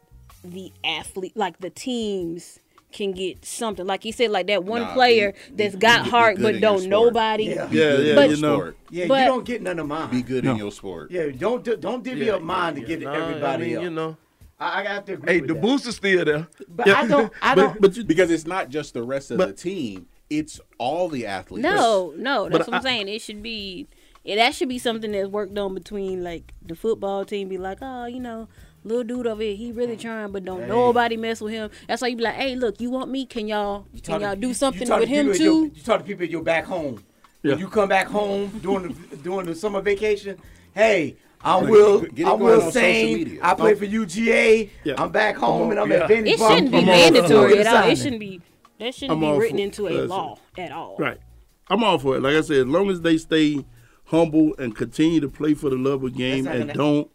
the athlete, like the teams, can get something? Like you said, like that one Nah, player be- that's be- got be heart good but don't nobody. Yeah. Yeah, yeah, in your you know. yeah, but- you don't get none of mine. Be good No. in your sport. Yeah, don't do- don't divvy Yeah, up mine to yeah, give to nah, everybody I mean, else. You know, I, I have to agree hey, with the that. booster's still there. But I don't. I don't. but you, Because it's not just the rest of But- the team; it's all the athletes. No, no, that's But what I'm saying. It should be, yeah, that should be something that's worked on between like the football team. Be like, oh, you know, little dude over here, he really mm. trying, but don't Hey. nobody mess with him. That's why you be like, hey, look, you want me? Can y'all, can y'all do something you talk to with him people at your- too? you talk to people you're back home. Yeah. When you come back home during the during the summer vacation, hey, I'm Will. get I'm Will on social Sane. media. I play for UGA. Yeah. I'm back home and I'm Yeah. at Benny It shouldn't be I'm mandatory at all. It shouldn't be. That shouldn't I'm be written for- into a listen. law at all. Right. I'm all for it. Like I said, as long as they stay humble and continue to play for the love of the game and gonna- don't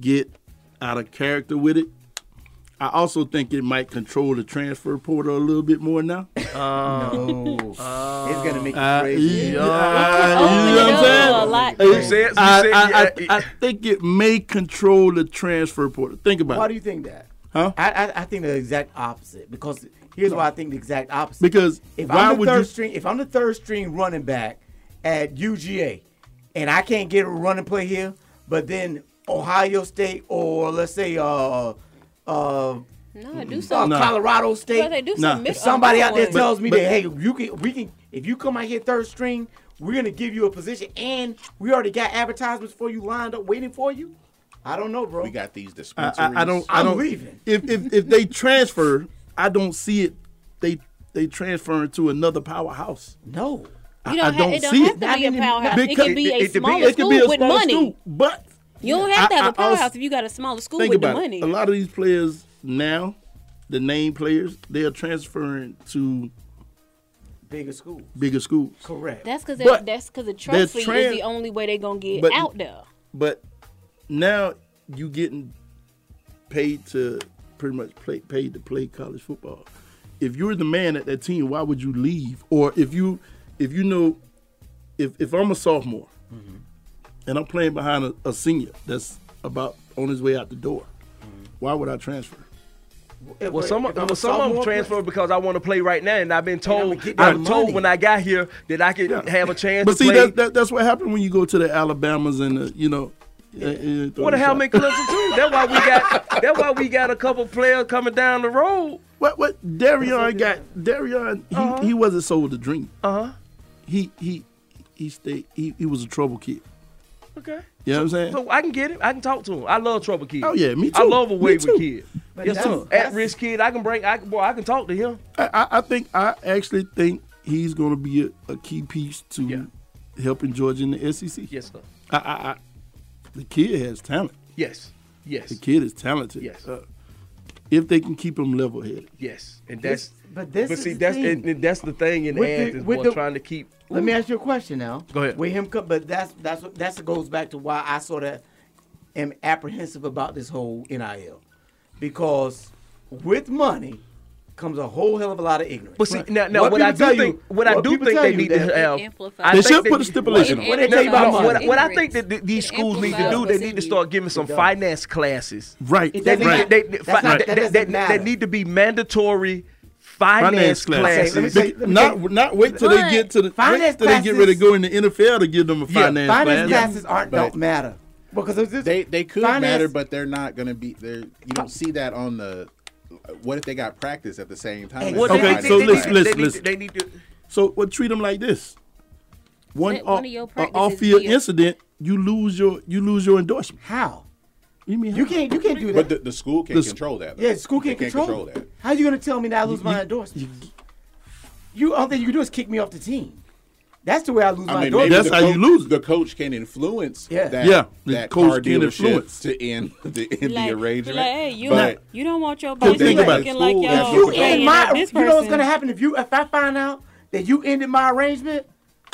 get out of character with it. I also think it might control the transfer portal a little bit more now. No, it's gonna make you Uh, crazy. yeah, Open you know what I'm a lot. saying? You said- you I, said- I, I, I think it may control the transfer portal. Think about Why it. do you think that? Huh? I, I I think the exact opposite because here's why I think the exact opposite. Because if why I'm the would third you- string, if I'm the third string running back at UGA, and I can't get a running play here, but then Ohio State or let's say uh uh. No, do uh, something. Colorado State. Well, they do Nah. some If mix- somebody uh, out there tells me but- that, hey, you can, we can, if you come out here third string, we're gonna give you a position, and we already got advertisements for you lined up, waiting for you. I don't know, bro. We got these I, dispensaries. I, I don't. I I'm don't. leaving. If, if if they transfer, I don't see it. They they transferring to another powerhouse. No. You don't, I have, don't it don't see have it. to be a in- powerhouse. It because could be a it could be- smaller school with smaller money. school, but You don't have to have I- a I powerhouse also- if you got a smaller school think with the money. it. A lot of these players now, the name players, they are transferring to Bigger schools. bigger schools. Correct. That's because that's because the they're trophy tran- is the only way they're gonna get but- out there. But now you getting paid to pretty much play paid to play college football. If you're the man at that team, why would you leave? Or if you if you know if if I'm a sophomore Mm-hmm. and I'm playing behind a, a senior that's about on his way out the door, Mm-hmm. why would I transfer? Well, some, If well, some of them sophomore transfer because I want to play right now, and I've been told, I'ma get I'm that told money. when I got here that I could have a chance But to see, play. that, that, that's what happened when you go to the Alabamas and the, you know. uh, uh, what the the hell shot. make Clemson too? that's why we got. That's why we got a couple players coming down the road. What what Derion got? Derion he, Uh-huh. he wasn't sold a dream. Uh huh. He he he stayed. He, he was a trouble kid. Okay. You know what I'm saying? So I can get it. I can talk to him. I love trouble kids. Oh, yeah, me too. I love a Me wayward kid. But yes, that's- sir. At risk kid. I can bring. I can. Boy, I can talk to him. I, I, I think I actually think he's going to be a, a key piece to helping Georgia in the SEC. Yes, sir. I, I, I, the kid has talent. Yes. Yes. The kid is talented. Yes. Uh, if they can keep them level headed. Yes, and This- that's. but this But is see, the that's thing. and, and that's the thing in With the- Athens. with boy, the- trying to keep. Let me ask you a question now. Go ahead. With him, but that's that's what that's what goes back to why I sort of am apprehensive about this whole NIL, because with money comes a whole hell of a lot of ignorance. But see, now, now what, I do tell think, you- what I do think they need to have, amplifies- I They think should put a stipulation on. What they tell No, what, what I think that th- these It schools need to do, they need to start giving some finance classes. Right. It They need, matter. they, they, That's fi- not- they- that they- doesn't they- matter. they need to be mandatory finance, Finance class. classes. Let me say- not not wait till they get to the Finance wait till they get ready to go in the NFL to give them a finance, class. finance class. classes aren't But- don't matter because of They they could finance- matter, but they're not going to be. They're you don't see that on the. What if they got practice at the same time? Well, the they- Okay, so they- listen, class? they listen, need to- listen. They need to. So well, treat them like this. One, Let one off, of your off field be incident, you lose your you lose your endorsement. how You mean you how? can't you can't do that. But the, the school can The- control that. though. yeah, school can't, can't control, that. How are you gonna tell me that I lose You- my you- endorsement? You all that you can do is kick me off the team. That's the way I lose my I mean, endorsement. maybe That's the how you lose. The coach can influence Yeah. that, Yeah, the that coach car can dealership influence. to end the, end Like, the arrangement. like, hey, you but you don't want your But boys looking it. like School, y'all you end my, out this you know what's gonna happen if you if I find out that you ended my arrangement,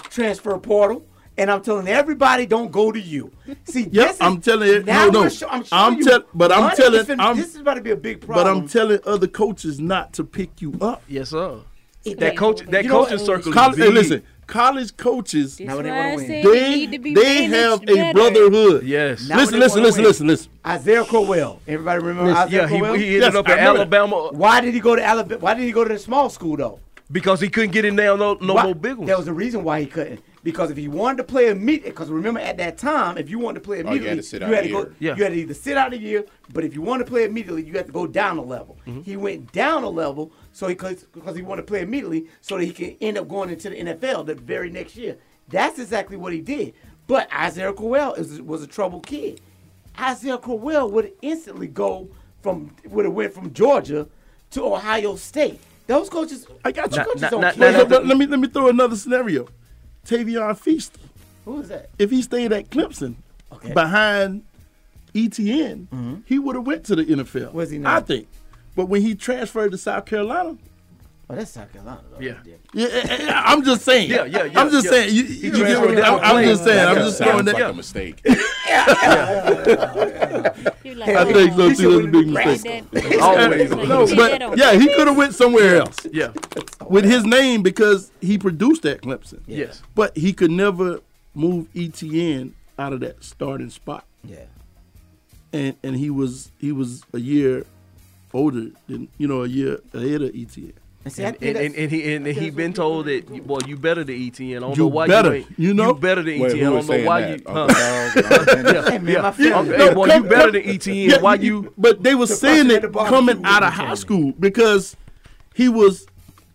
transfer portal, and I'm telling everybody don't go to you. See, Yep, this is, I'm telling you- Now no, no. we're I'm, showing I'm you tell- but I'm telling- fin- I'm- this is about to be a big problem. But. I'm telling other coaches not to pick you up. Yes, sir. It- That coach, that You know coaching what? circle. College, is hey, big. listen, college coaches Now they why wanna I win. said they need to be they managed have a better. brotherhood. Yes. Now listen, they listen, listen, listen, listen. Isaiah Crowell. Everybody remember Isaiah Yeah, he, Crowell? he ended Yes, up at remember. Alabama uh, Why did he go to Alabama? Why did he go to the small school though? because he couldn't get in there no no Why- more big ones. There was a reason why he couldn't. Because if he wanted to play immediately, because remember at that time, if you wanted to play Oh, you had immediately, to sit you out had to go. Yeah. You had to either sit out a year, but if you want to play immediately, you had to go down a level. Mm-hmm. He went down a level so he could because he wanted to play immediately, so that he can end up going into the NFL the very next year. That's exactly what he did. But Isaiah Crowell is, was a troubled kid. Isaiah Crowell would instantly go from would have went from Georgia to Ohio State. Those coaches, I got those you. coaches Now- don't now- care. now- Wait, let me let me throw another scenario. Tavien Feaster, Who is that? if he stayed at Clemson Okay. behind Etienne, mm-hmm. he would have went to the NFL. Where's he now? I think. But when he transferred to South Carolina, Oh, that's South Carolina. Though. Yeah. yeah, eh, eh, I'm just saying. Yeah, yeah, yeah, I'm just yeah. saying. You, He you get what- I'm, to I'm just Oakland. saying. I'm That just sounds throwing like that. a mistake. You like, I think so He too. That's a big mistake. Always. No, but yeah, he could have went somewhere else Yeah. with his name because he produced at Clemson. Yes. But he could never move Etienne out of that starting spot. Yeah. And and he was he was a year older than you know a year ahead of Etienne. And see, And, and, and, and he and he been told that boy you better than Etienne. I don't You know why better, you ain't. you know? you better than Etienne. who I don't know why that? you. Uncle Huh. Charles and Hey, man, my family. No, boy, come- you better come- than Etienne. Yeah, why you- you? But they were saying person at it coming out of high school because he was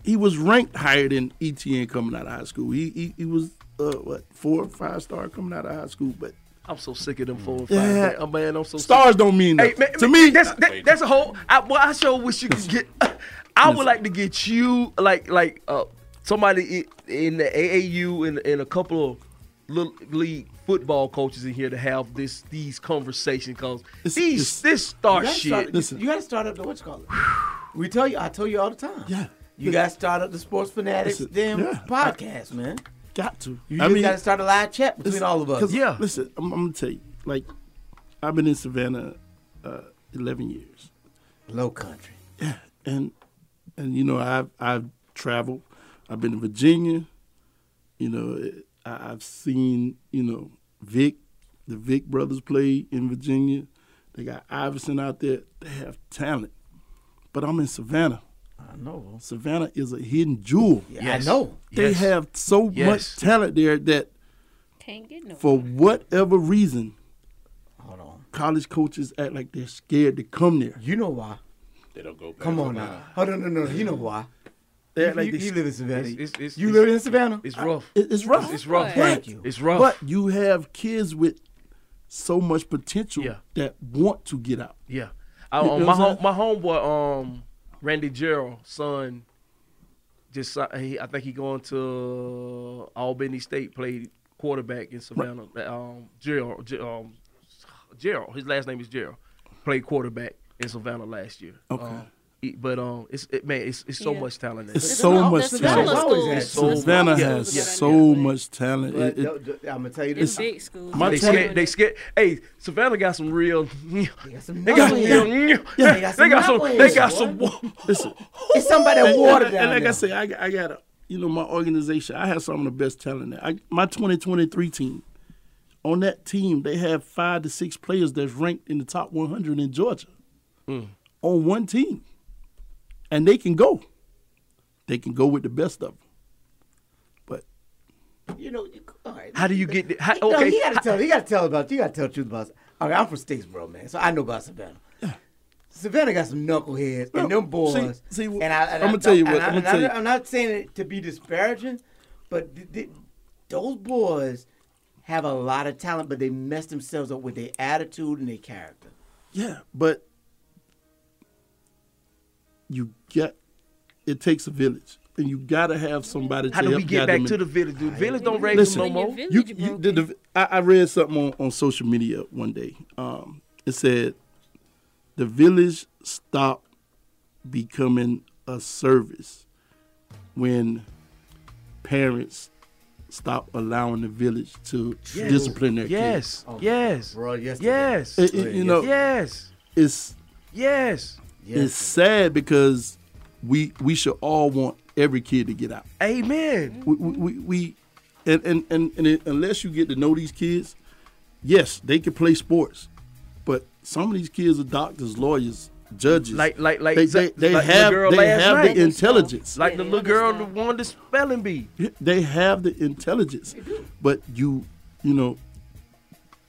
he was ranked higher than Etienne coming out of high school. He he, he was uh, what four or five star coming out of high school, but I'm so sick of them four and five. Yeah. man. Oh, man, I'm so sick. stars don't mean Hey, man, to man, me. that's that, that's a whole. I, well, I sure wish you could get. I would like to get you like like uh somebody in the AAU and, and a couple of little league football coaches in here to have this these conversations because It's- these it's- this star You gotta shit. start- Listen. You got to start up the what you call it. We tell you, I tell you all the time. Yeah. You got to start up the Sports Fanatics Listen, damn yeah. podcast, man. got to. You I just mean, got to start a live chat between listen, all of us. Yeah. Listen, I'm, I'm gonna tell you. Like, I've been in Savannah uh, 11 years. Low country. Yeah, and and you know I've I've traveled. I've been to Virginia. You know I, I've seen you know Vic, the Vic brothers play in Virginia. They got Iverson out there. They have talent, but I'm in Savannah. I know. Savannah is a hidden jewel. Yes. I know. They Yes. have so Yes. much talent there that Can't get no. for whatever reason, Hold on. college coaches act like they're scared to come there. You know why? They don't go. Come on now. Hold on, no, no, no. You know why? They You, like you, they you live in Savannah. It's- it's- it's- you live in Savannah. It's rough. It- It's rough. It's rough. Thank you. It's rough. But you have kids with so much potential Yeah. that want to get out. Yeah. I, um, my home, my homeboy, um, Randy Gerald, son, just he, I think he going to Albany State, played quarterback in Savannah. Um, Gerald, um, Gerald, his last name is Gerald, played quarterback in Savannah last year. Okay. Um, but um, it's it, man, it's, it's so Yeah. much talent. in It's so much talent. Savannah so- Savannah has Yeah. so much talent. It- it- th- th- I'm gonna tell you Them this. big schools. My they tell- scared. They scared. Hey, Savannah got some real. They got some got some Yeah, they got they got some some. They got some. listen, It's somebody that and, water and- down and like. I say, I, got- I got a, you know, my organization. I have some of the best talent there. I, my 2023 team. On that team, they have five to six players that's ranked in the top 100 in Georgia. Mm. On one team, and they can go. They can go with the best of them. But You know, you, all right. How do you get? the- How, No, okay. he gotta tell. He gotta tell about. You gotta tell the truth about. Okay, I'm from Statesboro, man, so I know about Savannah. Savannah got some knuckleheads and them boys. see, and I, and I'ma I tell you what, I, I'ma tell you- I'm not saying it to be disparaging, but th- th- those boys have a lot of talent, but they mess themselves up with their attitude and their character. Yeah, but you get it takes a village, and you gotta have somebody. How to do we get back to the village? The village don't raise Listen, no more. You, you, the, the, I, I read something on, on social media one day. Um, it said the village stopped becoming a service when parents stop allowing the village to Yes. discipline their Yes. kids. Yes. Yes, bro, Yes. It- it- you know, Yes. it's Yes. It's sad because we we should all want every kid to get out. Amen. We we, we, we and and and, and unless you get to know these kids, yes, they can play sports, but some of these kids are doctors, lawyers, judges. Like like like they they, they like have girl they have night. the intelligence. Like the little girl that won the spelling bee. They have the intelligence, but you you know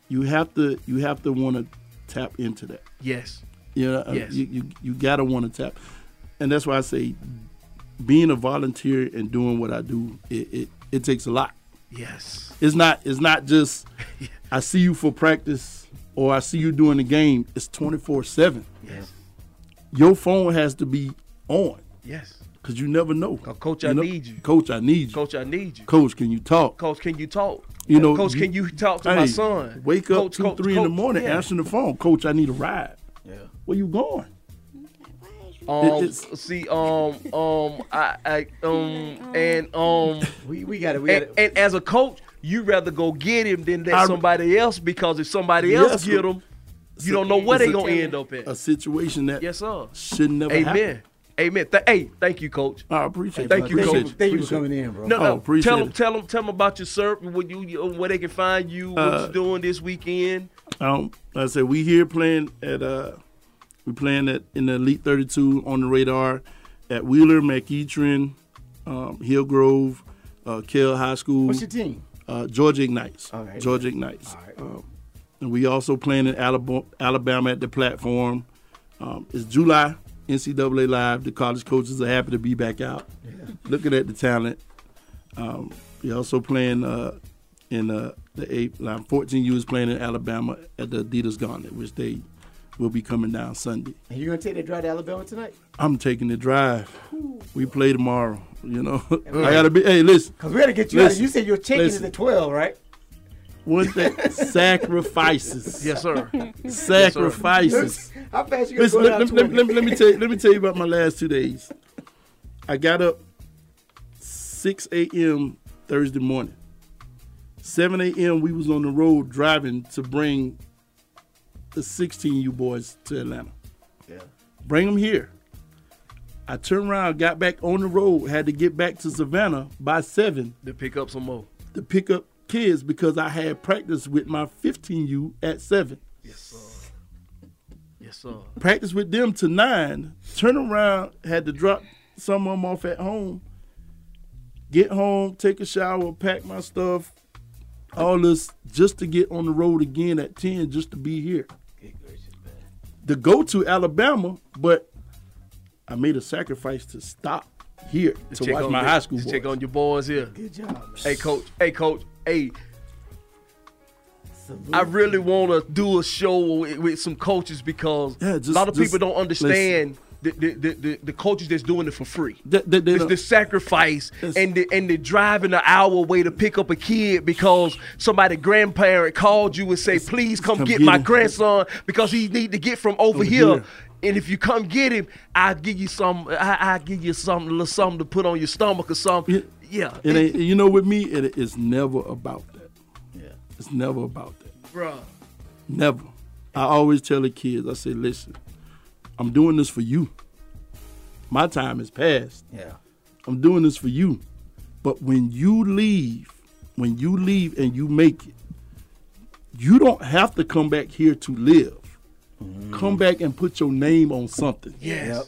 you have to you have to want to tap into that. Yes. You know, uh, Yes. you, you you gotta want to tap, and that's why I say being a volunteer and doing what I do, it it, it takes a lot. Yes. It's not it's not just I see you for practice or I see you doing the game. It's twenty four seven. Yes. Your phone has to be on Yes. because you never know. Coach, I know? need you. Coach, I need you. Coach, I need you. Coach, can you talk? Coach, can you talk? You know, Coach, you- can you talk to Hey, my son? Wake up Coach, two, coach, three in the morning, yeah. answering the phone. Coach, I need a ride. Yeah. Where you going? Um, It's- see, um, um, I, I, um, and um, we we got to we and, got and as a coach, you rather go get him than let I- somebody else because if somebody Yes, else get him, you don't know where they a- gonna end up at. A situation that Yes, sir. should never Amen. happen. Amen. Th- hey, thank you, coach. I appreciate Thank it. you, Appreciate coach. it. Thank you for coming in, bro. No, Oh, no. appreciate tell them, tell them, tell them about your surf, what you, you- where they can find you, what Uh, you doing this weekend. Um, like I said we here playing at uh, we playing at in the Elite 32 on the radar at Wheeler, McEachern, um, Hillgrove, uh, Kell High School. What's your team? Uh, Georgia Ignites. All right. Georgia Ignites. Um, and we also playing in Alabama, Alabama at the platform. Um, it's July, NCAA Live. The college coaches are happy to be back out, looking at the talent. Um, we also playing uh, in uh, the eight line. 14U is playing in Alabama at the Adidas Gauntlet, which they will be coming down Sunday. And you gonna take that drive to Alabama tonight? I'm taking the drive. We play tomorrow. You know, I gotta be. Hey, listen. Cause we gotta get you out. You said your check-in is listen. at twelve, right? One thing, sacrifices. Yes, sir. Sacrifices. How fast you gonna Listen, go let, let, let, let, me- let me tell you, let me tell you about my last two days. I got up 6 a.m. Thursday morning. 7 a.m. we was on the road driving to bring the 16 U boys to Atlanta. Yeah. Bring them here. I turned around, got back on the road, had to get back to Savannah by 7 To pick up some more. to pick up kids because I had practice with my 15U at 7. Yes, sir. Yes, sir. practice with them to nine, turn around, had to drop some of them off at home, get home, take a shower, pack my stuff, all this just to get on the road again at 10, just to be here. to go to Alabama, but I made a sacrifice to stop here to check watch on my your- high school boys. check on your boys here. Good job. Hey, coach. Hey, coach. Hey. I really want to do a show with, with some coaches because Yeah, a lot of just people don't understand the, the, the, the, the coaches that's doing it for free. They It's don't- the sacrifice and the and the driving an hour away to pick up a kid because somebody grandparent called you and say, please come, come get, get my him." grandson because he need to get from over, Over here. here. And if you come get him, I'll give you some. I, I'll give you something, little something to put on your stomach or something. Yeah, It you know, with me, it's never about that. Yeah. It's never about that. Bruh. Never. I always tell the kids, I say, listen, I'm doing this for you. My time is past. Yeah. I'm doing this for you. But when you leave, when you leave and you make it, you don't have to come back here to live. Come mm. back and put your name on something. Yes. Yep.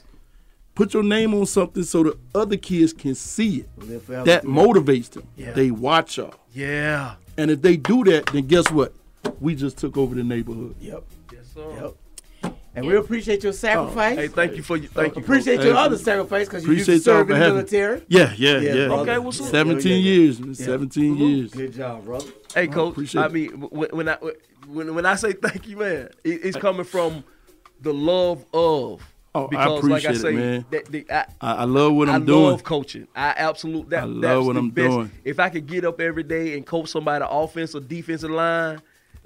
Put your name on something so the other kids can see it. forever That motivates them. Yeah. They watch y'all. Yeah. And if they do that, then guess what? We just took over the neighborhood. Yep. Yes, sir. Yep. And we appreciate your oh. sacrifice. Hey, thank you for you. Thank you. Appreciate coach. your Hey, other sacrifice because you used to serve in the military. Yeah, yeah, yeah. brother. Okay, what's up? 17 Yeah, yeah, years, yeah. man. Yeah. 17 years. Good job, brother. Hey, I coach. appreciate I it. mean, when, when I when, when I say thank you, man, it, it's coming from the love of. Oh, I because, like I appreciate it, man. that the, I, I, I love what I I'm doing. love coaching. I absolutely that, I love that's what the I'm best. doing. If I could get up every day and coach somebody offense or defensive line,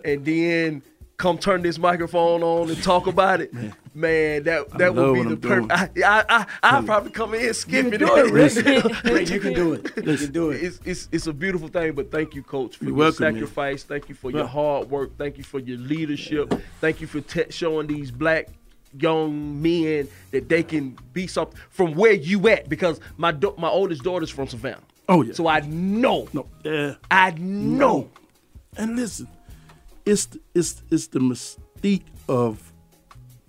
and then come turn this microphone on and talk about it, man, that I that would be the perfect. I I I I'll probably come in skipping do it, Rick. Rick, you can do it. You can do it. It's, it's it's a beautiful thing, but thank you, Coach, for You're your welcome, man. sacrifice. Thank you for your hard work. Thank you for your leadership. Thank you for te- showing these black young men that they can be something from where you at. Because my da- my oldest daughter's from Savannah. Oh yeah. So I know. No, yeah. I know. And listen, it's it's it's the mystique of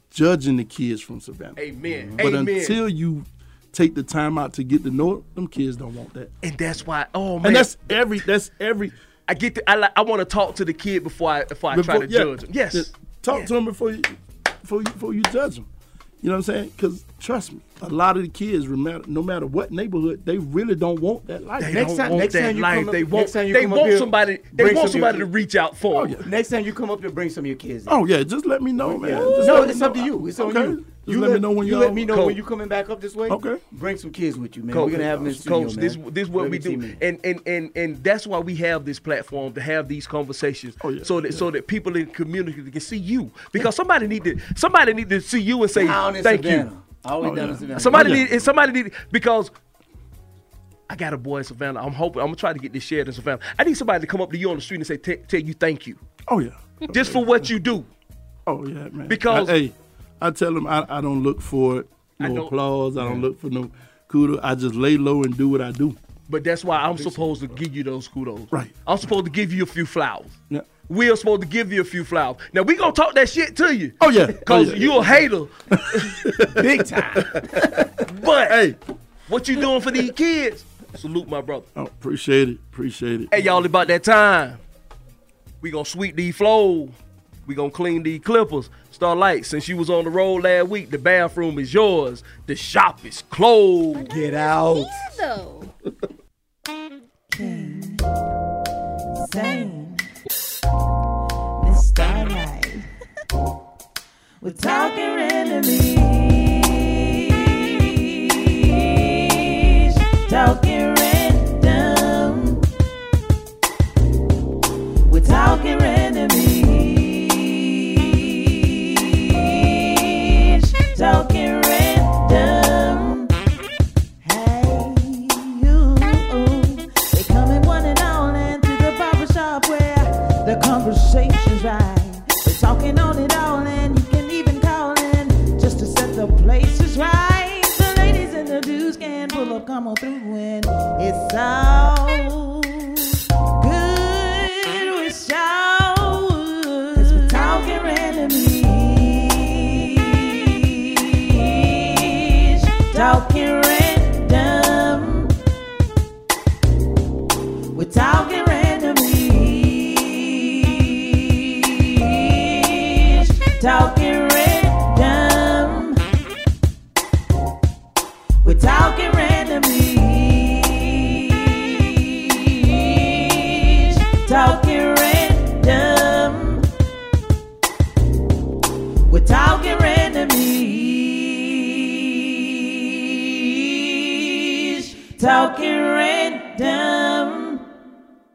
judging the kids from Savannah. Amen. But Amen. until you take the time out to get to know them, them kids don't want that. and that's why. Oh man. And that's every that's every I get. To, I like. I want to talk to the kid before I before I try to yeah, judge him. Yes. yeah, Talk to them before you before you before you judge them. You know what I'm saying? Because trust me, a lot of the kids, no matter, what neighborhood, they really don't want that life. They Next don't time- want next that time you life. come up- they next want. time you They come up here, somebody. They want some somebody to reach out for. Oh, them. Next time you come up here, bring some of your kids. in. Oh yeah, just let me know, oh, man. Just no, it's up to you. It's on you. Just you let me know when you y'all let me know Coach. when you coming back up this way. Okay. Bring some kids with you, man. Coach, We're gonna have them in studio, Coach, man. this this what we do, team, and and and and that's why we have this platform to have these conversations, Oh, yeah, so that so that people in the community can see you. Because somebody need to somebody need to see you and say Down in thank Savannah. you. Always Oh, down yeah. in Savannah. Somebody Oh, yeah. need somebody need because I got a boy in Savannah. I'm hoping I'm gonna try to get this shared in Savannah. I need somebody to come up to you on the street and say t- tell you thank you Oh yeah. just for what you do. Oh yeah, man. Because- I, hey, I tell them I, I don't look for I no don't- applause. I don't look for no kudos. I just lay low and do what I do. But that's why I'm supposed to give you those kudos. Right. I'm supposed to give you a few flowers. Yeah. We're supposed to give you a few flowers. Now we gonna talk that shit to you. Oh, yeah. Oh, Cause yeah. you a hater. Big time. But Hey, what you doing for these kids? Salute my brother. oh, appreciate it. Appreciate it. Hey y'all, about that time. We gonna sweep these flows. We gonna clean these clippers. Starlight, since you was on the road last week, the bathroom is yours. The shop is closed. Get out. though. Same. Miss Starlight. We're talking randomly. Talking random. We're talking randomly. Come on through and it's all good talking. Talking